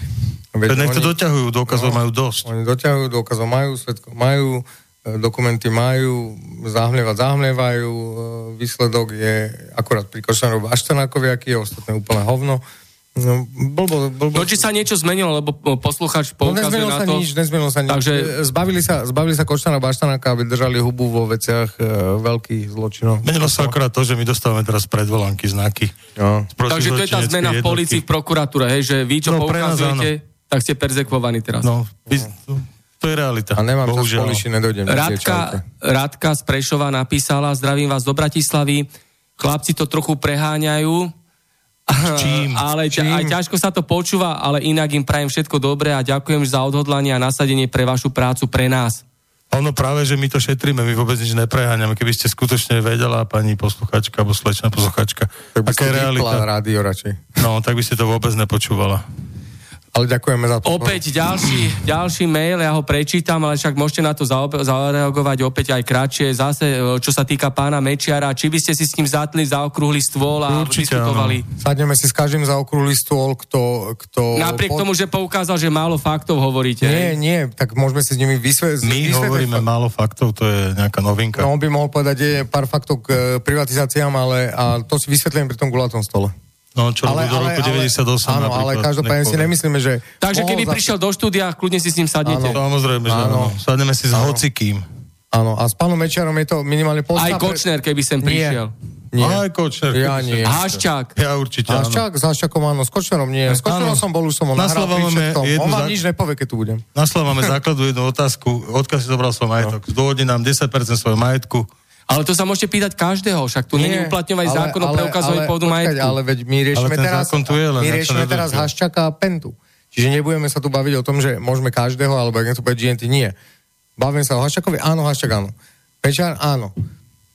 [SPEAKER 2] veď
[SPEAKER 3] nech to doťahujú, dôkazov majú dosť.
[SPEAKER 2] Oni doťahujú, dôkazov majú, svetkov majú, dokumenty majú, zahmlievať zahmlievajú, e, výsledok je akurát pri Košnárovi Baštenákovi, aký je ostatné úplne hovno. No, blbo, blbo.
[SPEAKER 1] No, či sa niečo zmenilo, lebo posluchač
[SPEAKER 2] No,
[SPEAKER 1] poukazuje
[SPEAKER 2] nezmenilo
[SPEAKER 1] na
[SPEAKER 2] sa
[SPEAKER 1] to.
[SPEAKER 2] nič, nezmenilo sa nič.
[SPEAKER 1] Takže
[SPEAKER 2] Zbavili sa, zbavili sa Košnára Baštanáka, aby držali hubu vo veciach e, veľkých zločinov.
[SPEAKER 3] Menilo sa akorát to, že my dostávame teraz predvolánky, znaky.
[SPEAKER 2] No.
[SPEAKER 1] Takže to je tá zmena v policii, v prokuratúre, hej, že vy, čo
[SPEAKER 3] No,
[SPEAKER 1] poukazujete, tak ste perzekvovaní teraz.
[SPEAKER 3] No, vy- to je realita.
[SPEAKER 2] A nemám čas
[SPEAKER 3] Bohužiaľ.
[SPEAKER 2] Poliši, nedojdem.
[SPEAKER 1] Radka, Radka z Prešova napísala, zdravím vás do Bratislavy, chlapci to trochu preháňajú,
[SPEAKER 3] čím?
[SPEAKER 1] ale
[SPEAKER 2] čím?
[SPEAKER 1] aj ťažko sa to počúva, ale inak im prajem všetko dobré a ďakujem za odhodlanie a nasadenie pre vašu prácu pre nás.
[SPEAKER 3] Ono práve, že my to šetríme, my vôbec nič nepreháňame. Keby ste skutočne vedela, pani posluchačka, alebo slečná posluchačka,
[SPEAKER 2] Tak by
[SPEAKER 3] aká je realita.
[SPEAKER 2] rádio radšej.
[SPEAKER 3] No, tak by ste to vôbec nepočúvala.
[SPEAKER 2] Ale ďakujeme za to.
[SPEAKER 1] Opäť ďalší, ďalší mail, ja ho prečítam, ale však môžete na to zareagovať opäť aj kratšie. Zase, e, čo sa týka pána Mečiara, či by ste si s ním zatli za okrúhly stôl a
[SPEAKER 3] Určite
[SPEAKER 1] diskutovali.
[SPEAKER 2] Sadneme si s každým za okrúhly stôl, kto... kto
[SPEAKER 1] Napriek tomu, že poukázal, že málo faktov hovoríte.
[SPEAKER 2] Nie, nie, tak môžeme si s nimi vysvetliť.
[SPEAKER 3] My hovoríme málo faktov, to je nejaká novinka.
[SPEAKER 2] No, on by mohol povedať je pár faktov k e, privatizáciám, ale a to si vysvetlím pri tom gulatom stole.
[SPEAKER 3] No, čo robí do roku 98
[SPEAKER 2] Áno, ale každopádne si nemyslíme, že...
[SPEAKER 1] Takže keby
[SPEAKER 2] za-
[SPEAKER 1] prišiel do štúdia, kľudne si s ním sadnete.
[SPEAKER 2] Áno.
[SPEAKER 3] Samozrejme, že
[SPEAKER 2] Áno.
[SPEAKER 3] áno. Sadneme si s
[SPEAKER 2] Áno.
[SPEAKER 3] hocikým.
[SPEAKER 2] Áno, a s pánom Mečiarom je to minimálne
[SPEAKER 1] Aj
[SPEAKER 2] podsta...
[SPEAKER 1] Kočner, keby sem prišiel.
[SPEAKER 2] Nie.
[SPEAKER 3] Aj Kočner.
[SPEAKER 2] Ja nie.
[SPEAKER 1] Haščák.
[SPEAKER 3] Ja určite, áno.
[SPEAKER 2] Haščák, s Haščákom áno, s Kočnerom nie. S Kočnerom
[SPEAKER 3] Áno.
[SPEAKER 2] som bol, už som ho
[SPEAKER 3] Na
[SPEAKER 2] nahral pri
[SPEAKER 3] jednu
[SPEAKER 2] On vám
[SPEAKER 3] zá-
[SPEAKER 2] nič nepovie, keď tu budem.
[SPEAKER 3] Na slova máme základnú jednu otázku. Odkiaľ si zobral svoj majetok? Zdôvodni nám 10% svojho majetku.
[SPEAKER 1] Ale to sa môžete pýtať každého, však tu není uplatňovať zákon o preukazovaní pôvodu majetku.
[SPEAKER 2] Ale veď my riešime
[SPEAKER 3] Ale
[SPEAKER 2] teraz,
[SPEAKER 3] zákon tu je, len
[SPEAKER 2] my riešime teraz. Haščaka a Pentu. Čiže nebudeme sa tu baviť o tom, že môžeme každého, alebo ak to povedať GNT, nie. Bavíme sa o Haščakovi, áno, Haščak áno. Pečar, áno.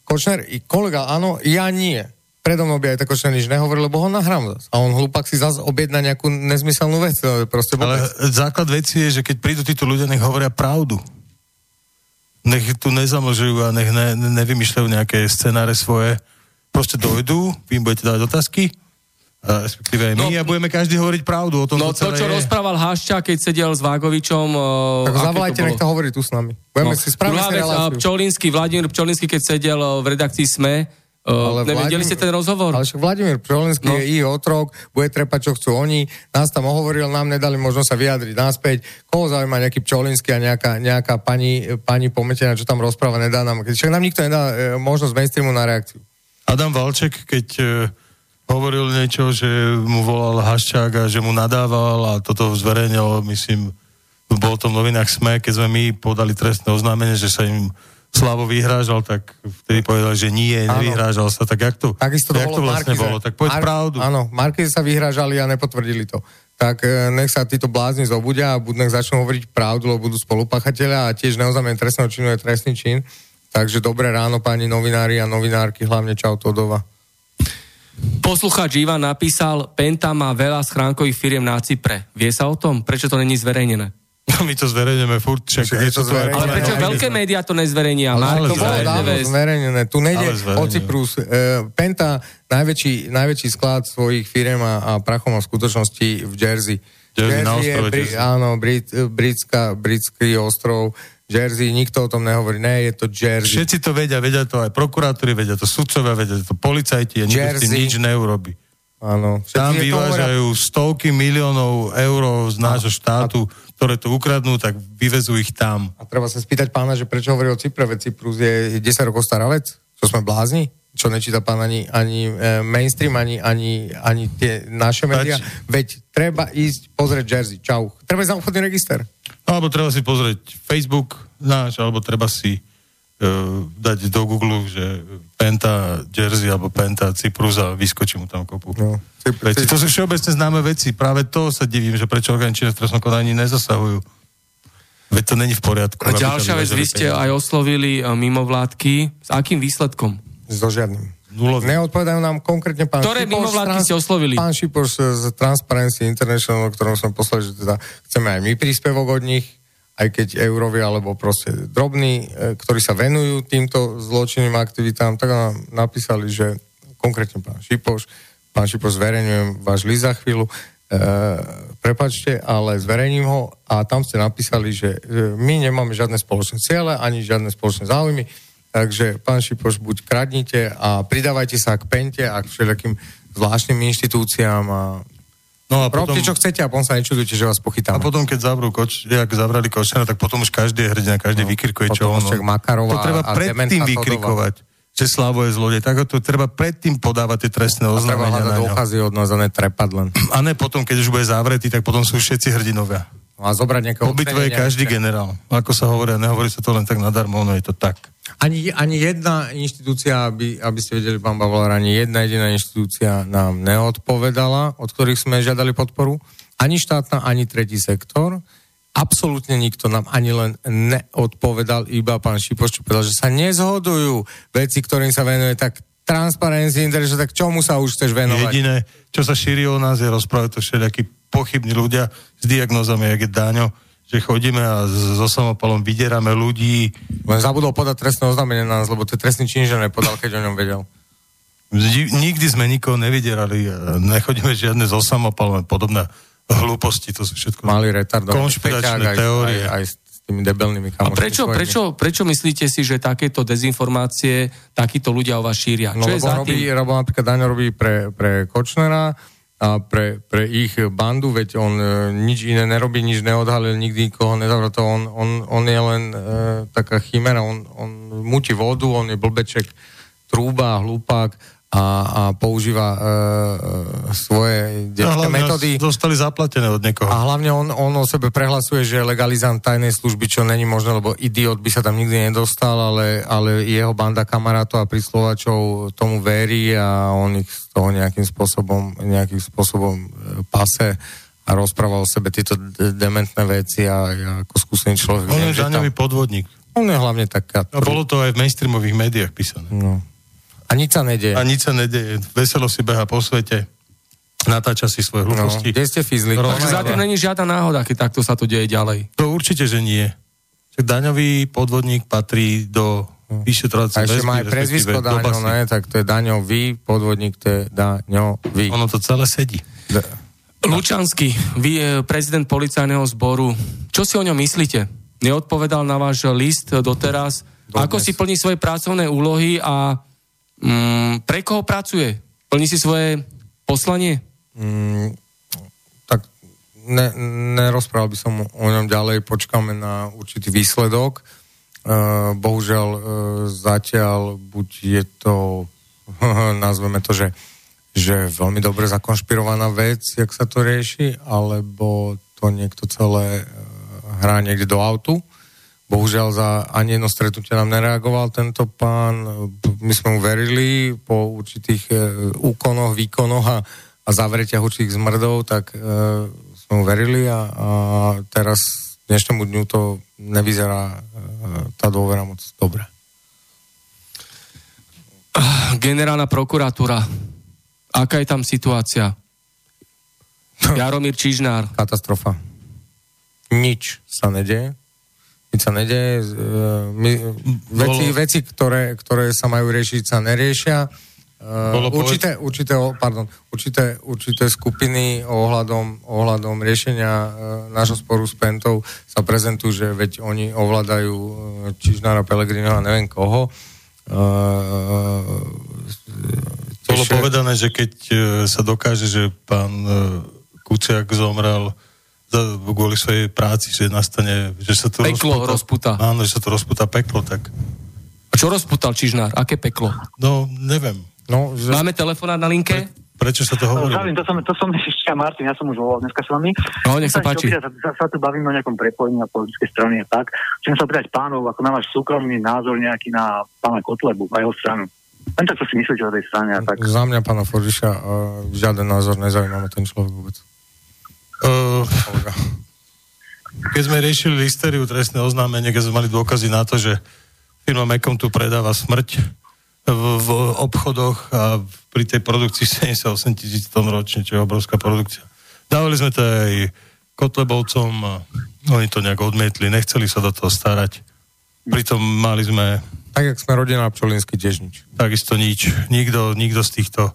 [SPEAKER 2] Kočner, i kolega, áno, ja nie. Predo mnou by aj tak Kočner nič nehovoril, lebo ho nahrám zas. A on hlupak si zase objedná nejakú nezmyselnú vec. Je proste
[SPEAKER 3] Ale základ veci je, že keď prídu títo ľudia, nech hovoria pravdu. Nech tu nezamlžujú a nech ne, ne, nevymýšľajú nejaké scenáre svoje. Proste dojdú, vy im budete dávať otázky, a respektíve aj my,
[SPEAKER 1] No,
[SPEAKER 3] a budeme každý hovoriť pravdu o tom,
[SPEAKER 1] No to, čo
[SPEAKER 3] je.
[SPEAKER 1] rozprával Haščák, keď sedel s Vágovičom... uh,
[SPEAKER 2] Tak zavolajte,
[SPEAKER 1] to
[SPEAKER 2] nech to hovorí tu s nami. Budeme si spraviť
[SPEAKER 1] Druhá vec, Vladimír Pčolinsky, keď sedel uh, v redakcii SME, uh, nevedeli ste ten rozhovor?
[SPEAKER 2] Ale však Vladimír Pčolinský
[SPEAKER 1] No.
[SPEAKER 2] no. je ich otrok, bude trepať, čo chcú oni, nás tam ohovoril, nám nedali možnosť sa vyjadriť naspäť. Koho zaujíma nejaký Pčolinský a nejaká, nejaká pani, pani pometená, čo tam rozpráva, nedá nám. Však nám nikto nedá e, možnosť mainstreamu na reakciu.
[SPEAKER 3] Adam Valček, keď e, hovoril niečo, že mu volal Haščák a že mu nadával a toto zverejnil, myslím, bolo to v novinách SME, keď sme my podali trestné oznámenie, že sa im Slavo vyhrážal, tak vtedy povedali, že nie, nevyhrážal sa. Tak jak to,
[SPEAKER 2] Takisto to
[SPEAKER 3] jak
[SPEAKER 2] bolo
[SPEAKER 3] to vlastne
[SPEAKER 2] Markize.
[SPEAKER 3] bolo? Tak povedz pravdu.
[SPEAKER 2] Áno, Markize sa vyhrážali a nepotvrdili to. Tak e, nech sa títo blázni zobudia a buď nech začnú hovoriť pravdu, lebo budú spolupachatelia a tiež neoznámenie trestného činu je trestný čin. Takže dobré ráno, pani novinári a novinárky, hlavne čau Todova.
[SPEAKER 1] Poslucháč Ivan napísal, Penta má veľa schránkových firiem na Cypre. Vie sa o tom? Prečo to není zverejnené?
[SPEAKER 3] My to zverejneme furt, však
[SPEAKER 2] je to zverejnené.
[SPEAKER 1] Ale prečo veľké médiá to nezverejnia?
[SPEAKER 2] Ale
[SPEAKER 1] Marko,
[SPEAKER 2] to bolo
[SPEAKER 3] zverejnené.
[SPEAKER 2] dávno zverejnené. Tu nejde
[SPEAKER 3] Ale
[SPEAKER 2] o Cyprus. E, Penta, najväčší, najväčší sklad svojich firiem a, a prachom v skutočnosti v Jersey.
[SPEAKER 3] Jersey na
[SPEAKER 2] je,
[SPEAKER 3] ostrove
[SPEAKER 2] Bri,
[SPEAKER 3] Jersey.
[SPEAKER 2] áno, Brit, britská, britský ostrov Jersey, nikto o tom nehovorí. Ne, je to Jersey.
[SPEAKER 3] Všetci to vedia, vedia to aj prokurátori, vedia to sudcovia, vedia to policajti a nikto s tým
[SPEAKER 2] Jersey.
[SPEAKER 3] nič neurobi.
[SPEAKER 2] Áno.
[SPEAKER 3] Tam
[SPEAKER 2] to
[SPEAKER 3] vyvážajú stovky miliónov eur z nášho štátu, ktoré to ukradnú, tak vyvezú ich tam.
[SPEAKER 2] A treba sa spýtať pána, že prečo hovorí o Cypre, veď Cyprus je 10 rokov stará vec. Čo sme blázni? Čo nečíta pán ani, ani e, mainstream, ani, ani, ani tie naše médiá. Veď treba ísť pozrieť Jersey. Čau. Treba ísť na obchodný register.
[SPEAKER 3] Alebo treba si pozrieť Facebook náš, alebo treba si dať do Google, že Penta Jersey alebo Penta Cyprus a vyskočí mu tam kopu.
[SPEAKER 2] No.
[SPEAKER 3] Veci. To sú všeobecne známe veci. Práve to sa divím, že prečo orgány činné v trestnom konaní nezasahujú. Veď to není v poriadku.
[SPEAKER 1] A ďalšia vec, vy ste aj oslovili uh, mimovládky. S akým výsledkom?
[SPEAKER 2] So žiadnym.
[SPEAKER 3] Nulový.
[SPEAKER 2] Neodpovedajú nám konkrétne pán
[SPEAKER 1] Ktoré
[SPEAKER 2] Šipoš
[SPEAKER 1] mimovládky
[SPEAKER 2] Trans-
[SPEAKER 1] ste oslovili?
[SPEAKER 2] Pán Šipoš z Transparency International, ktorom sme poslali, že teda chceme aj my príspevok od nich, aj keď eurovi alebo proste drobní, e, ktorí sa venujú týmto zločinným aktivitám, tak nám napísali, že konkrétne pán Šipoš, pán Šipoš, zverejňujem váš list za chvíľu, e, prepačte, ale zverejním ho a tam ste napísali, že e, my nemáme žiadne spoločné ciele, ani žiadne spoločné záujmy, Takže, pán Šipoš, buď kradnite a pridávajte sa k Pente a k všelijakým zvláštnym inštitúciám a
[SPEAKER 3] No a potom,
[SPEAKER 2] robte, čo chcete a potom sa nečudujte, že vás
[SPEAKER 3] a
[SPEAKER 2] pochytáme.
[SPEAKER 3] potom, keď zavrú koč, jak zavrali Kočnera, tak potom už každý je hrdina, každý
[SPEAKER 2] No,
[SPEAKER 3] vykrikuje, čo
[SPEAKER 2] Makarová
[SPEAKER 3] To treba
[SPEAKER 2] a
[SPEAKER 3] predtým vykrikovať, že Slavo je zlodej. Tak to treba predtým podávať tie trestné
[SPEAKER 2] A treba
[SPEAKER 3] oznámenia
[SPEAKER 2] hľadať dôkazy od nás a ne trepať len.
[SPEAKER 3] A ne potom, keď už bude zavretý, tak potom sú všetci hrdinovia.
[SPEAKER 2] No a zobrať nejakého...
[SPEAKER 3] Po bitve je každý generál. Ako sa hovorí, nehovorí sa to len tak nadarmo, ono je to tak.
[SPEAKER 2] Ani, ani jedna inštitúcia, aby, aby ste vedeli, pán Bavolár, ani jedna jediná inštitúcia nám neodpovedala, od ktorých sme žiadali podporu. Ani štátna, ani tretí sektor. absolútne nikto nám ani len neodpovedal, iba pán Šipoš, povedal, že sa nezhodujú veci, ktorým sa venuje, tak Transparency International, tak čomu sa už chceš venovať?
[SPEAKER 3] Jediné, čo sa šíri o nás, je rozprávať to všelijakí pochybní ľudia s diagnózami, jak je Dáňo, že chodíme a so samopalom vydierame ľudí.
[SPEAKER 2] Len zabudol podať trestné oznámenie na nás, lebo to je trestný čin, že nepodal, keď o ňom vedel.
[SPEAKER 3] Nikdy sme nikoho nevydierali, a nechodíme žiadne so samopalom, a podobné hlúposti, to sú všetko
[SPEAKER 2] Mali retardovaný
[SPEAKER 3] konšpiračné
[SPEAKER 2] aj,
[SPEAKER 3] teórie.
[SPEAKER 2] Aj, aj s tými debelnými
[SPEAKER 1] A
[SPEAKER 2] kamošmi.
[SPEAKER 1] prečo,
[SPEAKER 2] svojimi.
[SPEAKER 1] prečo, prečo myslíte si, že takéto dezinformácie takíto ľudia o vás šíria?
[SPEAKER 2] No
[SPEAKER 1] Čo je
[SPEAKER 2] lebo
[SPEAKER 1] za
[SPEAKER 2] robí,
[SPEAKER 1] tým?
[SPEAKER 2] lebo napríklad Daňo robí pre, pre Kočnera a pre, pre ich bandu, veď on e, nič iné nerobí, nič neodhalil, nikdy nikoho nezavral to. On, on, on je len e, taká chimera, on, on mutí vodu, on je blbeček, trúba, hlupák a, a používa e, e, svoje detské metódy.
[SPEAKER 3] dostali zaplatené od niekoho.
[SPEAKER 2] A hlavne on, on o sebe prehlasuje, že je legalizant tajnej služby, čo není možné, lebo idiot by sa tam nikdy nedostal, ale, ale jeho banda kamarátov a príslovačov tomu verí a on ich z toho nejakým spôsobom, nejakým spôsobom e, pase a rozpráva o sebe tieto dementné veci a ja ako skúsený človek...
[SPEAKER 3] On je
[SPEAKER 2] že tam-
[SPEAKER 3] daňový podvodník.
[SPEAKER 2] on je hlavne taká...
[SPEAKER 3] A bolo to aj v mainstreamových médiách písané.
[SPEAKER 2] No. A nič sa nedieje.
[SPEAKER 3] A nič sa nedeje. Veselo si beha po svete, natáča si svoje
[SPEAKER 2] No,
[SPEAKER 3] hlúposti.
[SPEAKER 2] kde ste?
[SPEAKER 3] Rovno-
[SPEAKER 1] Takže za tým není žiadna náhoda, keď takto sa to deje ďalej.
[SPEAKER 3] To určite, že nie. Však daňový podvodník patrí do
[SPEAKER 2] A
[SPEAKER 3] vyšetrovacej
[SPEAKER 2] ešte má aj prezvisko
[SPEAKER 3] do
[SPEAKER 2] Daňo,
[SPEAKER 3] basy.
[SPEAKER 2] ne? Tak to je Daňový, podvodník to je Daňový.
[SPEAKER 3] Ono to celé sedí.
[SPEAKER 2] D-
[SPEAKER 1] Lučanský, vy je prezident policajného zboru. Čo si o ňom myslíte? Neodpovedal na váš list doteraz.
[SPEAKER 2] Dodnes.
[SPEAKER 1] Ako si plní svoje pracovné úlohy a mm, pre koho pracuje? Plní si svoje poslanie?
[SPEAKER 2] Mm, tak ne, nerozprával by som o ňom ďalej, počkáme na určitý výsledok. Uh, bohužiaľ uh, zatiaľ buď je to, nazveme to, že, že veľmi dobre zakonšpirovaná vec, jak sa to rieši, alebo to niekto celé uh, hrá niekde do autu. Bohužiaľ za ani jedno stretnutie nám nereagoval tento pán. My sme mu verili po určitých e, úkonoch, výkonoch a, a zavretiach určitých zmrdov, tak e, sme mu verili a, a teraz dnešnému dňu to nevyzerá e, tá dôvera moc dobre.
[SPEAKER 1] Generálna prokuratúra. Aká je tam situácia? Jaromír Čižnár.
[SPEAKER 2] Katastrofa. Nič sa nedeje. Nič sa nedeje. E, My, veci,
[SPEAKER 3] Bolo-
[SPEAKER 2] veci ktoré, ktoré sa majú riešiť, sa neriešia.
[SPEAKER 3] Bolo
[SPEAKER 2] Uh, určité, určité, o- pardon, určité, určité skupiny ohľadom, ohľadom riešenia uh, nášho sporu s Pentou sa prezentujú, že veď oni ovládajú uh, Čižnára, Pelegrina a neviem koho.
[SPEAKER 3] Bolo povedané, že keď e, sa dokáže, že pán e, Kuciak zomrel kvôli svojej práci, že nastane, že sa to
[SPEAKER 1] Peklo rozputá.
[SPEAKER 3] Áno, že sa to rozputa peklo, tak
[SPEAKER 1] A čo rozputal Čižnár? Aké peklo?
[SPEAKER 3] no, neviem.
[SPEAKER 2] No, že...
[SPEAKER 1] Máme telefonát na linke?
[SPEAKER 3] Prečo sa to hovorí?
[SPEAKER 4] Zdravím, to som, to som ešte ja, Martin, ja som už volal dneska s vami.
[SPEAKER 1] No, nech sa
[SPEAKER 4] Chcem
[SPEAKER 1] páči.
[SPEAKER 4] opýtať, Sa, sa tu bavíme o nejakom prepojení na politické strany a tak. Chcem sa opýtať pánov, ako na váš súkromný názor nejaký na pána Kotlebu a jeho stranu. Len tak, čo si myslíte o tej strane a tak.
[SPEAKER 2] Za mňa, pána Fordiša, uh, žiaden názor nezaujíma ma ten človek vôbec.
[SPEAKER 3] Uh, keď sme riešili listériu trestné oznámenie, keď sme mali dôkazy na to, že firma Mekom tu predáva smrť v, v obchodoch a pri tej produkcii 78 tisíc tón ročne, čo je obrovská produkcia. Dávali sme to aj Kotlebovcom a oni to nejak odmietli, nechceli sa do toho starať. Pritom mali sme
[SPEAKER 2] Tak, jak sme rodina Pčolinsky, tiež nič.
[SPEAKER 3] takisto nič. Nikto, nikto z týchto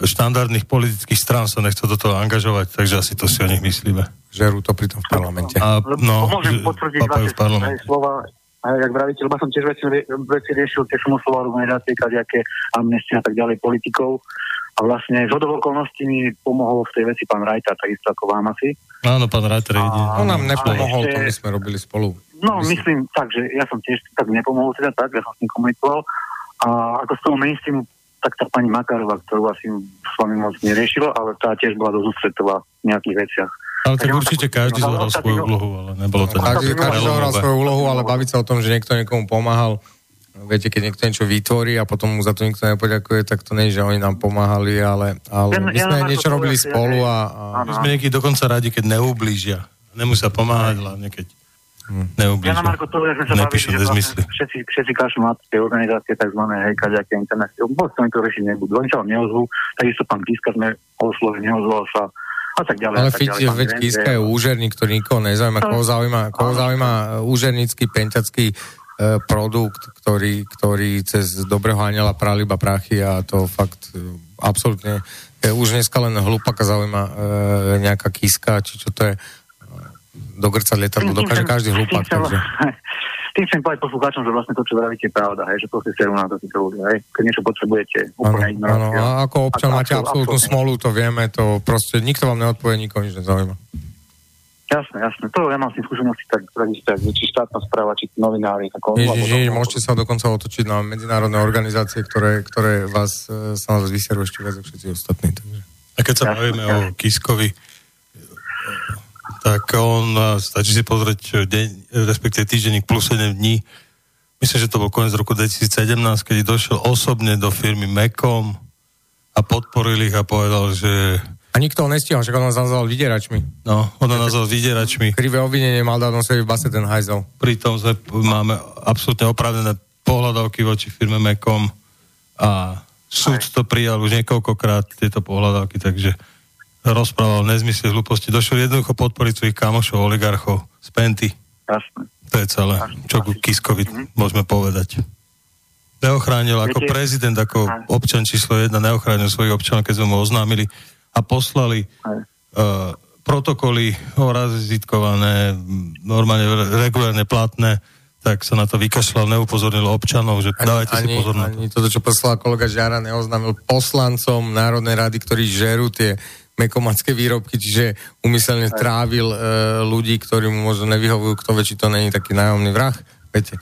[SPEAKER 3] štandardných politických strán sa nechce do toho angažovať, takže asi to si o nich myslíme.
[SPEAKER 2] Žerú to pritom v parlamente.
[SPEAKER 3] A, no,
[SPEAKER 4] môžem
[SPEAKER 3] že
[SPEAKER 4] potvrdiť vaše slova, a jak vravíte, lebo som tiež veci, veci riešil, tiež som osloval organizácie, kadejaké amnestie a tak ďalej politikov. A vlastne z okolností mi pomohol v tej veci pán Rajta, takisto ako vám asi.
[SPEAKER 3] Áno, pán je jediný.
[SPEAKER 2] On nám nepomohol,
[SPEAKER 4] ešte-
[SPEAKER 2] to my sme robili spolu.
[SPEAKER 4] No,
[SPEAKER 2] Myslím.
[SPEAKER 4] myslím tak, že ja som tiež tak nepomohol teda tak, ja som s ním komunikoval. A ako z toho mainstreamu, tak tá pani Makarová, ktorú asi s vami moc neriešila, ale tá tiež bola dosť ústretová v nejakých veciach.
[SPEAKER 3] Ale tak
[SPEAKER 4] Ja
[SPEAKER 3] určite každý zohral
[SPEAKER 4] no,
[SPEAKER 3] svoju úlohu, ale nebolo to
[SPEAKER 2] Každý, každý zohral svoju úlohu, ale baviť sa o tom, že niekto niekomu pomáhal, viete, keď niekto niečo vytvorí a potom mu za to nikto nepoďakuje, tak to nie je, že oni nám pomáhali, ale, ale
[SPEAKER 4] Ja-
[SPEAKER 2] my
[SPEAKER 4] ja
[SPEAKER 2] sme
[SPEAKER 4] vám
[SPEAKER 2] niečo robili spolu
[SPEAKER 4] ja-
[SPEAKER 2] a, a.
[SPEAKER 3] My sme niekedy dokonca radi, keď neublížia. Nemusia pomáhať, hlavne keď neublížia.
[SPEAKER 4] Ja na Marko, to, jak sme sa
[SPEAKER 3] Nepíšu
[SPEAKER 4] bavili, že
[SPEAKER 3] nezmysly.
[SPEAKER 4] vlastne všetci, všetci kašľú na tie organizácie, tzv. hej, kaďaké internet. Vôbec oni to riešiť nebudú. Oni sa vám neozvú, takisto pán Kiska sme oslovili, neozval sa a tak ďalej.
[SPEAKER 2] Ale
[SPEAKER 4] tak
[SPEAKER 2] Fiť,
[SPEAKER 4] ďalej.
[SPEAKER 2] Veď Kiska je úžerník, ktorý nikoho nezaujíma. Koho zaujíma, koho zaujíma úžernícky, penťacký e, produkt, ktorý, ktorý cez dobrého aniela prali iba prachy a to fakt e, absolútne e, už dneska len hlupaka zaujíma e, nejaká kiska, či čo to je dogrcať lietadlo dokáže každý
[SPEAKER 4] chcem-
[SPEAKER 2] takže
[SPEAKER 4] Tým chcem povedať poslucháčom, že vlastne to, čo vravíte, je pravda, hej, že proste serú na to títo ľudia, hej. Keď niečo potrebujete, úplne ignorácia.
[SPEAKER 2] a ako občan
[SPEAKER 4] Ako-
[SPEAKER 2] máte absolútnu smolu, to vieme, to proste nikto vám neodpovie, nikoho nič nezaujíma.
[SPEAKER 4] Jasné, jasné. To ja mám s tým skúsenosti tak takisto, ak či štátna správa, či novinári, ako
[SPEAKER 2] Ježiš, ježiš, môžete sa dokonca otočiť na medzinárodné organizácie, ktoré, ktoré vás e, sa na vás ešte viac ako všetci ostatní. Takže.
[SPEAKER 3] A keď sa bavíme o Kiskovi, tak on, stačí si pozrieť e, deň, respektíve týždenník plus 7 dní, myslím, že to bol koniec roku 2017, kedy došiel osobne do firmy Mekom a podporil ich a povedal, že
[SPEAKER 2] A nikto ho nestihol, však on nás nazval vydieračmi.
[SPEAKER 3] no, on ho nazval vydieračmi.
[SPEAKER 2] Krivé obvinenie mal on v base ten hajzel.
[SPEAKER 3] Pritom sme, máme absolútne opravnené pohľadavky voči firme Mekom a súd to prijal už niekoľkokrát, tieto pohľadavky, takže rozprával nezmysly, hlúposti. Došiel jednoducho podporiť svojich kamošov, oligarchov z Penty. To je celé, čo ku Kiskovi môžeme povedať. Neochránil ako prezident, ako
[SPEAKER 4] Aj.
[SPEAKER 3] občan číslo jedna, neochránil svojich občanov, keď sme mu oznámili a poslali
[SPEAKER 4] Aj.
[SPEAKER 3] uh, protokoly orazitkované, normálne re- regulárne platné, tak sa na to vykašľal, neupozornil občanov, že dávajte si
[SPEAKER 2] ani,
[SPEAKER 3] pozor na to.
[SPEAKER 2] ani toto, čo poslal kolega Žara, neoznámil poslancom Národnej rady, ktorí žerú tie mekomacké výrobky, čiže umyselne trávil e, ľudí, ktorí mu možno nevyhovujú, kto vie, či to není taký nájomný vrah, viete.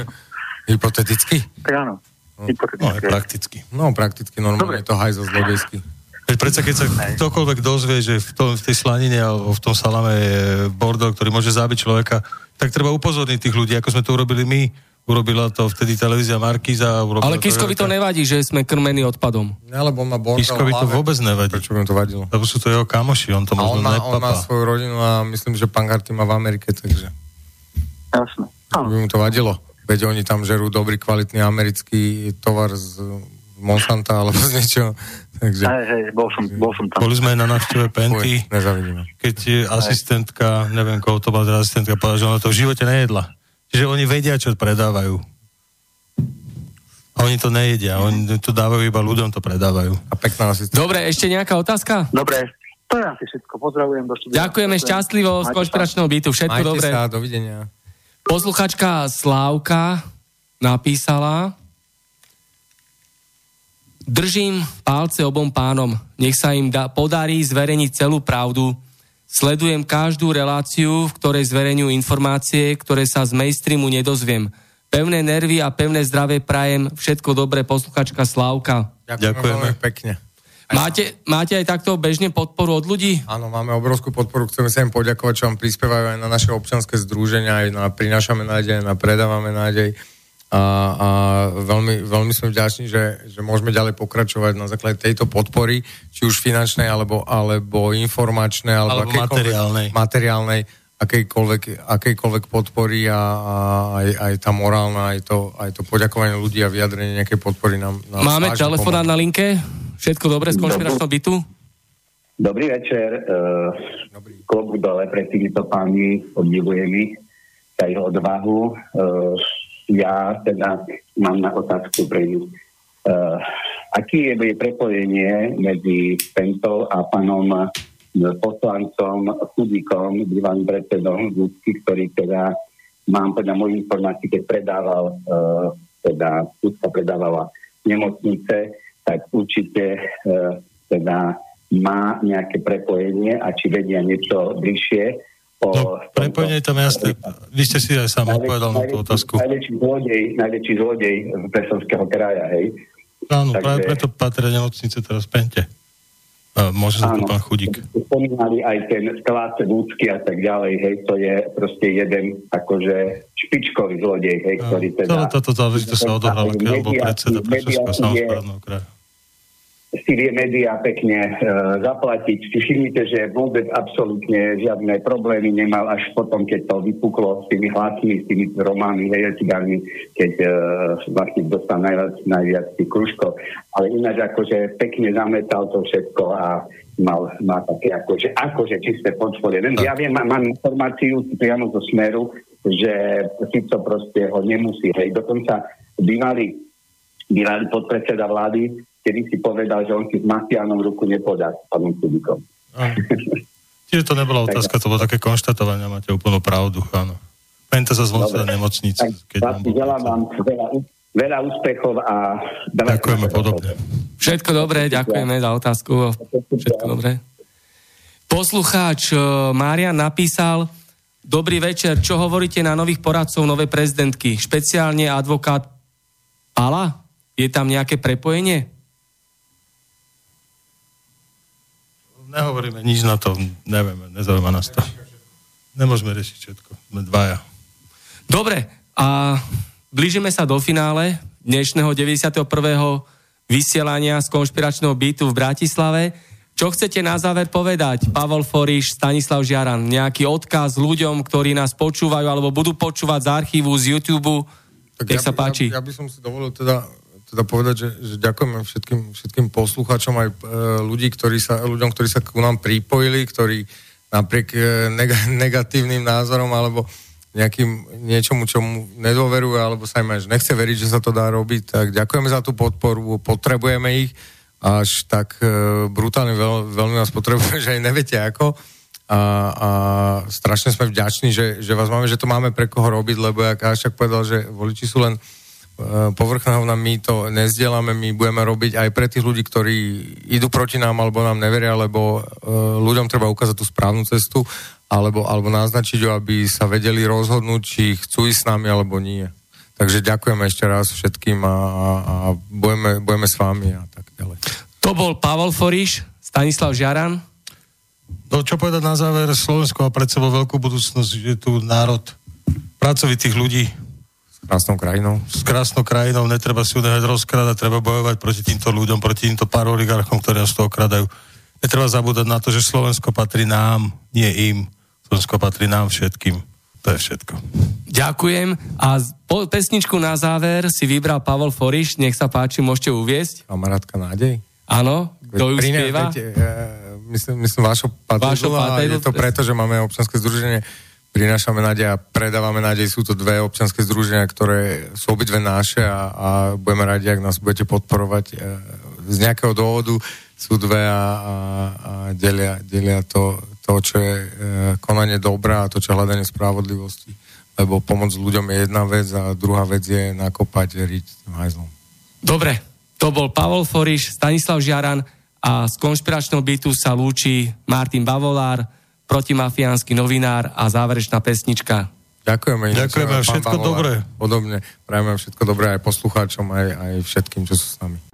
[SPEAKER 2] Hypoteticky?
[SPEAKER 4] Tak áno.
[SPEAKER 3] No, aj
[SPEAKER 4] Hypotetické.
[SPEAKER 3] prakticky.
[SPEAKER 2] No, prakticky normálne je to hajzo zlodejský.
[SPEAKER 3] Veď predsa, keď sa ktokoľvek dozvie, že v, tom, v tej slanine alebo v tom salame je bordel, ktorý môže zabiť človeka, tak treba upozorniť tých ľudí, ako sme to urobili my. Urobila to vtedy televízia Markíza.
[SPEAKER 1] Ale Kiskovi to nevadí, že sme krmení odpadom.
[SPEAKER 2] Ne, lebo on má bordel
[SPEAKER 3] Kiskovi to vôbec nevadí.
[SPEAKER 2] Prečo by mu to vadilo?
[SPEAKER 3] Lebo sú to jeho kamoši, on to
[SPEAKER 2] A
[SPEAKER 3] možno
[SPEAKER 2] on má, on má
[SPEAKER 3] nepapá.
[SPEAKER 2] svoju rodinu a myslím, že pán Garty má v Amerike, takže
[SPEAKER 4] Jasné.
[SPEAKER 2] By mu to vadilo. Veď oni tam žerú dobrý, kvalitný americký tovar z Monsanta alebo z niečoho. Takže
[SPEAKER 4] Hej, hej, bol som, bol som tam.
[SPEAKER 3] Boli sme aj na návšteve Penty,
[SPEAKER 2] nezavidíme.
[SPEAKER 3] keď je asistentka, neviem koho to bola teda asistentka, povedala, že ona to v živote nejedla. Čiže oni vedia, čo predávajú. A oni to nejedia, oni to dávajú iba ľuďom, to predávajú.
[SPEAKER 2] A pekná asi.
[SPEAKER 1] Dobre, ešte nejaká otázka?
[SPEAKER 4] Dobre, to je asi všetko. Pozdravujem do štúdia.
[SPEAKER 1] Ďakujeme šťastlivo z konšpiračného bytu. Všetko
[SPEAKER 2] Majte
[SPEAKER 1] dobré.
[SPEAKER 2] sa, dovidenia.
[SPEAKER 1] Posluchačka Slávka napísala Držím palce obom pánom. Nech sa im da, podarí zverejniť celú pravdu. Sledujem každú reláciu, v ktorej zverejňujú informácie, ktoré sa z mainstreamu nedozviem. Pevné nervy a pevné zdravie prajem. Všetko dobré, posluchačka Slávka.
[SPEAKER 2] Ďakujeme, pekne.
[SPEAKER 1] Máte, máte aj takto bežne podporu od ľudí?
[SPEAKER 2] Áno, máme obrovskú podporu, chceme sa im poďakovať, čo vám prispievajú aj na naše občanské združenia, aj na Prinášame nádej, na Predávame nádej. A, a veľmi, veľmi sme vďační, že, že môžeme ďalej pokračovať na základe tejto podpory, či už finančnej, alebo, alebo informačnej, alebo,
[SPEAKER 3] Alebo
[SPEAKER 2] akejkoľvek-
[SPEAKER 3] materiálnej.
[SPEAKER 2] materiálnej akejkoľvek, akejkoľvek podpory a, a aj, aj tá morálna, aj to, aj to poďakovanie ľudí a vyjadrenie nejakej podpory nám, nám
[SPEAKER 1] Máme telefonát na linke? Všetko dobré z konšpiračného bytu?
[SPEAKER 8] Dobrý večer. Uh,
[SPEAKER 2] Dobrý.
[SPEAKER 8] Klobúk dole pre týmito páni, obdivujem ich za ich odvahu. Uh, ja teda mám na otázku pre nich. Uh, aký je prepojenie medzi Pentou a pánom uh, poslancom Chudíkom, bývalým predsedom ľudský, ktorý teda mám podľa mojich informácií, keď predával, uh, teda Kudka predávala nemocnice, tak určite uh, teda má nejaké prepojenie a či vedia niečo bližšie.
[SPEAKER 3] No, prepojenie je tam jasné. Vy ste si aj sám odpovedal na tú otázku.
[SPEAKER 8] Najväčší zlodej, najväčší zlodej Presovského kraja, hej.
[SPEAKER 3] Áno,
[SPEAKER 8] Takže-
[SPEAKER 3] práve preto patria nemocnice teraz Pente. Môže za to pán Chudík.
[SPEAKER 8] Spomínali aj ten sklad ľudský a tak ďalej, hej, to je proste jeden akože špičkový zlodej, hej, ktorý teda...
[SPEAKER 3] Celá táto záležitosť sa odohrala, keď bol predseda Prešovského samozprávneho kraja.
[SPEAKER 8] Si vie médiá pekne e, zaplatiť. Si všimnite, že vôbec absolútne žiadne problémy nemal až potom, keď to vypuklo s tými hlasmi, s tými románmi, hejecigami, keď e, vlastne dostal najviac, najviac tých kružkov. Ale ináč akože pekne zametal to všetko a mal, mal také akože, akože čisté portfólio. Ja viem, mám, mám informáciu priamo zo Smeru, že Fico proste ho nemusí. Hej, dokonca bývalý, bývalý podpredseda vlády kedy si povedal, že on si s Masianom ruku nepodá s pánom Kubikom.
[SPEAKER 3] Čiže to nebola otázka, to bolo také konštatovanie, máte úplnú pravdu, áno. Pente sa zvonca.
[SPEAKER 8] Keď vám želám vám veľa, veľa úspechov a...
[SPEAKER 3] Ďakujeme podobne.
[SPEAKER 1] Všetko dobré, ďakujeme za otázku. Všetko dobré. Poslucháč eh, Marian napísal, Dobrý večer, čo hovoríte na nových poradcov novej prezidentky? Špeciálne advokát Pala? Je tam nejaké prepojenie?
[SPEAKER 3] Nehovoríme nič na to, nevieme, nezaujíma nás to. Nemôžeme riešiť všetko, sme dvaja.
[SPEAKER 1] Dobre, a blížime sa do finále dnešného 91. vysielania z konšpiračného bytu v Bratislave. Čo chcete na záver povedať, Pavol Foriš, Stanislav Žiaran? Nejaký odkaz ľuďom, ktorí nás počúvajú alebo budú počúvať z archívu, z YouTube? Tak Nech
[SPEAKER 2] ja,
[SPEAKER 1] sa páči.
[SPEAKER 2] Ja, ja by som si dovolil teda teda povedať, že, že ďakujeme všetkým, všetkým poslucháčom aj e, ľudí, ktorí sa, ľuďom, ktorí sa ku nám pripojili, ktorí napriek e, neg- negatívnym názorom alebo nejakým niečomu, čomu nedôverujú, alebo sa im až nechce veriť, že sa to dá robiť, tak ďakujeme za tú podporu, potrebujeme ich, až tak e, brutálne veľ, veľmi vás potrebujeme, že aj neviete ako. A, a strašne sme vďační, že, že vás máme, že to máme pre koho robiť, lebo jak Ašak povedal, že voliči sú len E, povrchná my to nezdielame, my budeme robiť aj pre tých ľudí, ktorí idú proti nám alebo nám neveria, lebo uh, ľuďom treba ukázať tú správnu cestu alebo, alebo naznačiť ju, aby sa vedeli rozhodnúť, či chcú ísť s nami alebo nie. Takže ďakujeme ešte raz všetkým a, a, a budeme, budeme s vami a tak ďalej.
[SPEAKER 1] To bol Pavol Foriš, Stanislav Žiaran.
[SPEAKER 3] No čo povedať na záver, Slovensko a pred sebou veľkú budúcnosť, je tu národ pracovitých ľudí,
[SPEAKER 2] krásnou krajinou.
[SPEAKER 3] S krásnou krajinou, netreba si udávať rozkradať, treba bojovať proti týmto ľuďom, proti týmto pár oligarchom, ktorí nás to okradajú. Netreba zabúdať na to, že Slovensko patrí nám, nie im. Slovensko patrí nám všetkým. To je všetko.
[SPEAKER 1] Ďakujem. A po, pesničku na záver si vybral Pavol Foriš. Nech sa páči, môžete uviesť.
[SPEAKER 2] Kamarátka nádej.
[SPEAKER 1] Áno, kto ju spieva?
[SPEAKER 2] Viete, uh, myslím, myslím Vášo Patejdu, je to preto, že máme občanské združenie prinášame nádej a predávame nádej. Sú to dve občanské združenia, ktoré sú obidve naše a, a budeme radi, ak nás budete podporovať. E, z nejakého dôvodu sú dve a, a, a delia, delia to, to, čo je e, konanie dobrá a to, čo je hľadanie spravodlivosti. Lebo pomoc ľuďom je jedna vec a druhá vec je nakopať riť hajzlom.
[SPEAKER 1] Dobre, to bol Pavol Foriš, Stanislav Žiaran a z konšpiračného bytu sa lúči Martin Bavolár, protimafiánsky novinár a záverečná pesnička.
[SPEAKER 2] Ďakujeme.
[SPEAKER 3] Ďakujeme, všetko dobré.
[SPEAKER 2] Podobne, prajeme všetko dobré aj poslucháčom, aj, aj všetkým, čo sú s nami.